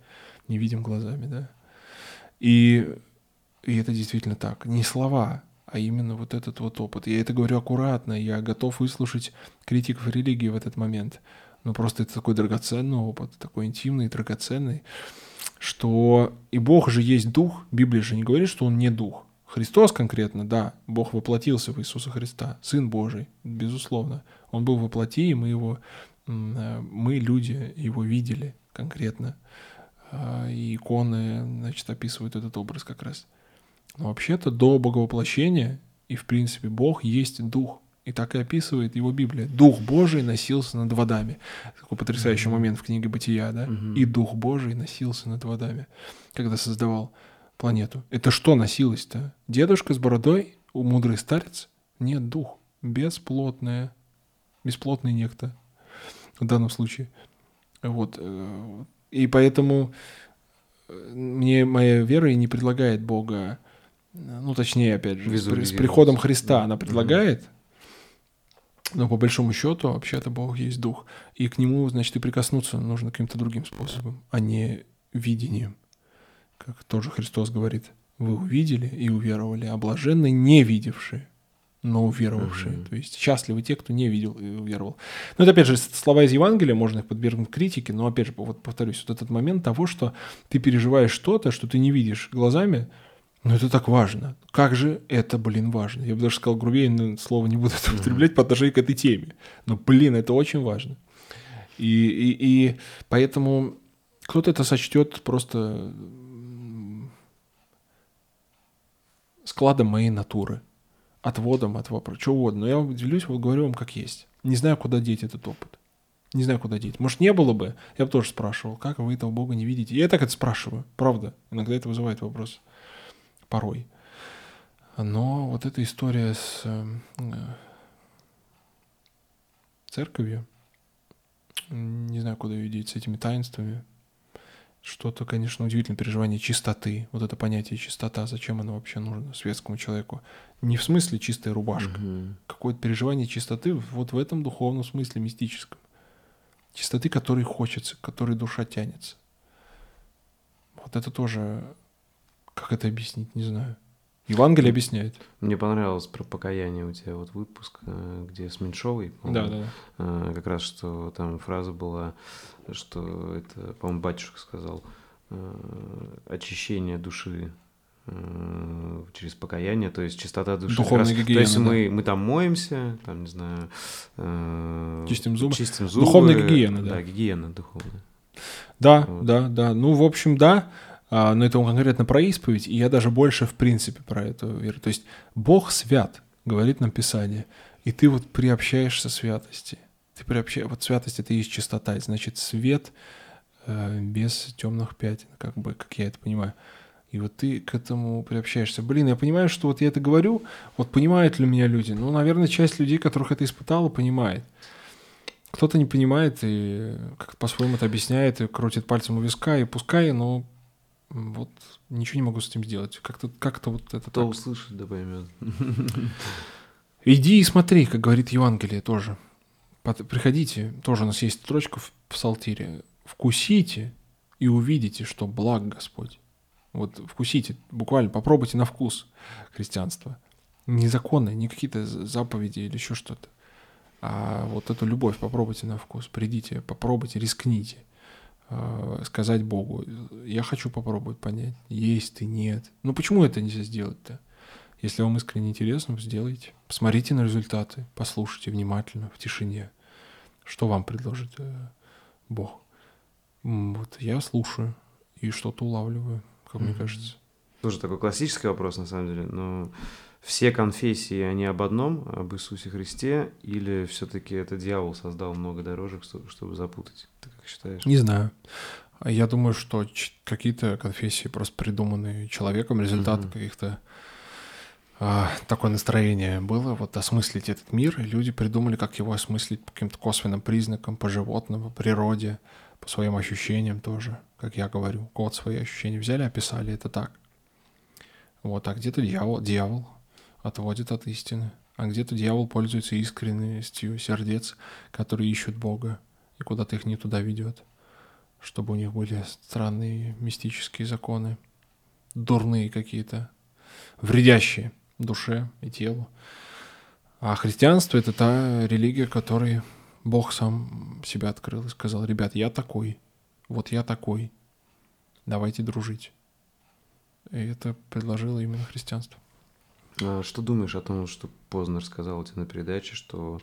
не видим глазами, да. И, и это действительно так. Не слова, а именно вот этот вот опыт. Я это говорю аккуратно, я готов выслушать критиков религии в этот момент. Но просто это такой драгоценный опыт, такой интимный, драгоценный, что и Бог же есть дух. Библия же не говорит, что он не дух. Христос конкретно, да, Бог воплотился в Иисуса Христа, Сын Божий, безусловно. Он был воплоти, и мы его, э, мы, люди, его видели конкретно. А, и иконы, значит, описывают этот образ как раз. Но вообще-то до боговоплощения, и в принципе Бог есть Дух. И так и описывает его Библия. Дух Божий носился над водами. Такой потрясающий mm-hmm. момент в книге Бытия, да? Mm-hmm. И Дух Божий носился над водами, когда создавал планету. Это что носилось-то? Дедушка с бородой? У мудрый старец? Нет, дух. Бесплотное. Бесплотный некто. В данном случае. Вот. Э, и поэтому э, мне моя вера и не предлагает Бога, ну, точнее, опять же, с, приходом Христа она предлагает, но по большому счету, вообще-то Бог есть Дух. И к Нему, значит, и прикоснуться нужно каким-то другим способом, а не видением как тоже Христос говорит, вы увидели и уверовали, а блаженны не видевшие, но уверовавшие. Mm-hmm. То есть счастливы те, кто не видел и уверовал. Но это, опять же, слова из Евангелия, можно их подвергнуть критике, но, опять же, вот повторюсь, вот этот момент того, что ты переживаешь что-то, что ты не видишь глазами, ну, это так важно. Как же это, блин, важно? Я бы даже сказал грубее, но слово не буду это употреблять mm-hmm. по отношению к этой теме. Но, блин, это очень важно. И, и, и поэтому кто-то это сочтет просто складом моей натуры, отводом от вопроса, что угодно. Но я делюсь, вот говорю вам как есть. Не знаю, куда деть этот опыт. Не знаю, куда деть. Может, не было бы, я бы тоже спрашивал, как вы этого Бога не видите. Я так это спрашиваю, правда. Иногда это вызывает вопрос. Порой. Но вот эта история с э, церковью, не знаю, куда ее деть, с этими таинствами, что-то, конечно, удивительное переживание чистоты. Вот это понятие чистота, зачем оно вообще нужно светскому человеку? Не в смысле чистая рубашка. Угу. Какое-то переживание чистоты вот в этом духовном смысле, мистическом. Чистоты, которой хочется, которой душа тянется. Вот это тоже... Как это объяснить, не знаю. Евангелие объясняет. Мне понравилось про покаяние у тебя вот выпуск, э, где с Меньшовой, Да, да. э, как раз что там фраза была, что это, по-моему, батюшка сказал, э, очищение души через покаяние, то есть чистота души. Духовная раз- гигиена, То есть да. мы, мы там моемся, там, не знаю... э, Чистим зубы. Чистим зубы. Духовная гигиена, да. Да, гигиена духовная. Да, Вот. да, да. Ну, в общем, да. А, но это конкретно про исповедь, и я даже больше, в принципе, про это верю. То есть Бог свят, говорит нам Писание, и ты вот приобщаешься святости. Ты приобщаешь... Вот святость — это и есть чистота, значит свет э, без темных пятен, как бы, как я это понимаю. И вот ты к этому приобщаешься. Блин, я понимаю, что вот я это говорю, вот понимают ли меня люди? Ну, наверное, часть людей, которых это испытало, понимает. Кто-то не понимает и как по-своему это объясняет, и крутит пальцем у виска, и пускай, но вот ничего не могу с этим сделать. Как-то как вот это Кто так. услышит, да поймет. [LAUGHS] Иди и смотри, как говорит Евангелие тоже. Приходите, тоже у нас есть строчка в псалтире. Вкусите и увидите, что благ Господь. Вот вкусите, буквально попробуйте на вкус христианство. Не законы, не какие-то заповеди или еще что-то. А вот эту любовь попробуйте на вкус. Придите, попробуйте, рискните. Э, Сказать Богу, я хочу попробовать понять, есть ты, нет. Ну почему это нельзя сделать-то? Если вам искренне интересно, сделайте. Посмотрите на результаты, послушайте внимательно, в тишине, что вам предложит э, Бог. Вот я слушаю и что-то улавливаю, как мне Мгм. кажется. Тоже такой классический вопрос, на самом деле. Но все конфессии, они об одном, об Иисусе Христе, или все-таки это дьявол создал много дорожек, чтобы, запутать? Ты как считаешь? Не знаю. Я думаю, что какие-то конфессии просто придуманные человеком, результат Мгм. каких-то а, такое настроение было, вот осмыслить этот мир, и люди придумали, как его осмыслить по каким-то косвенным признакам, по животным, по природе, по своим ощущениям тоже, как я говорю. Кого-то свои ощущения взяли, описали это так. Вот, а где-то дьявол, дьявол отводит от истины, а где-то дьявол пользуется искренностью сердец, которые ищут Бога, и куда-то их не туда ведет, чтобы у них были странные мистические законы, дурные какие-то, вредящие душе и телу. А христианство — это та религия, которой Бог сам себя открыл и сказал, ребят, я такой, вот я такой, давайте дружить. И это предложило именно христианство. А Что думаешь о том, что Познер сказал тебе на передаче, что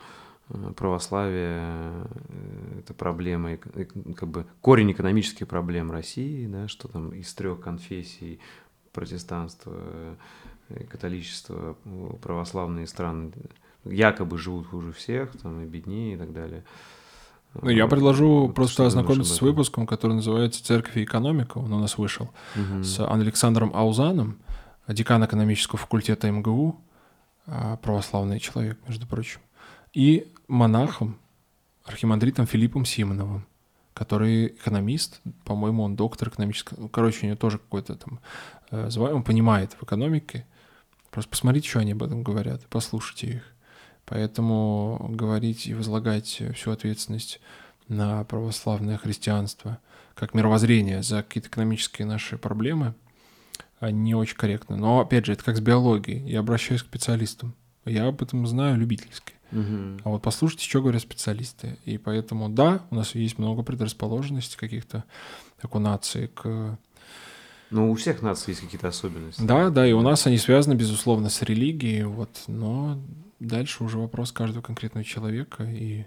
э, православие э, это проблема, как бы корень экономических проблем России, да, что там из трех конфессий протестанство, э, католичество, православные страны якобы живут хуже всех, там и беднее и так далее. Ну, я предложу Вот просто ознакомиться с выпуском, который называется «Церковь и экономика», он у нас вышел. Мгм. с Александром Аузаном, декан экономического факультета МГУ, а, православный человек, между прочим, и монахом, архимандритом Филиппом Симоновым, который экономист, по-моему, он доктор экономического, ну, короче, у него тоже какой-то там э, звание, он понимает в экономике. Просто посмотрите, что они об этом говорят, послушайте их. Поэтому говорить и возлагать всю ответственность на православное христианство как мировоззрение за какие-то экономические наши проблемы не очень корректно. Но, опять же, это как с биологией. Я обращаюсь к специалистам. Я об этом знаю любительски. Мгм. А вот послушайте, что говорят специалисты. И поэтому, да, у нас есть много предрасположенностей каких-то, как у нации, к... Ну, у всех наций есть какие-то особенности. Да, да, и у нас они связаны, безусловно, с религией, вот, но дальше уже вопрос каждого конкретного человека, и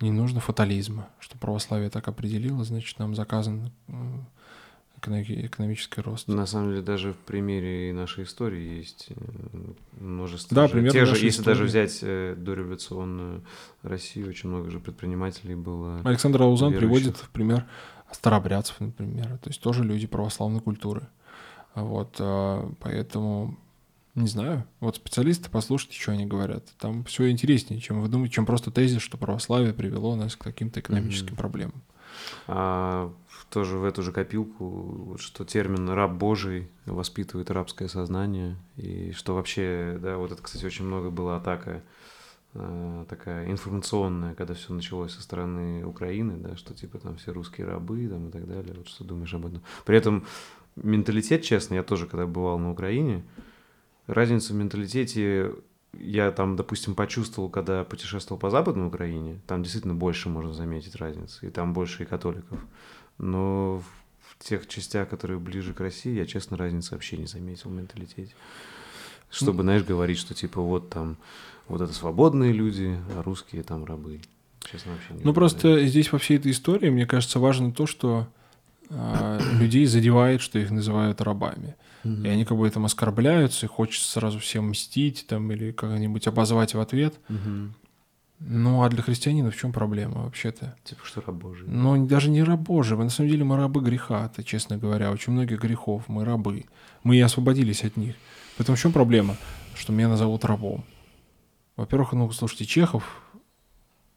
не нужно фатализма, что православие так определило, значит, нам заказан экономический рост. На самом деле, даже в примере нашей истории есть э, множество... Да, же, пример те же, нашей Если истории. даже взять э, дореволюционную Россию, очень много же предпринимателей было... Александр Аузан верующих. приводит в пример старобрядцев, например. То есть тоже люди православной культуры. Вот, а, поэтому не знаю. Вот специалисты, послушайте, что они говорят. Там все интереснее, чем вы думаете, чем просто тезис, что православие привело нас к каким-то экономическим Мгм. проблемам. А тоже в эту же копилку, что термин «раб Божий» воспитывает рабское сознание, и что вообще, да, вот это, кстати, очень много была атака э, такая информационная, когда все началось со стороны Украины, да, что типа там все русские рабы там, и так далее. Вот что думаешь об этом? При этом менталитет, честно, я тоже, когда бывал на Украине, разница в менталитете я там, допустим, почувствовал, когда путешествовал по Западной Украине, там действительно больше можно заметить разницу, и там больше и католиков. Но в тех частях, которые ближе к России, я, честно, разницы вообще не заметил в менталитете. Чтобы, знаешь, говорить, что типа вот там, вот это свободные люди, а русские там рабы. Честно, вообще не Ну, знаю. просто здесь во всей этой истории, мне кажется, важно то, что а, [CLEARS THROAT] людей задевает, что их называют рабами. Мгм. И они как бы этим оскорбляются, и хочется сразу всем мстить там или как-нибудь обозвать в ответ. Мгм. Ну, а для христианина в чем проблема вообще-то? Типа, что раб Божий. Ну, даже не раб Божий. На самом деле мы рабы греха, то честно говоря. Очень многих грехов. Мы рабы. Мы и освободились от них. Поэтому в чем проблема? Что меня назовут рабом. Во-первых, ну, слушайте, Чехов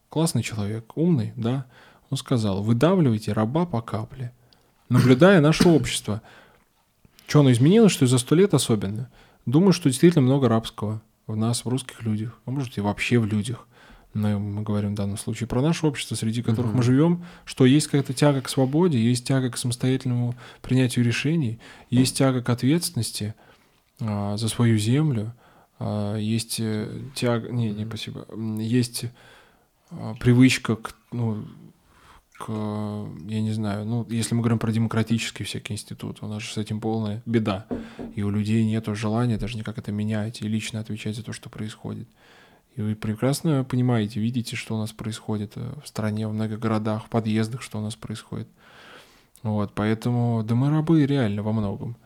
классный человек, умный, да? Он сказал, выдавливайте раба по капле, наблюдая наше общество. Что оно изменилось, что за сто лет особенно? Думаю, что действительно много рабского в нас, в русских людях, а может и вообще в людях. Но мы говорим в данном случае про наше общество, среди которых Мгм. мы живем, что есть какая-то тяга к свободе, есть тяга к самостоятельному принятию решений, есть тяга к ответственности а, за свою землю, а, есть э, тяга... Не, не, спасибо. Есть а, привычка к, ну, к, я не знаю, ну, если мы говорим про демократические всякие институты, у нас же с этим полная беда. И у людей нет желания даже никак это менять и лично отвечать за то, что происходит. И вы прекрасно понимаете, видите, что у нас происходит э, в стране, в многих городах, в подъездах, что у нас происходит. Вот, поэтому, да мы рабы реально во многом.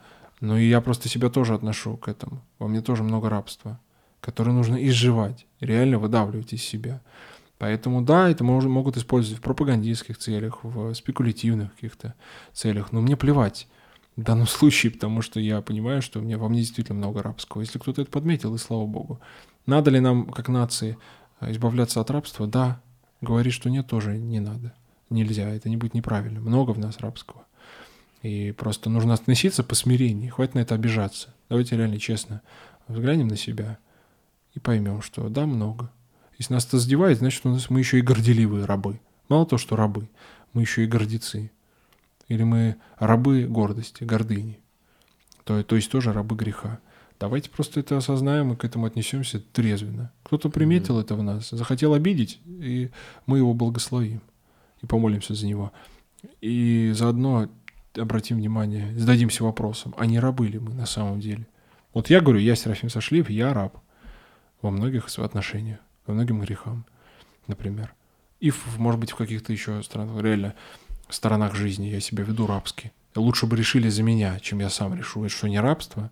Ну и я просто себя тоже отношу к этому. Во мне тоже много рабства, которое нужно изживать, реально выдавливать из себя. Поэтому да, это мож- могут использовать в пропагандистских целях, в спекулятивных каких-то целях, но мне плевать в данном [LAUGHS] случае, потому что я понимаю, что у меня, во мне действительно много рабского. Если кто-то это подметил, и слава богу. Надо ли нам, как нации, э, избавляться от рабства? Да. Говорить, что нет, тоже не надо. Нельзя, это не будет неправильно. Много в нас рабского. И просто нужно относиться по смирению. Хватит на это обижаться. Давайте реально честно взглянем на себя и поймем, что да, много. Если нас это задевает, значит, у нас мы еще и горделивые рабы. Мало того, что рабы, мы еще и гордецы. Или мы рабы гордости, гордыни. То, то есть тоже рабы греха. Давайте просто это осознаем и к этому отнесемся трезвенно. Кто-то приметил это в нас, захотел обидеть, и мы его благословим и помолимся за него. И заодно обратим внимание, зададимся вопросом, а не рабы ли мы на самом деле? Вот я говорю, я Серафим Сашлиев, я раб во многих отношениях, во многим грехам, например. И, в- может быть, в каких-то еще странах, реально, сторонах жизни я себя веду рабски. Лучше бы решили за меня, чем я сам решу. Это что, не рабство?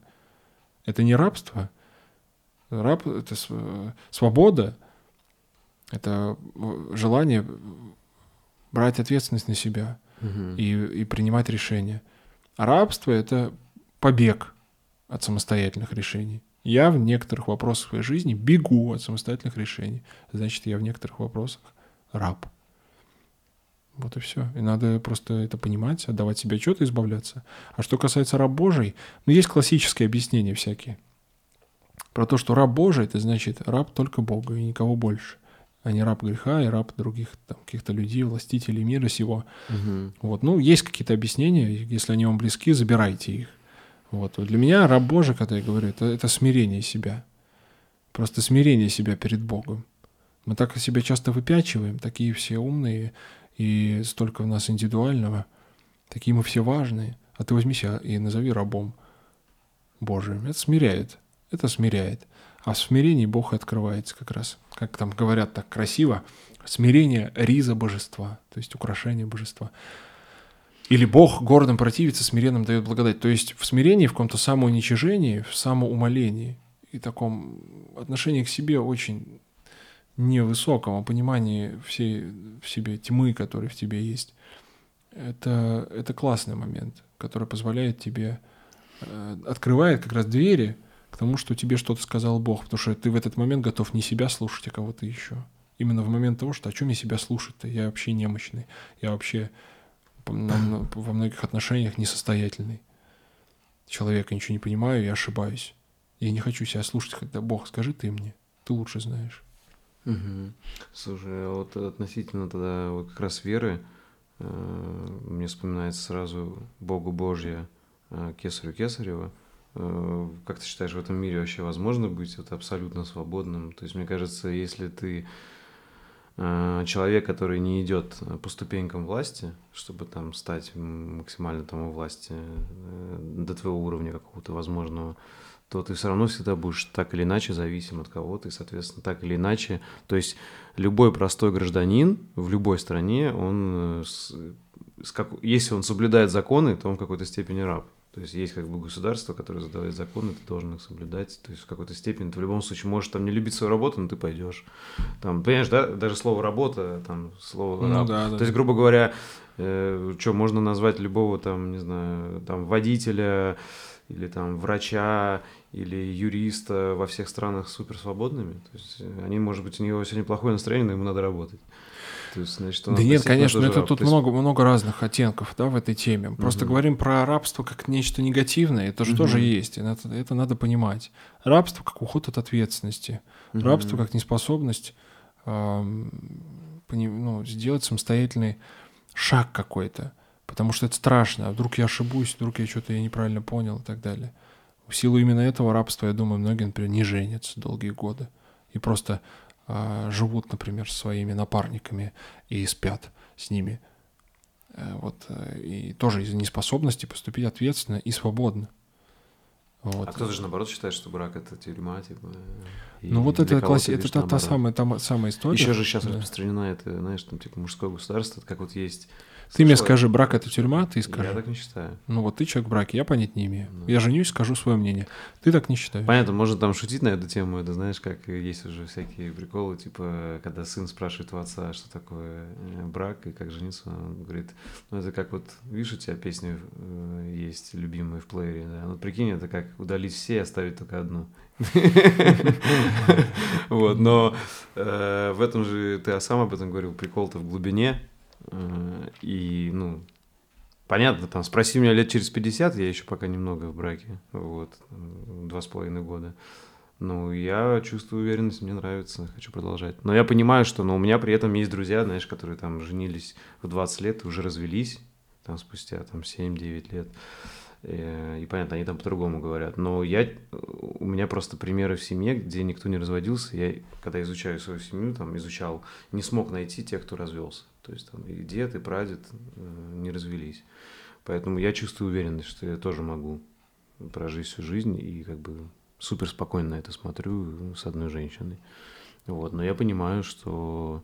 Это не рабство? Раб — это св- свобода, это э, желание брать ответственность на себя Мгм. и, и принимать решения. А рабство — это побег от самостоятельных решений. Я в некоторых вопросах своей жизни бегу от самостоятельных решений. Значит, я в некоторых вопросах раб. Вот и все. И надо просто это понимать, отдавать себе отчет и избавляться. А что касается раб Божий, ну, есть классические объяснения всякие. Про то, что раб Божий, это значит раб только Бога и никого больше. А не раб греха и раб других там, каких-то людей, властителей мира сего. Мгм. Вот, ну, есть какие-то объяснения, если они вам близки, забирайте их. Вот Для меня раб Божий, когда я говорю, это, это смирение себя. Просто смирение себя перед Богом. Мы так себя часто выпячиваем, такие все умные, и столько в нас индивидуального, такие мы все важные. А ты возьми себя и назови рабом Божиим. Это смиряет. Это смиряет. А в смирении Бог и открывается как раз. Как там говорят так красиво, смирение риза божества, то есть украшение божества. Или Бог гордым противится, смиренным дает благодать. То есть в смирении, в каком-то самоуничижении, в самоумолении и таком отношении к себе очень невысоком, понимании всей в себе тьмы, которая в тебе есть. Это, это классный момент, который позволяет тебе, э, открывает как раз двери к тому, что тебе что-то сказал Бог, потому что ты в этот момент готов не себя слушать, а кого-то еще. Именно в момент того, что о чем я себя слушать-то? Я вообще немощный, я вообще во многих отношениях несостоятельный. Человека ничего не понимаю, я ошибаюсь. Я не хочу себя слушать, когда Бог, скажи ты мне, ты лучше знаешь. Угу. Слушай, а вот относительно тогда вот как раз веры, э, мне вспоминается сразу Богу Божья, э, Кесарю Кесарева. Э, как ты считаешь, в этом мире вообще возможно быть вот абсолютно свободным? То есть, мне кажется, если ты э, человек, который не идет по ступенькам власти, чтобы там стать максимально там у власти э, до твоего уровня какого-то возможного, то ты все равно всегда будешь так или иначе зависим от кого-то, и, соответственно, так или иначе, то есть любой простой гражданин в любой стране, он, с, с как, если он соблюдает законы, то он в какой-то степени раб. То есть есть как бы государство, которое задает законы, ты должен их соблюдать. То есть в какой-то степени ты в любом случае можешь там не любить свою работу, но ты пойдешь. Там, понимаешь, да, даже слово работа, там слово ну, раб. Да, да. То есть, грубо говоря, э, что можно назвать любого там, не знаю, там водителя или там врача или юриста во всех странах супер свободными. То есть э, они, может быть, у него сегодня плохое настроение, но ему надо работать. То есть, значит, да нет, конечно, это тут есть... много, много разных оттенков да, в этой теме. Просто угу. говорим про рабство как нечто негативное, это же угу. тоже есть, и это, это надо понимать. Рабство как уход от ответственности, угу. рабство как неспособность э, ну, сделать самостоятельный шаг какой-то, потому что это страшно, а вдруг я ошибусь, вдруг я что-то я неправильно понял и так далее. В силу именно этого рабства, я думаю, многие, например, не женятся долгие годы и просто а, живут, например, со своими напарниками и спят с ними. Э, вот, э, и тоже из-за неспособности поступить ответственно и свободно. Вот. А кто-то же наоборот считает, что брак это тюрьма, типа. Ну вот это класси... это та, та самая, та самая история. Еще же сейчас да. распространена это, знаешь, там типа мужское государство, как вот есть ты мне скажи, брак это тюрьма, ты скажи. Я так не считаю. Ну вот ты человек в браке, я понять не имею. Ну. Я женюсь, скажу свое мнение. Ты так не считаешь. Понятно, можно там шутить на эту тему, это знаешь, как есть уже всякие приколы, типа, когда сын спрашивает у отца, что такое э, брак и как жениться, он говорит, ну это как вот, видишь, у тебя песни э, есть любимые в плеере, да, ну прикинь, это как удалить все и оставить только одну. [LAUGHS] Вот, но э, в этом же, ты сам об этом говорил, прикол-то в глубине, и, ну, понятно, там, спроси меня лет через 50, я еще пока немного в браке, вот, два с половиной года. Ну, я чувствую уверенность, мне нравится, хочу продолжать. Но я понимаю, что ну, у меня при этом есть друзья, знаешь, которые там женились в 20 лет, уже развелись, там спустя там 7-9 лет. Э, и понятно, они там по-другому говорят. Но я, у меня просто примеры в семье, где никто не разводился. Я, когда изучаю свою семью, там изучал, не смог найти тех, кто развелся. То есть там и дед, и прадед э, не развелись. Поэтому я чувствую уверенность, что я тоже могу прожить всю жизнь и как бы супер спокойно на это смотрю с одной женщиной. Вот. Но я понимаю, что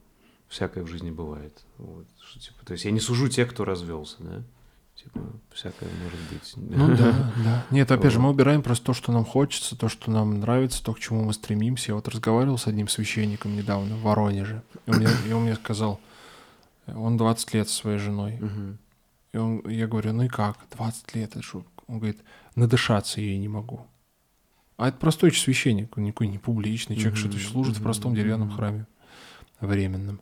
всякое в жизни бывает. Вот. Что, типа, то есть я не сужу тех, кто развелся, да? Типа, всякое может быть. Ну да, [LAUGHS] да. Нет, опять же, мы убираем просто то, что нам хочется, то, что нам нравится, то, к чему мы стремимся. Я вот разговаривал с одним священником недавно в Воронеже, и он мне, и он мне сказал, он 20 лет со своей женой. Угу. И он, я говорю, ну и как? 20 лет, это что? Он говорит, надышаться ей не могу. А это простой священник, он никакой не публичный человек, что-то служит в простом деревянном храме временном.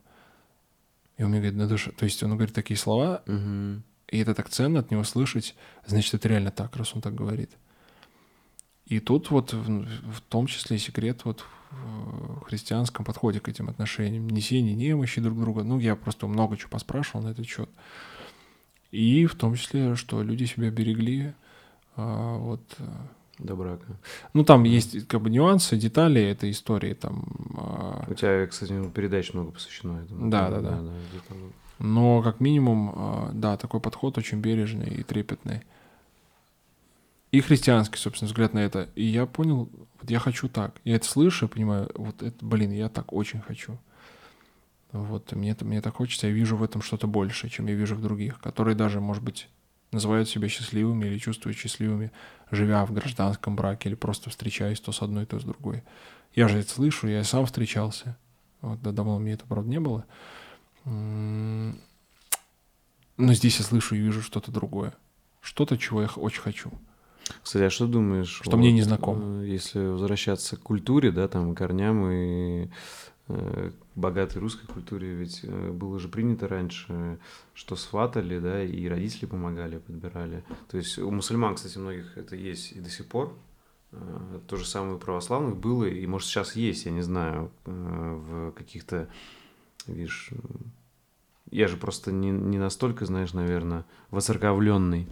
И он мне говорит, надышать. То есть он говорит такие слова, и это так ценно от него слышать, значит, это реально так, раз он так говорит. И тут вот в, в том числе секрет вот христианском подходе к этим отношениям. Несение немощи друг друга. Ну, я просто много чего поспрашивал на этот счет. И в том числе, что люди себя берегли а, вот э, до брака. Ну, там есть как бы нюансы, детали этой истории. Там. У тебя, кстати, передач много посвящено этому. Да, да, да. да, да Но как минимум, да, такой подход очень бережный и трепетный и христианский, собственно, взгляд на это. И я понял, вот я хочу так. Я это слышу, понимаю, вот это, блин, я так очень хочу. Вот, мне, мне так хочется, я вижу в этом что-то большее, чем я вижу в других, которые даже, может быть, называют себя счастливыми или чувствуют счастливыми, живя в гражданском браке или просто встречаясь то с одной, то с другой. Я же это слышу, я сам встречался. Вот, да, давно мне это, правда, не было. Но здесь я слышу и вижу что-то другое. Что-то, чего я очень хочу. Кстати, а что думаешь? Что вот, мне не знакомо. Э, если возвращаться к культуре, да, там, корням и э, богатой русской культуре, ведь э, было же принято раньше, что сватали, да, и родители помогали, подбирали. То есть у мусульман, кстати, многих это есть и до сих пор. То же самое у православных было, и может сейчас есть, я не знаю, в каких-то, видишь, я же просто не, не настолько, знаешь, наверное, воцерковленный.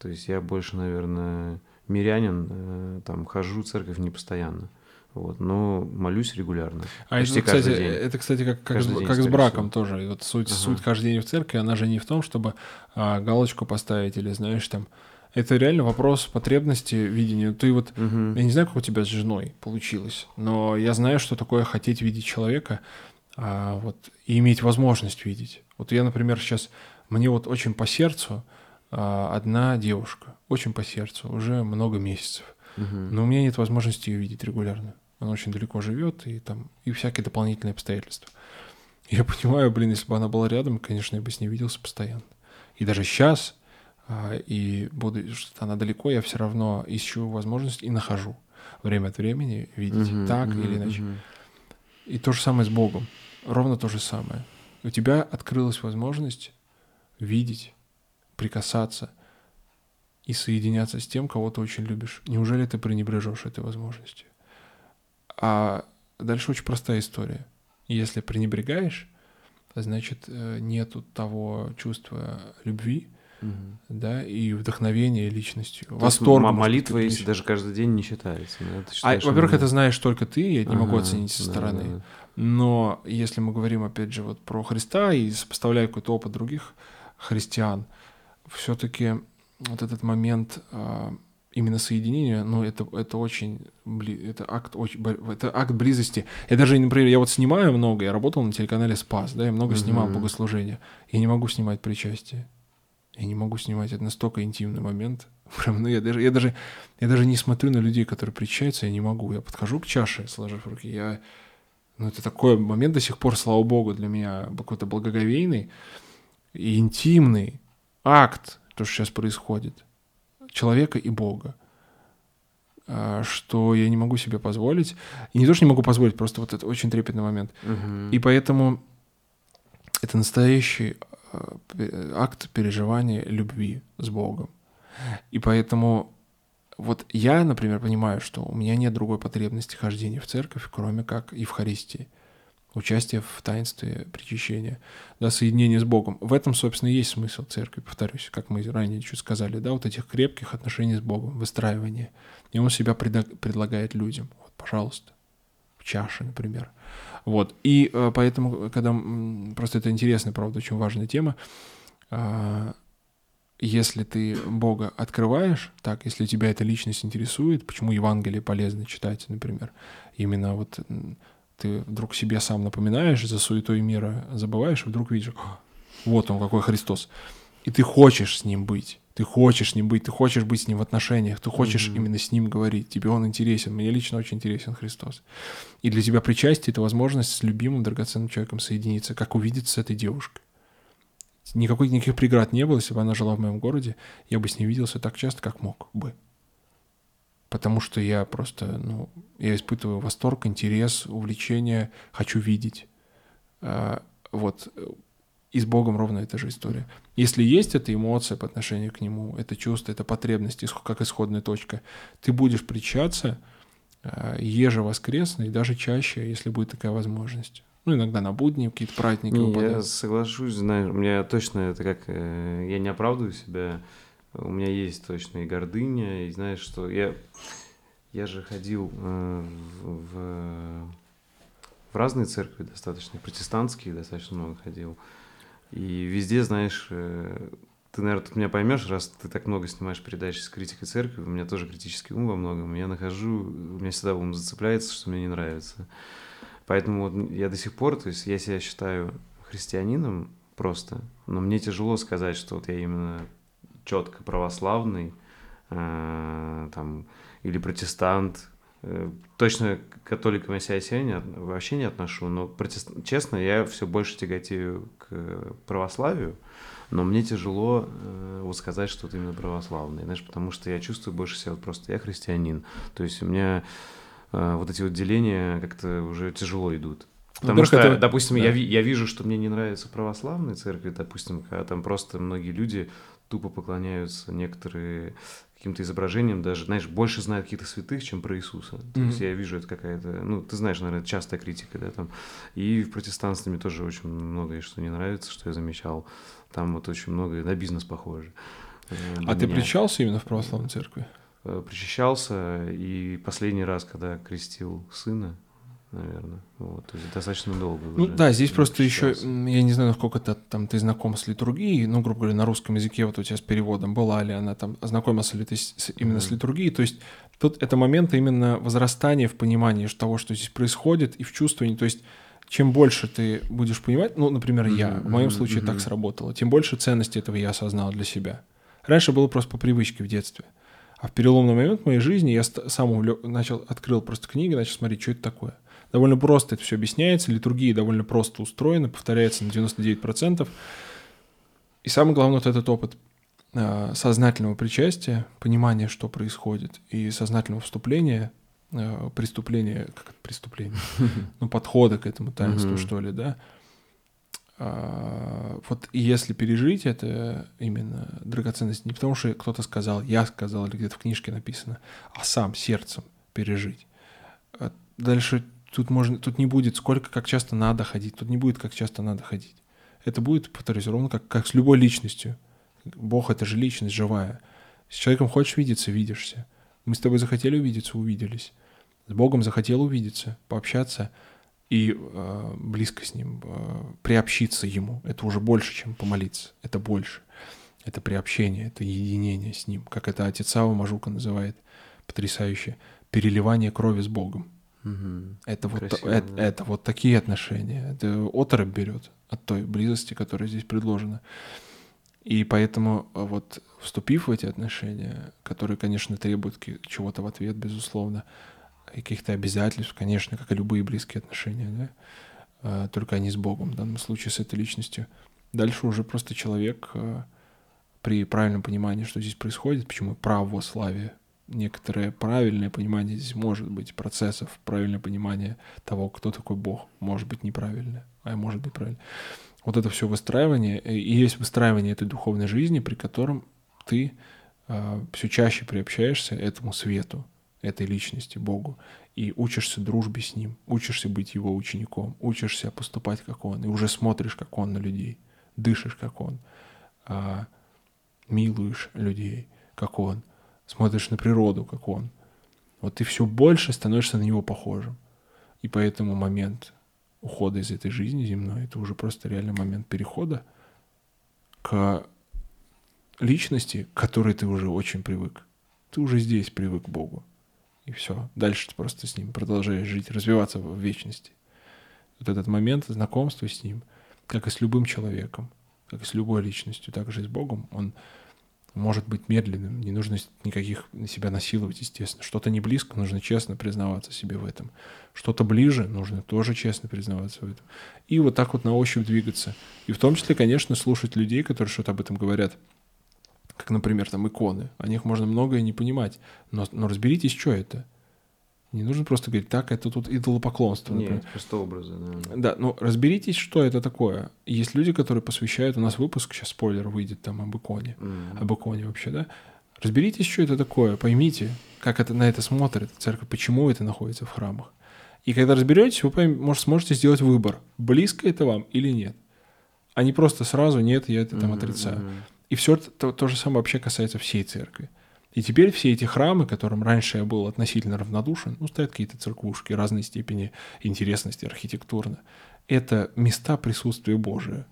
То есть я больше, наверное, мирянин, э, там хожу в церковь не постоянно. Вот, но молюсь регулярно. А это, кстати, день. это, кстати, как, как, с, как с браком всего. тоже. И вот суть, ага. суть хождения в церкви, она же не в том, чтобы а, галочку поставить или, знаешь, там. Это реально вопрос потребности, видения. Ты вот, угу. я не знаю, как у тебя с женой получилось, но я знаю, что такое хотеть видеть человека, а, вот, и иметь возможность видеть. Вот я, например, сейчас, мне вот очень по сердцу, одна девушка, очень по сердцу, уже много месяцев. Угу. Но у меня нет возможности ее видеть регулярно. Она очень далеко живет, и там и всякие дополнительные обстоятельства. [LAUGHS] Я понимаю, блин, если бы она была рядом, конечно, я бы с ней виделся постоянно. И даже сейчас, а, и буду, что она далеко, я все равно ищу возможность и нахожу время от времени видеть угу, так угу, или иначе. Угу. И то же самое с Богом. Ровно то же самое. У тебя открылась возможность видеть прикасаться и соединяться с тем, кого ты очень любишь. Неужели ты пренебрежешь этой возможностью? А дальше очень простая история. Если пренебрегаешь, значит, э, нету того чувства любви, угу. да, и вдохновения личностью. То Восторг. Молитва, если даже каждый день не считается. а, во-первых, это знаешь только ты, я не ага, могу оценить со стороны. Да, да. Но если мы говорим, опять же, вот про Христа и сопоставляя какой-то опыт других христиан, все-таки вот этот момент а, именно соединения, ну, это, это очень, это акт, очень, это акт близости. Я даже, например, я вот снимаю много, я работал на телеканале Спас, да, я много снимал богослужения. Я не могу снимать причастие. Я не могу снимать, это настолько интимный момент. [LAUGHS] Прям, ну, я даже, я даже, я даже не смотрю на людей, которые причащаются, я не могу. Я подхожу к чаше, сложив руки, я, ну, это такой момент до сих пор, слава богу, для меня какой-то благоговейный и интимный, акт, то, что сейчас происходит, человека и Бога, а, что я не могу себе позволить. И не то, что не могу позволить, просто вот это очень трепетный момент. Угу. И поэтому это настоящий а, акт переживания любви с Богом. И поэтому вот я, например, понимаю, что у меня нет другой потребности хождения в церковь, кроме как Евхаристии участие в таинстве причащения, да, соединение с Богом. В этом, собственно, и есть смысл церкви, повторюсь, как мы ранее чуть сказали, да, вот этих крепких отношений с Богом, выстраивание. И он себя пред, предлагает людям. Вот, пожалуйста, в чаше, например. Вот. И э, поэтому, когда... Просто это интересная, правда, очень важная тема. Э, если ты Бога открываешь, так, если тебя эта личность интересует, почему Евангелие полезно читать, например, именно вот ты вдруг себе сам напоминаешь за суетой мира, забываешь, и вдруг видишь, вот он какой Христос. И ты хочешь с ним быть, ты хочешь с ним быть, ты хочешь быть с ним в отношениях, ты хочешь mm-hmm. именно с ним говорить, тебе он интересен, мне лично очень интересен Христос. И для тебя причастие — это возможность с любимым, драгоценным человеком соединиться, как увидеться с этой девушкой. Никакой, никаких преград не было, если бы она жила в моем городе, я бы с ней виделся так часто, как мог бы потому что я просто, ну, я испытываю восторг, интерес, увлечение, хочу видеть. А, вот. И с Богом ровно эта же история. Если есть эта эмоция по отношению к Нему, это чувство, это потребность, как исходная точка, ты будешь причаться а, ежевоскресно и даже чаще, если будет такая возможность. Ну, иногда на будни, какие-то праздники. Не, я соглашусь, знаешь, у меня точно это как... Э, я не оправдываю себя, у меня есть точно и гордыня, и знаешь, что я, я же ходил э, в, в разные церкви достаточно, протестантские достаточно много ходил. И везде, знаешь, э, ты, наверное, тут меня поймешь, раз ты так много снимаешь передач с критикой церкви, у меня тоже критический ум во многом, я нахожу, у меня всегда ум зацепляется, что мне не нравится. Поэтому вот я до сих пор, то есть я себя считаю христианином просто, но мне тяжело сказать, что вот я именно четко православный, э, там, или протестант. Э, точно к католикам я себя сегодня вообще не отношу, но протест... честно, я все больше тяготею к православию, но мне тяжело э, вот сказать, что ты именно православный, знаешь, потому что я чувствую больше себя вот просто я христианин. То есть у меня э, вот эти вот деления как-то уже тяжело идут. Потому что, это... допустим, да. я, я вижу, что мне не нравятся православные церкви, допустим, когда там просто многие люди тупо поклоняются некоторые каким-то изображением даже, знаешь, больше знают каких-то святых, чем про Иисуса. Mm-hmm. То есть я вижу это какая-то, ну, ты знаешь, наверное, частая критика, да, там. И в протестантстве мне тоже очень многое, что не нравится, что я замечал. Там вот очень многое на бизнес похоже. Э, а ты причащался именно в православной церкви? Э, причащался, и последний раз, когда крестил сына, наверное. Вот, то есть достаточно долго. Ну уже да, здесь просто еще, я не знаю, насколько ты, там ты знаком с литургией, ну, грубо говоря, на русском языке вот у тебя с переводом была ли она там, ознакомился ли ты с, именно mm-hmm. с литургией, то есть тут это момент именно возрастания в понимании того, что здесь происходит, и в чувствовании, то есть чем больше ты будешь понимать, ну, например, mm-hmm. я, в моем случае mm-hmm. так сработало, тем больше ценности этого я осознал для себя. Раньше было просто по привычке в детстве. А в переломный момент в моей жизни я сам увлек, начал, открыл просто книги, начал смотреть, что это такое довольно просто это все объясняется, литургия довольно просто устроена, повторяется на 99%. И самое главное, вот этот опыт э, сознательного причастия, понимания, что происходит, и сознательного вступления, э, преступления, как это преступление, [LAUGHS] ну, подхода к этому таинству, что ли, да, а, вот если пережить это именно драгоценность, не потому что кто-то сказал, я сказал, или где-то в книжке написано, а сам сердцем пережить. А дальше Тут, можно, тут не будет сколько, как часто надо ходить. Тут не будет, как часто надо ходить. Это будет, повторюсь, ровно как, как с любой личностью. Бог — это же личность живая. С человеком хочешь видеться — видишься. Мы с тобой захотели увидеться — увиделись. С Богом захотел увидеться, пообщаться и э, близко с Ним, э, приобщиться Ему. Это уже больше, чем помолиться. Это больше. Это приобщение, это единение с Ним. Как это отец Сава Мажука называет потрясающе. Переливание крови с Богом. Угу. Это, вот, это, да. это вот такие отношения. Это оторопь берет от той близости, которая здесь предложена. И поэтому э, вот вступив в эти отношения, которые, конечно, требуют чего-то в ответ, безусловно, и каких-то обязательств, конечно, как и любые близкие отношения, да, э, только они с Богом, в данном случае с этой личностью. Дальше уже просто человек э, при правильном понимании, что здесь происходит, почему православие, некоторое правильное понимание здесь может быть процессов, правильное понимание того, кто такой Бог, может быть неправильное, а может быть правильно. Вот это все выстраивание, и есть выстраивание этой духовной жизни, при котором ты э, все чаще приобщаешься этому свету, этой личности, Богу, и учишься дружбе с Ним, учишься быть Его учеником, учишься поступать как Он, и уже смотришь, как Он на людей, дышишь, как Он, э, милуешь людей, как Он, смотришь на природу, как он. Вот ты все больше становишься на него похожим. И поэтому момент ухода из этой жизни земной, это уже просто реальный момент перехода к личности, к которой ты уже очень привык. Ты уже здесь привык к Богу. И все. Дальше ты просто с ним продолжаешь жить, развиваться в вечности. Вот этот момент знакомства с ним, как и с любым человеком, как и с любой личностью, так же и с Богом, он может быть медленным, не нужно никаких себя насиловать, естественно. Что-то не близко, нужно честно признаваться себе в этом. Что-то ближе, нужно тоже честно признаваться в этом. И вот так вот на ощупь двигаться. И в том числе, конечно, слушать людей, которые что-то об этом говорят. Как, например, там иконы. О них можно многое не понимать. Но, но разберитесь, что это. Не нужно просто говорить, так, это тут идолопоклонство. Нет, например. просто образы, да. Да, ну разберитесь, что это такое. Есть люди, которые посвящают, у нас выпуск, сейчас спойлер выйдет там об иконе, mm-hmm. об иконе вообще, да. Разберитесь, что это такое, поймите, как это на это смотрит церковь, почему это находится в храмах. И когда разберетесь, вы может, сможете сделать выбор, близко это вам или нет. А не просто сразу нет, я это там mm-hmm. отрицаю. И все то, то же самое вообще касается всей церкви. И теперь все эти храмы, которым раньше я был относительно равнодушен, ну, стоят какие-то церквушки разной степени интересности архитектурно. Это места присутствия Божия.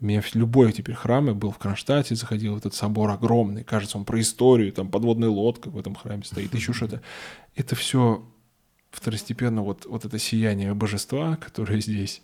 У меня любой теперь храм, я был в Кронштадте, заходил в этот собор огромный, кажется, он про историю, там подводная лодка в этом храме стоит, еще что-то. Это все второстепенно вот, вот это сияние божества, которое здесь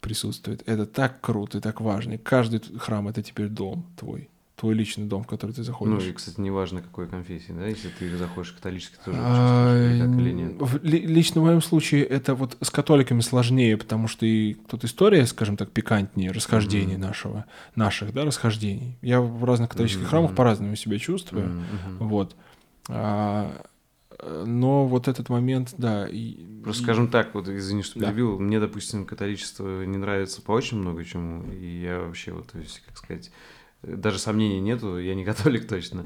присутствует, это так круто и так важно. И каждый храм — это теперь дом твой твой личный дом, в который ты заходишь. Ну и, кстати, неважно, какой конфессии, да, если ты заходишь католический, тоже а, или нет. Лично в моем случае это вот с католиками сложнее, потому что и тут история, скажем так, пикантнее, расхождений нашего, наших, да, расхождений. Я в разных католических храмах по-разному себя чувствую, вот. А, но вот этот момент, да. И, Просто, и... скажем так, вот извини, что перебил, да. мне, допустим, католичество не нравится по очень много чему, и я вообще вот, то есть, как сказать, даже сомнений нету, я не [LAUGHS] католик точно.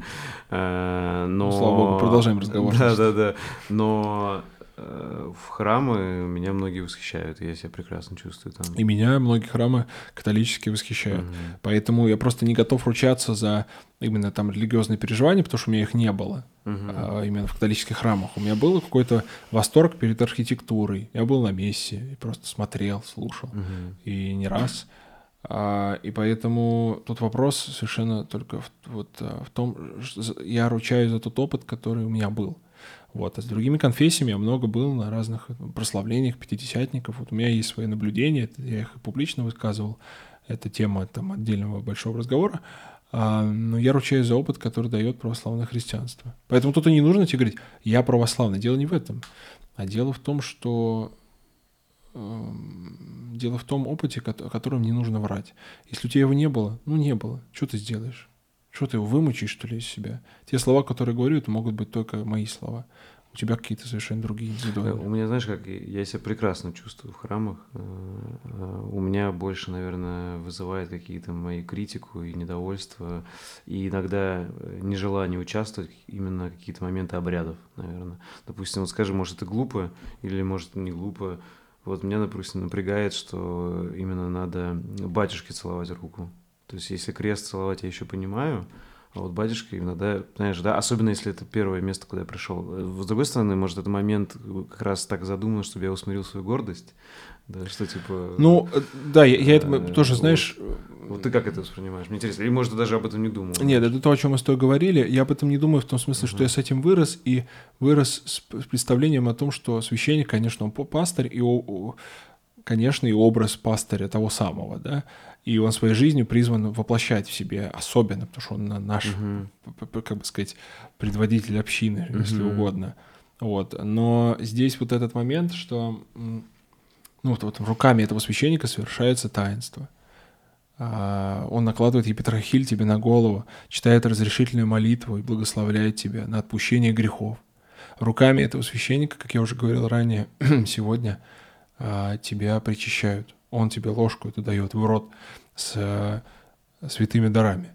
Э, но... Ну, слава богу, продолжаем разговор. Да, да, да. Но э, в храмы меня многие восхищают, я себя прекрасно чувствую там. И меня многие храмы католические восхищают. Угу. Поэтому я просто не готов ручаться за именно там религиозные переживания, потому что у меня их не было. Угу. А, именно в католических храмах. У меня был какой-то восторг перед архитектурой. Я был на мессе и просто смотрел, слушал. Угу. И не раз. А, и поэтому тут вопрос совершенно только в, вот, а, в том, я ручаюсь за тот опыт, который у меня был. Вот. А с другими конфессиями я много был на разных прославлениях пятидесятников. Вот у меня есть свои наблюдения, я их публично высказывал. Это тема там, отдельного большого разговора. А, но я ручаюсь за опыт, который дает православное христианство. Поэтому тут и не нужно тебе говорить, я православный. Дело не в этом. А дело в том, что Эм, дело в том опыте, о котором не нужно врать. Если у тебя его не было, ну не было. Что ты сделаешь? Что ты его вымучишь, что ли, из себя? Те слова, которые говорю, это могут быть только мои слова. У тебя какие-то совершенно другие индивидуальные. У меня, знаешь, как я себя прекрасно чувствую в храмах. Э, э, у меня больше, наверное, вызывает какие-то мои критику и недовольство, и иногда э, нежелание участвовать именно какие-то моменты обрядов, наверное. Допустим, вот скажи, может, это глупо или может не глупо, вот меня, допустим, напрягает, что именно надо батюшке целовать руку. То есть, если крест целовать, я еще понимаю, а вот батюшка иногда, знаешь, да, особенно если это первое место, куда я пришел. С другой стороны, может, этот момент как раз так задуман, чтобы я усмирил свою гордость, да, что типа... Ну, да, я, я это э, тоже, знаешь... Вот ты как это воспринимаешь? Мне интересно. Или, может, ты даже об этом не думал? Нет, это то, о чем мы с тобой говорили. Я об этом не думаю в том смысле, что я с этим вырос, и вырос с представлением о том, что священник, конечно, он пастырь, и, конечно, и образ пастыря того самого, да, и он своей жизнью призван воплощать в себе особенно, потому что он наш, uh-huh. как бы сказать, предводитель общины, uh-huh. если угодно. Вот. Но здесь вот этот момент, что ну, вот, вот руками этого священника совершается таинство. А, он накладывает епитрахиль тебе на голову, читает разрешительную молитву и благословляет тебя на отпущение грехов. Руками этого священника, как я уже говорил ранее, [CLEARS THROAT] сегодня тебя причащают. Он тебе ложку это дает в рот с святыми дарами.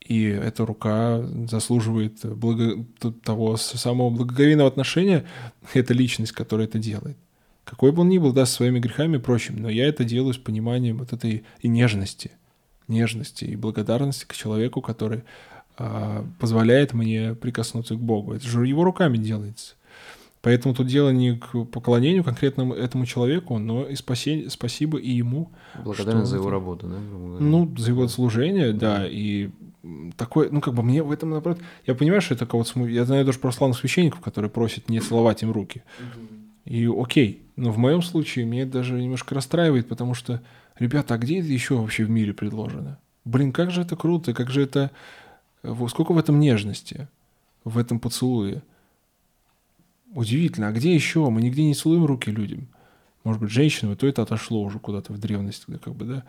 И эта рука заслуживает благо... того самого благоговейного отношения, эта личность, которая это делает какой бы он ни был, да, со своими грехами и прочим, но я это делаю с пониманием вот этой и нежности, нежности и благодарности к человеку, который а, позволяет мне прикоснуться к Богу. Это же его руками делается. Поэтому тут дело не к поклонению конкретному этому человеку, но и спасение, спасибо и ему. Благодарность за его работу, да? Ну, за его служение, да, и такой, ну, как бы мне в этом, наоборот, я понимаю, что это кого-то, я знаю даже православных священников, которые просят не целовать им руки. И окей, но в моем случае меня это даже немножко расстраивает, потому что, ребята, а где это еще вообще в мире предложено? Блин, как же это круто, как же это... Сколько в этом нежности, в этом поцелуе. Удивительно, а где еще? Мы нигде не целуем руки людям. Может быть, женщинам, то это отошло уже куда-то в древность, как бы, да.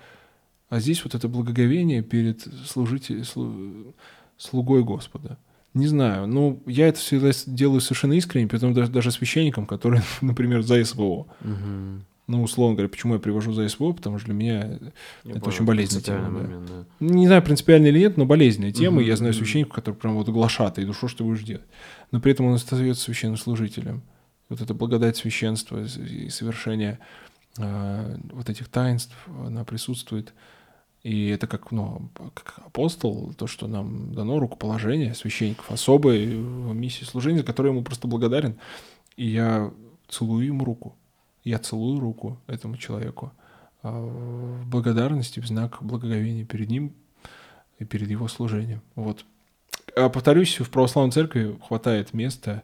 А здесь вот это благоговение перед служителем, слугой Господа – не знаю. Ну, я это всегда делаю совершенно искренне, поэтому даже, даже священникам, которые, [LAUGHS] например, за СВО. Угу. Ну, условно говоря, почему я привожу за СВО, потому что для меня я это понял, очень болезненная тема. Момент, да. Не знаю, принципиально или нет, но болезненная тема. Угу, я знаю угу. священников, которые прям вот глашаты, и ну что ж ты будешь делать? Но при этом он остается священнослужителем. Вот это благодать священства и совершение э, вот этих таинств, она присутствует и это как, ну, как апостол, то, что нам дано рукоположение священников, особой миссии служения, за которую ему просто благодарен. И я целую ему руку. Я целую руку этому человеку а, в благодарности, в знак благоговения перед ним и перед его служением. Вот. А повторюсь, в православной церкви хватает места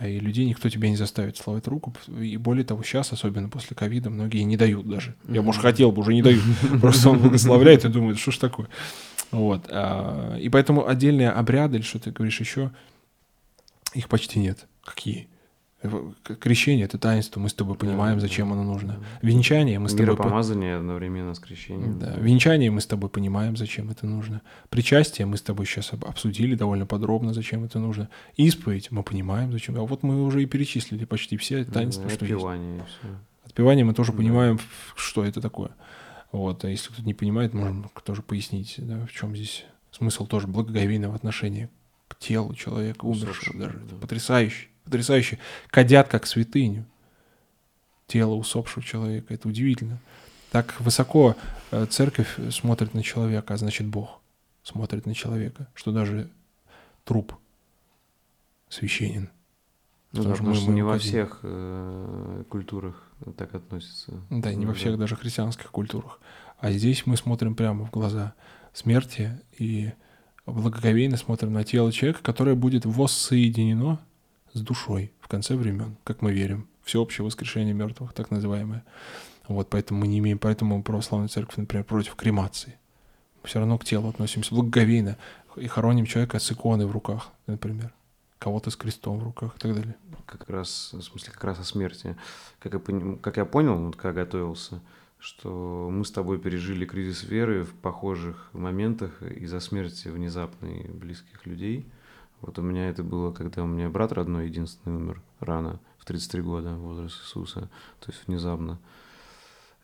и людей никто тебя не заставит целовать руку. И более того, сейчас, особенно после ковида, многие не дают даже. Я, может, хотел бы, уже не дают. [LAUGHS] Просто он благословляет и думает, что ж такое. Вот. А, и поэтому отдельные обряды, или что ты говоришь еще, их почти нет. Какие? Крещение — это таинство, мы с тобой понимаем, да, зачем да, оно нужно. Венчание мы с тобой... помазание одновременно с крещением. Да, венчание мы с тобой понимаем, зачем это нужно. Причастие мы с тобой сейчас обсудили довольно подробно, зачем это нужно. Исповедь мы понимаем, зачем. А вот мы уже и перечислили почти все таинства, да, что отпевание есть. Все. Отпевание мы тоже да. понимаем, что это такое. Вот, а если кто-то не понимает, можем тоже пояснить, да, в чем здесь смысл тоже благоговейного отношения к телу человека, умершего даже. Да. Потрясающий потрясающе, кадят как святыню тело усопшего человека. Это удивительно. Так высоко э, церковь смотрит на человека, а значит Бог смотрит на человека, что даже труп священен. Ну, да, потому что не во всех э, культурах так относятся. Да, не ну, во всех даже христианских культурах. А здесь мы смотрим прямо в глаза смерти и благоговейно смотрим на тело человека, которое будет воссоединено с душой в конце времен, как мы верим. Всеобщее воскрешение мертвых, так называемое. Вот поэтому мы не имеем, поэтому православная церковь, например, против кремации. Мы все равно к телу относимся благоговейно и хороним человека с иконой в руках, например. Кого-то с крестом в руках и так далее. Как раз, в смысле, как раз о смерти. Как я, как я понял, вот когда готовился, что мы с тобой пережили кризис веры в похожих моментах из-за смерти внезапной близких людей – вот у меня это было, когда у меня брат родной единственный умер рано, в 33 года, возраст Иисуса, то есть внезапно.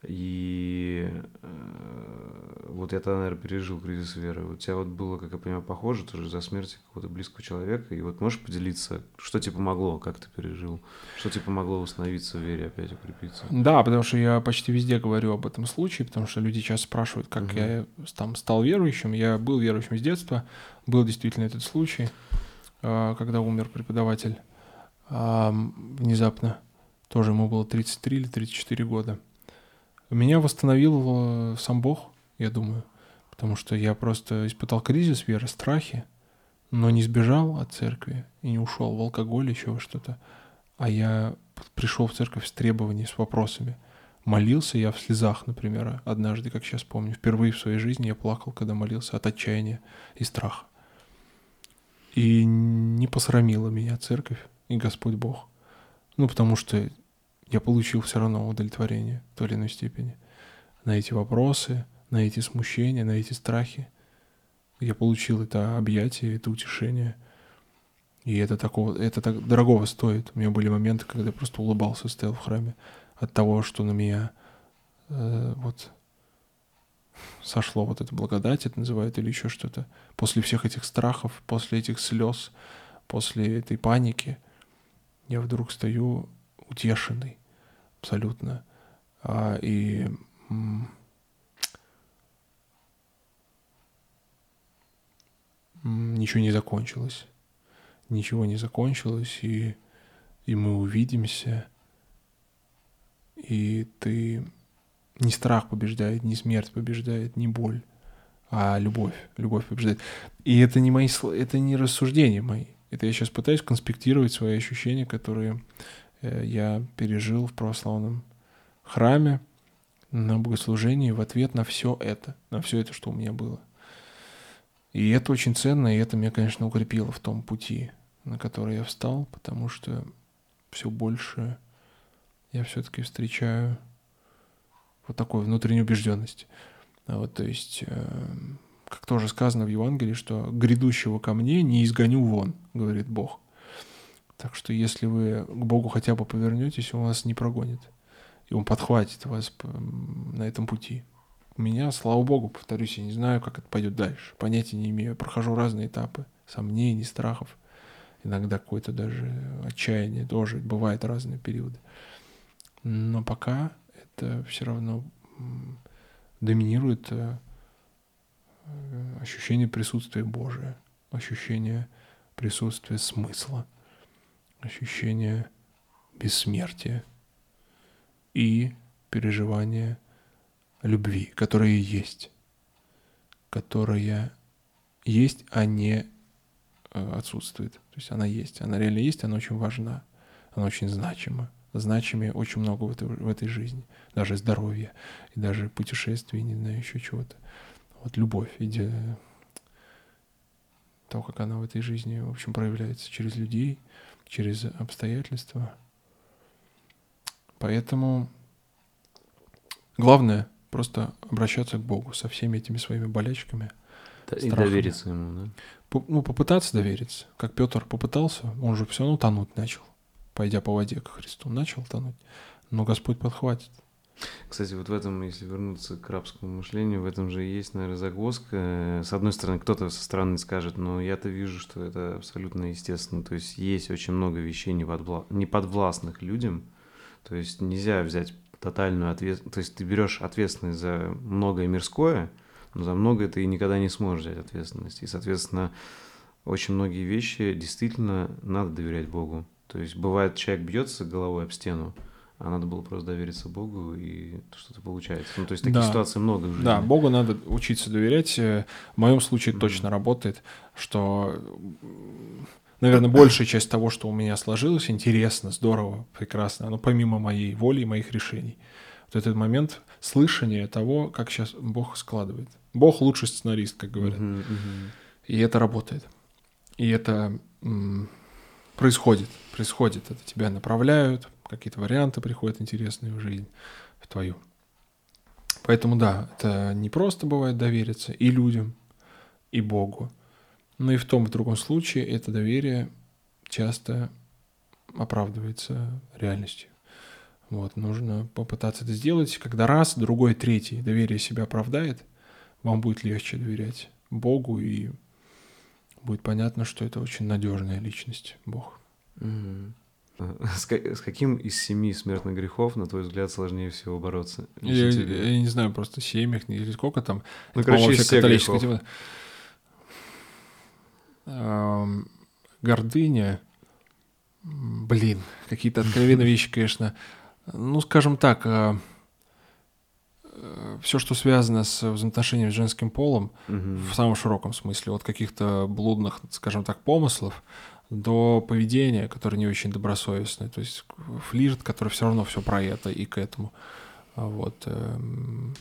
И э, вот я тогда, наверное, пережил кризис веры. У тебя вот было, как я понимаю, похоже тоже за смерть какого-то близкого человека. И вот можешь поделиться, что тебе помогло, как ты пережил? Что тебе помогло восстановиться в вере, опять укрепиться? Да, потому что я почти везде говорю об этом случае, потому что люди часто спрашивают, как угу. я там стал верующим. Я был верующим с детства, был действительно этот случай. А, когда умер преподаватель внезапно. Тоже ему было 33 или 34 года. Меня восстановил э, сам Бог, я думаю, потому что я просто испытал кризис веры, страхи, но не сбежал от церкви и не ушел в алкоголь, еще во что-то. А я пришел в церковь с требованиями, с вопросами. Молился я в слезах, например, однажды, как сейчас помню. Впервые в своей жизни я плакал, когда молился от отчаяния и страха. И не посрамила меня церковь и Господь Бог. Ну, потому что я получил все равно удовлетворение в той или иной степени. На эти вопросы, на эти смущения, на эти страхи. Я получил это объятие, это утешение. И это, такого, это так дорогого стоит. У меня были моменты, когда я просто улыбался, стоял в храме от того, что на меня э, вот сошло вот это благодать, это называют, или еще что-то. После всех этих страхов, после этих слез, после этой паники, я вдруг стою утешенный абсолютно. А, и ничего не закончилось. Ничего не закончилось, и, и мы увидимся, и ты не страх побеждает, не смерть побеждает, не боль, а любовь. Любовь побеждает. И это не мои это не рассуждения мои. Это я сейчас пытаюсь конспектировать свои ощущения, которые э, я пережил в православном храме на богослужении в ответ на все это, на все это, что у меня было. И это очень ценно, и это меня, конечно, укрепило в том пути, на который я встал, потому что все больше я все-таки встречаю вот такой внутренней убежденности. А вот, то есть, э, как тоже сказано в Евангелии, что грядущего ко мне не изгоню вон, говорит Бог. Так что если вы к Богу хотя бы повернетесь, он вас не прогонит. И он подхватит вас на этом пути. У меня, слава Богу, повторюсь, я не знаю, как это пойдет дальше. Понятия не имею. Я прохожу разные этапы сомнений, страхов. Иногда какое-то даже отчаяние тоже. Бывают разные периоды. Но пока все равно доминирует э, ощущение присутствия Божия, ощущение присутствия смысла, ощущение бессмертия и переживание любви, которая есть, которая есть, а не э, отсутствует. То есть она есть, она реально есть, она очень важна, она очень значима. Значимее очень много в этой, в этой жизни. Даже здоровье, и даже путешествий, не знаю, еще чего-то. Вот любовь, иде... то, как она в этой жизни, в общем, проявляется через людей, через обстоятельства. Поэтому главное просто обращаться к Богу со всеми этими своими болячками. И страхами. довериться ему, да? ну, попытаться довериться. Как Петр попытался, он же все равно тонуть начал, пойдя по воде к Христу. Начал тонуть, но Господь подхватит. Кстати, вот в этом, если вернуться к рабскому мышлению, в этом же есть, наверное, загвоздка. С одной стороны, кто-то со стороны скажет, но я-то вижу, что это абсолютно естественно. То есть есть очень много вещей неподвластных людям. То есть нельзя взять тотальную ответственность. То есть ты берешь ответственность за многое мирское, но за многое ты никогда не сможешь взять ответственность. И, соответственно, очень многие вещи действительно надо доверять Богу. То есть бывает, человек бьется головой об стену, а надо было просто довериться Богу, и что-то получается. Ну, то есть таких да. ситуаций много в жизни. Да, Богу надо учиться доверять. В моем случае mm-hmm. точно работает, что, наверное, большая часть того, что у меня сложилось, интересно, здорово, прекрасно, но помимо моей воли и моих решений. Вот этот момент слышания того, как сейчас Бог складывает. Бог лучший сценарист, как говорят. Uh-huh, uh-huh. И это работает. И это м- происходит. Происходит. Это тебя направляют, какие-то варианты приходят интересные в жизнь, в твою. Поэтому да, это не просто бывает довериться и людям, и Богу. Но и в том и в другом случае это доверие часто оправдывается реальностью. Вот, нужно попытаться это сделать. Когда раз, другой, третий доверие себя оправдает, вам будет легче доверять Богу, и будет понятно, что это очень надежная личность, Бог. С, с каким из семи смертных грехов, на твой взгляд, сложнее всего бороться? Я, я не знаю, просто семьях, или сколько там. Ну, это, короче, все католическая тема. Эм, гордыня. Блин, какие-то откровенные [LAUGHS] вещи, конечно. Ну, скажем так, э, э, все, что связано с взаимоотношением с женским полом, угу. в самом широком смысле, от каких-то блудных, скажем так, помыслов до поведения, которое не очень добросовестное, то есть флирт, который все равно все про это и к этому. А вот. Эм,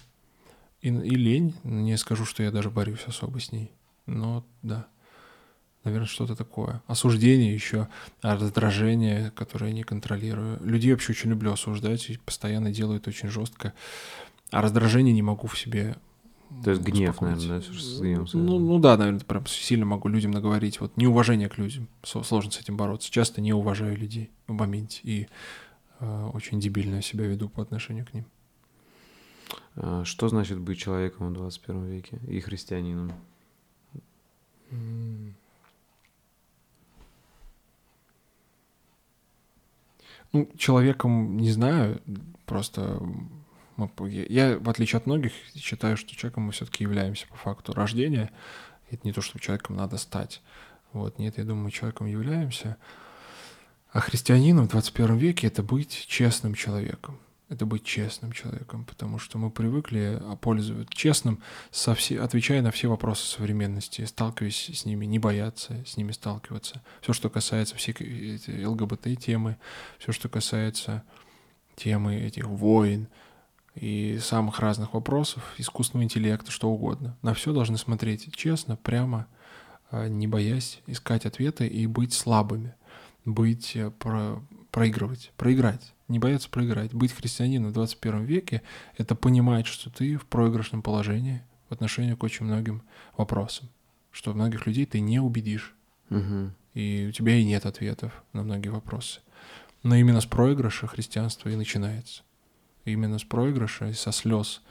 и, и лень, не скажу, что я даже борюсь особо с ней, но да наверное, что-то такое. Осуждение еще, а раздражение, которое я не контролирую. Людей вообще очень люблю осуждать и постоянно делаю это очень жестко. А раздражение не могу в себе то есть гнев, наверное, да, с ну, ну да, наверное, прям сильно могу людям наговорить. Вот неуважение к людям, сложно с этим бороться. Часто не уважаю людей в моменте и э, очень дебильно себя веду по отношению к ним. А что значит быть человеком в 21 веке и христианином? Ну, человеком не знаю, просто я, в отличие от многих, считаю, что человеком мы все-таки являемся по факту рождения. Это не то, что человеком надо стать. Вот, нет, я думаю, мы человеком являемся. А христианином в 21 веке — это быть честным человеком это быть честным человеком, потому что мы привыкли пользоваться честным, со все, отвечая на все вопросы современности, сталкиваясь с ними, не бояться с ними сталкиваться. Все, что касается всей ЛГБТ-темы, все, что касается темы этих войн и самых разных вопросов, искусственного интеллекта, что угодно. На все должны смотреть честно, прямо, а, не боясь искать ответы и быть слабыми, быть, э, про, проигрывать, проиграть не бояться проиграть. Быть христианином в 21 веке — это понимать, что ты в проигрышном положении в отношении к очень многим вопросам, что многих людей ты не убедишь, угу. и у тебя и нет ответов на многие вопросы. Но именно с проигрыша христианство и начинается. Именно с проигрыша и со слез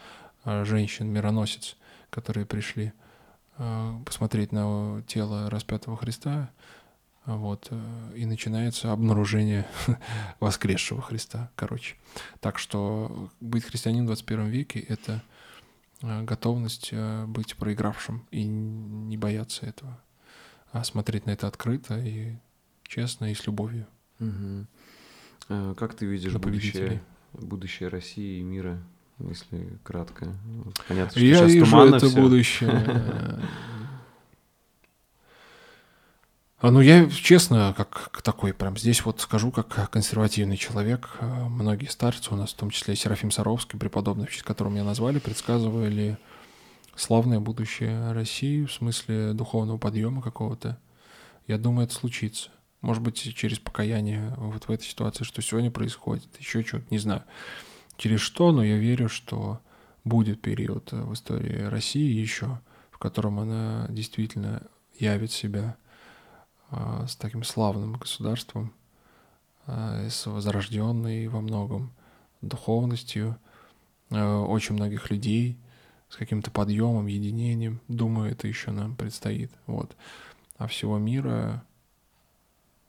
а, женщин-мироносец, которые пришли а, посмотреть на тело распятого Христа, вот, э, и начинается обнаружение [LAUGHS] воскресшего Христа, короче. Так что быть христианином в 21 веке — это э, готовность э, быть проигравшим и не бояться этого, а смотреть на это открыто и честно и с любовью. Угу. Как ты видишь будущее, будущее России и мира, если кратко? Понятно, что Я сейчас вижу это все. будущее [LAUGHS] А, ну, я честно, как такой, прям здесь вот скажу, как консервативный человек, а, многие старцы у нас, в том числе Серафим Саровский, преподобный, в честь которого меня назвали, предсказывали славное будущее России в смысле духовного подъема какого-то. Я думаю, это случится. Может быть, через покаяние вот в этой ситуации, что сегодня происходит, еще что-то, не знаю. Через что, но я верю, что будет период в истории России еще, в котором она действительно явит себя а, с таким славным государством, а, с возрожденной во многом духовностью очень многих людей, с каким-то подъемом, единением. Думаю, это еще нам предстоит. Вот. А всего мира,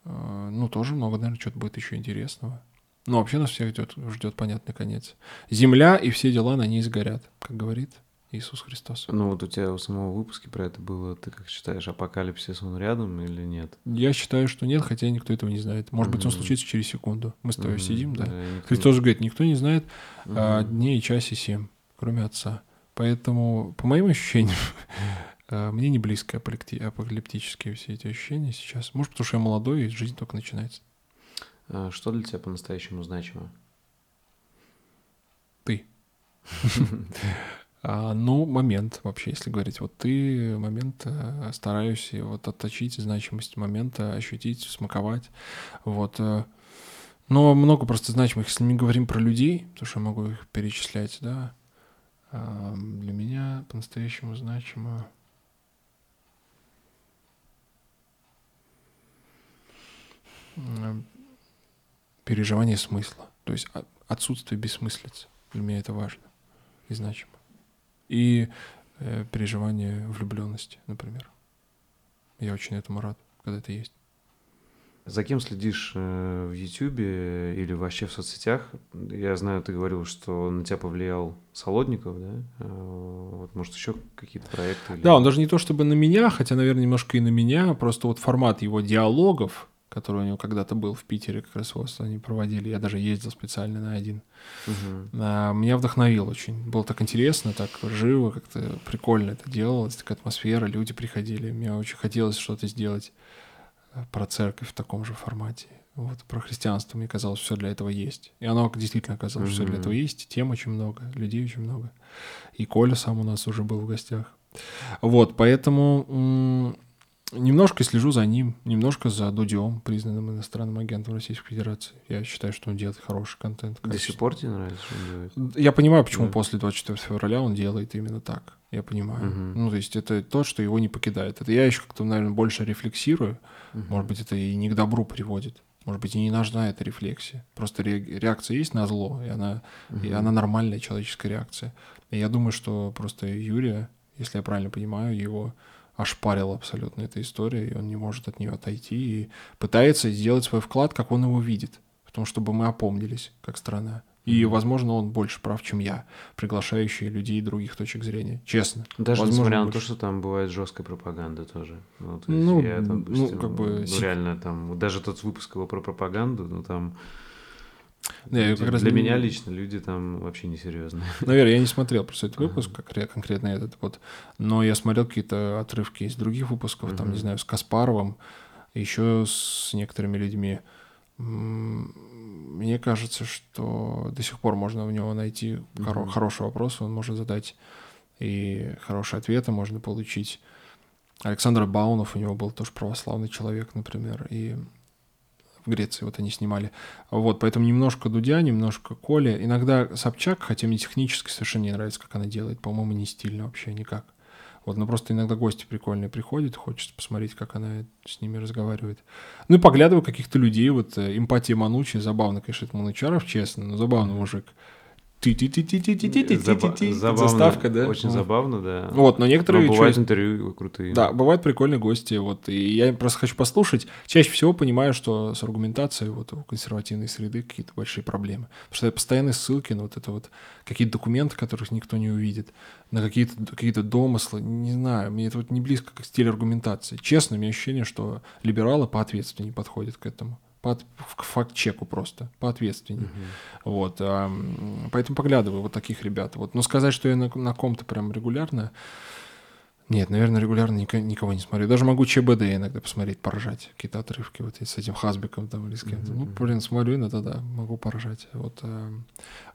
ну, тоже много, наверное, что-то будет еще интересного. Но вообще нас всех ждет, ждет понятный конец. Земля и все дела на ней сгорят, как говорит Иисус Христос. Ну вот у тебя у самого выпуска про это было, ты как считаешь, апокалипсис он рядом или нет? Я считаю, что нет, хотя никто этого не знает. Может mm-hmm. быть, он случится через секунду. Мы с тобой mm-hmm. сидим, да? да Христос говорит, никто не знает mm-hmm. а, дней и часе семь, кроме Отца. Поэтому, по моим ощущениям, [LAUGHS] мне не близко апокалиптические все эти ощущения сейчас. Может, потому что я молодой, и жизнь только начинается. А что для тебя по-настоящему значимо? Ты. [LAUGHS] А, ну, момент вообще, если говорить. Вот ты момент э, стараюсь вот отточить значимость момента, ощутить, смаковать. Вот. Э, но много просто значимых. Если мы говорим про людей, потому что я могу их перечислять, да, для меня по-настоящему значимо переживание смысла. То есть отсутствие бессмыслицы. Для меня это важно и значимо и э, переживание влюбленности, например. Я очень этому рад, когда это есть. За кем следишь э, в Ютубе или вообще в соцсетях? Я знаю, ты говорил, что на тебя повлиял Солодников, да? Э, вот, может, еще какие-то проекты? Или... Да, он даже не то чтобы на меня, хотя, наверное, немножко и на меня, просто вот формат его диалогов, который у него когда-то был в Питере, как раз вот они проводили. Я даже ездил специально на один. Угу. А, меня вдохновил очень. Было так интересно, так живо, как-то прикольно это делалось, такая атмосфера, люди приходили. Мне очень хотелось что-то сделать э, про церковь в таком же формате. Вот, про христианство, мне казалось, все для этого есть. И оно действительно оказалось, mm все для этого есть. Тем очень много, людей очень много. И Коля сам у нас уже был в гостях. Вот, поэтому Немножко слежу за ним, немножко за Дудем, признанным иностранным агентом Российской Федерации. Я считаю, что он делает хороший контент. До сих пор тебе нравится, что он делает? Я понимаю, почему да. после 24 февраля он делает именно так. Я понимаю. Угу. Ну, то есть это то, что его не покидает. Это я еще как-то, наверное, больше рефлексирую. Угу. Может быть, это и не к добру приводит. Может быть, и не нужна эта рефлексия. Просто реакция есть на зло, и она, угу. и она нормальная человеческая реакция. И я думаю, что просто Юрия, если я правильно понимаю, его ошпарил абсолютно эта история, и он не может от нее отойти, и пытается сделать свой вклад, как он его видит, в том, чтобы мы опомнились, как страна. И, возможно, он больше прав, чем я, приглашающий людей других точек зрения. Честно. Даже возможно, несмотря больше. на то, что там бывает жесткая пропаганда тоже. Ну, то есть ну, я, там, допустим, ну, как бы... Ну, реально, там, даже тот выпуск его про пропаганду, ну, там не, как раз для не... меня лично люди там вообще несерьезные. Наверное, я не смотрел просто этот выпуск, как конкретно этот вот, но я смотрел какие-то отрывки из других выпусков, там, не знаю, с Каспаровым, еще с некоторыми людьми. Мне кажется, что до сих пор можно в него найти хоро- хороший вопрос, он может задать и хорошие ответы можно получить. Александр Баунов, у него был тоже православный человек, например, и Греции, вот они снимали. Вот, поэтому немножко Дудя, немножко Коля. Иногда Собчак, хотя мне технически совершенно не нравится, как она делает. По-моему, не стильно вообще никак. Вот, но просто иногда гости прикольные приходят, хочется посмотреть, как она с ними разговаривает. Ну и поглядываю каких-то людей, вот э, эмпатия Манучи, забавно, конечно, это Манучаров, честно, но забавный мужик ты Заставка, да? Очень забавно, да. Вот, но некоторые... бывают интервью крутые. Да, бывают прикольные гости, вот, и я просто хочу послушать. Чаще всего понимаю, что с аргументацией вот у консервативной среды какие-то большие проблемы. Потому что это постоянные ссылки на вот это вот какие-то документы, которых никто не увидит, на какие-то какие домыслы, не знаю, мне это вот не близко как стиль аргументации. Честно, у меня ощущение, что либералы по ответственности не подходят к этому по, к факт-чеку просто, поответственнее. Uh-huh. Вот, а, поэтому поглядываю вот таких ребят. Вот. Но сказать, что я на, на ком-то прям регулярно, Нет, наверное, регулярно никого, никого не смотрю. Даже могу ЧБД иногда посмотреть, поржать. Какие-то отрывки вот с этим Хазбиком там или с кем-то. Ну, блин, смотрю иногда, да, могу поржать. Вот, а,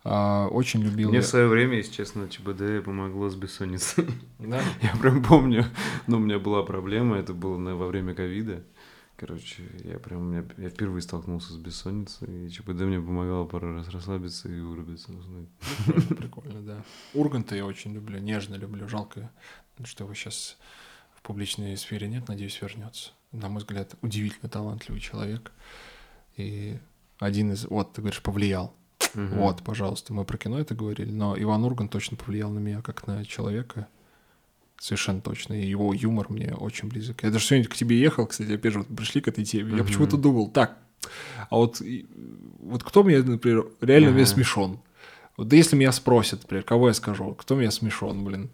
а, очень любил... Мне я- в свое время, если честно, ЧБД помогло с бессонницей. Да? [LAUGHS] Я прям помню, ну, у меня была проблема, это было во время ковида. Короче, я прям, меня- я впервые столкнулся с бессонницей, и ЧБД мне помогало пару раз расслабиться и вырубиться. Прикольно, да. Урганта я очень люблю, нежно люблю. Жалко, что его сейчас в публичной сфере нет. Надеюсь, вернется. На мой взгляд, удивительно талантливый человек. И один из... Вот, ты говоришь, повлиял. Мгм. Вот, пожалуйста, мы про кино это говорили, но Иван Ургант точно повлиял на меня как на человека. Совершенно точно. И его юмор мне очень близок. Я даже сегодня к тебе ехал, кстати, опять же, вот пришли к этой теме. Я Мгм. почему-то думал, так, а вот, вот кто мне, например, реально мне Ага. смешон? Вот да если меня спросят, например, кого я скажу, кто меня смешон, блин.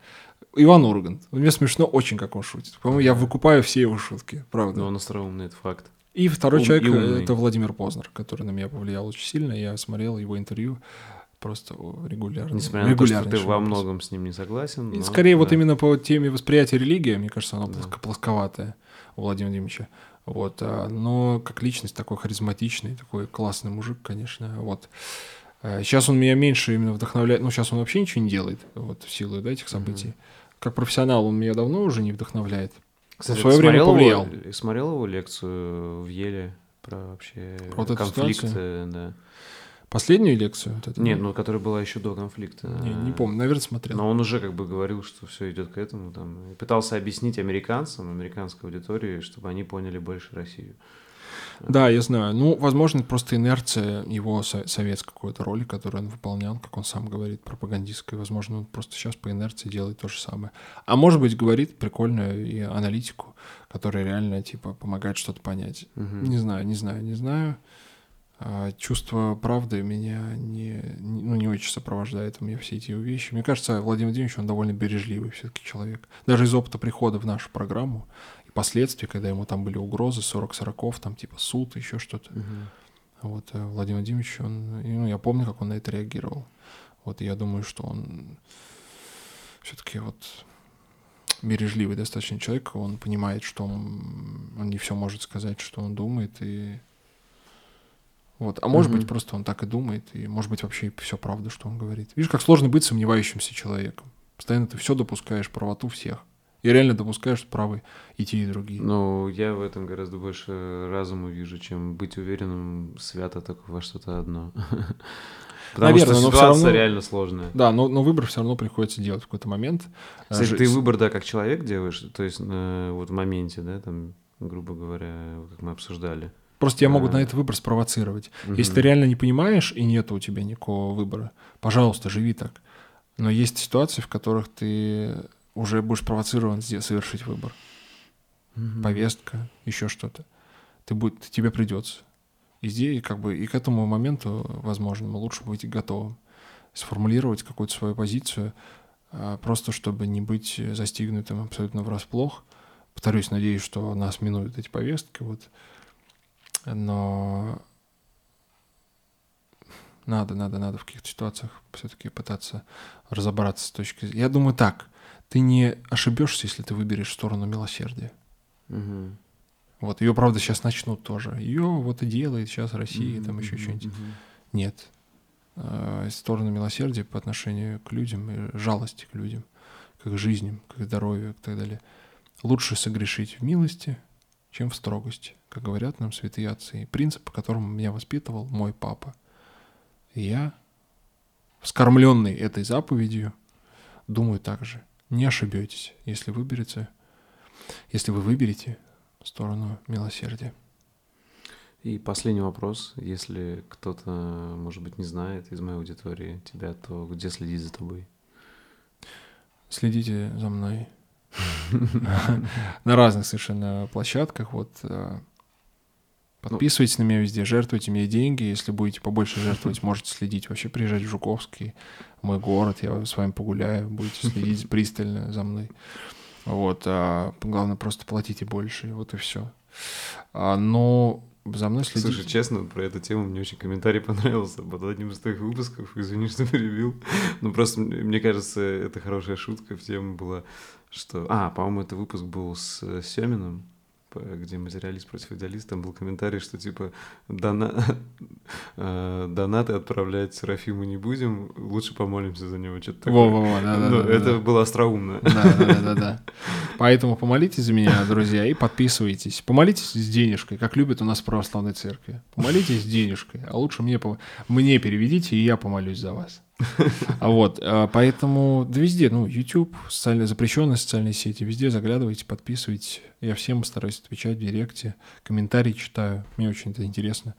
Иван Ургант. Мне смешно очень, как он шутит. По-моему, я выкупаю все его шутки, правда. Но он остроумный, это факт. И второй Ум- человек э, это Владимир Познер, который на меня повлиял очень сильно. Я смотрел его интервью просто регулярно. Несмотря на то, что ты во многом с ним не согласен. Но- скорее вот да. именно по теме восприятия религии, мне кажется, оно Да. плоско- плосковатое у Владимира Владимировича. Вот, а, но как личность такой харизматичный, такой классный мужик, конечно. Вот. Сейчас он меня меньше именно вдохновляет. Ну, сейчас он вообще ничего не делает, вот, в силу да, этих событий. Как профессионал он меня давно уже не вдохновляет. Кстати, в свое время повлиял. Его, смотрел его лекцию в Еле про вообще Про вот эту конфликт? ситуацию? э, Да. Последнюю лекцию? Вот Нет, ну, которая была еще до конфликта. не, не помню, наверное, смотрел. Но он уже как бы говорил, что все идет к этому. Там, и пытался объяснить американцам, американской аудитории, чтобы они поняли больше Россию. Да, я знаю. Ну, возможно, это просто инерция его со- советской какой-то роли, которую он выполнял, как он сам говорит, пропагандистской. Возможно, он просто сейчас по инерции делает то же самое. А может быть, говорит прикольную и аналитику, которая реально, типа, помогает что-то понять. Мгм. Не знаю, не знаю, не знаю. А, Чувство правды меня не, ну, не очень сопровождает у меня все эти вещи. Мне кажется, Владимир Владимирович, он довольно бережливый все-таки человек. Даже из опыта прихода в нашу программу и последствий, когда ему там были угрозы 40-40, там типа суд, еще что-то. Мгм. Вот э, Владимир Владимирович, он, ну, я помню, как он на это реагировал. Вот я думаю, что он все-таки вот бережливый достаточно человек, он понимает, что он, он не все может сказать, что он думает, и вот. А может Мгм. быть, просто он так и думает, и может быть вообще все правда, что он говорит. Видишь, как сложно быть сомневающимся человеком. Постоянно ты все допускаешь, правоту всех. И реально допускаешь правы и те, и другие. Ну, я в этом гораздо больше разума вижу, чем быть уверенным свято только во что-то одно. [LAUGHS] Потому Наверное, что но всё ситуация равно- реально сложная. Да, но, но выбор все равно приходится делать в какой-то момент. Кстати, ты выбор, да, как человек делаешь, то есть э, вот в моменте, да, там, грубо говоря, как мы обсуждали. Просто тебя могут на этот выбор спровоцировать. Если Мгм. ты реально не понимаешь и нет у тебя никакого выбора, пожалуйста, живи так. Но есть ситуации, в которых ты уже будешь провоцирован совершить выбор. Мгм. Повестка, еще что-то. Ты будет, тебе придется. И здесь, как бы, и к этому моменту, возможно, лучше быть готовым. Сформулировать какую-то свою позицию, а, просто чтобы не быть застигнутым абсолютно врасплох. Повторюсь, надеюсь, что нас минуют эти повестки. Вот. Но надо, надо, надо в каких-то ситуациях все-таки пытаться разобраться с точки зрения. Я думаю так, ты не ошибешься, если ты выберешь сторону милосердия. Мгм. Вот, ее, правда, сейчас начнут тоже. Ее вот и делает сейчас Россия, там еще Мгм. что-нибудь. Мгм. Нет. Э, Сторону милосердия по отношению к людям и жалости к людям, к их жизням, к их здоровью и так далее. Лучше согрешить в милости, чем в строгости, как говорят нам святые отцы. И принцип, по которому меня воспитывал мой папа. И я, вскормленный этой заповедью, думаю так же. Не ошибетесь, если выберете, если вы выберете сторону милосердия. И последний вопрос. Если кто-то, может быть, не знает из моей аудитории тебя, то где следить за тобой? Следите за мной [LAUGHS] на разных совершенно площадках. Вот э, подписывайтесь на меня везде, жертвуйте мне деньги. Если будете побольше жертвовать, [LAUGHS] можете следить. Вообще приезжать в Жуковский, мой город, я с вами погуляю, будете следить [LAUGHS] пристально за мной. Вот, а главное, просто платите больше, вот и все. А, но за мной следите. Слушай, честно, про эту тему мне очень комментарий [LAUGHS] понравился под одним из твоих выпусков. Извини, что перебил. Ну, просто мне кажется, это хорошая шутка в тему была, что... А, по-моему, это выпуск был с Семиным где материалист против идеалиста, там был комментарий, что типа дона... [LAUGHS] Э, донаты отправлять Серафиму не будем, лучше помолимся за него, что-то такое. Во-во-во, да, да, ну, да, это да. было остроумно. Да, да, да, да, да. Поэтому помолитесь за меня, друзья, и подписывайтесь. Помолитесь с денежкой, как любят у нас в православной церкви. Помолитесь с денежкой, а лучше мне, мне переведите, и я помолюсь за вас. [LAUGHS] А вот, а, поэтому, да везде, ну, YouTube, социальные, запрещенные социальные сети, везде заглядывайте, подписывайтесь. Я всем стараюсь отвечать в директе, комментарии читаю, мне очень это интересно.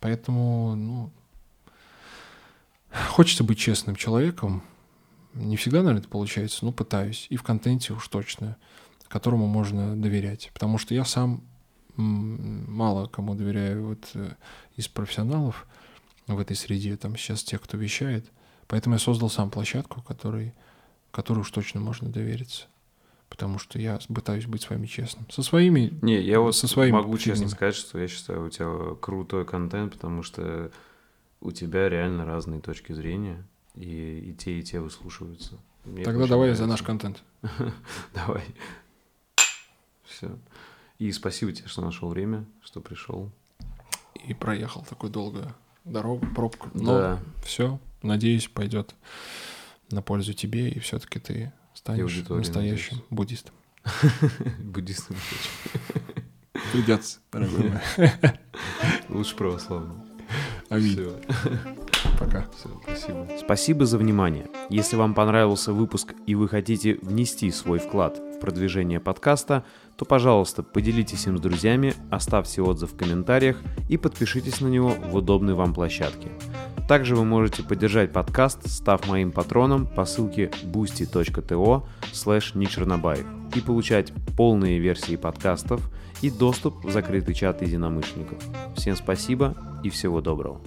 Поэтому, ну, хочется быть честным человеком. Не всегда, наверное, это получается, но пытаюсь. И в контенте уж точно, которому можно доверять. Потому что я сам мало кому доверяю вот э, из профессионалов в этой среде. Там сейчас те, кто вещает – Поэтому я создал сам площадку, которой, которой уж точно можно довериться. Потому что я пытаюсь быть с вами честным. Со своими... Не, я вот со своими могу честно сказать, что я считаю, у тебя крутой контент, потому что у тебя реально разные точки зрения, и, и те, и те выслушиваются. Мне Тогда давай нравится. за наш контент. [LAUGHS] давай. Все. И спасибо тебе, что нашел время, что пришел. И проехал такую долгую дорогу, пробку. Но да. все, надеюсь, пойдет на пользу тебе, и все-таки ты станешь настоящим надеюсь. буддистом. [LAUGHS] Буддистом Придется, дорогой мой. Лучше православным. Аминь. Пока. Все, спасибо. Спасибо за внимание. Если вам понравился выпуск и вы хотите внести свой вклад в продвижение подкаста, то, пожалуйста, поделитесь им с друзьями, оставьте отзыв в комментариях и подпишитесь на него в удобной вам площадке. Также вы можете поддержать подкаст, став моим патроном по ссылке boosty.to slash и получать полные версии подкастов и доступ в закрытый чат единомышленников. Всем спасибо и всего доброго.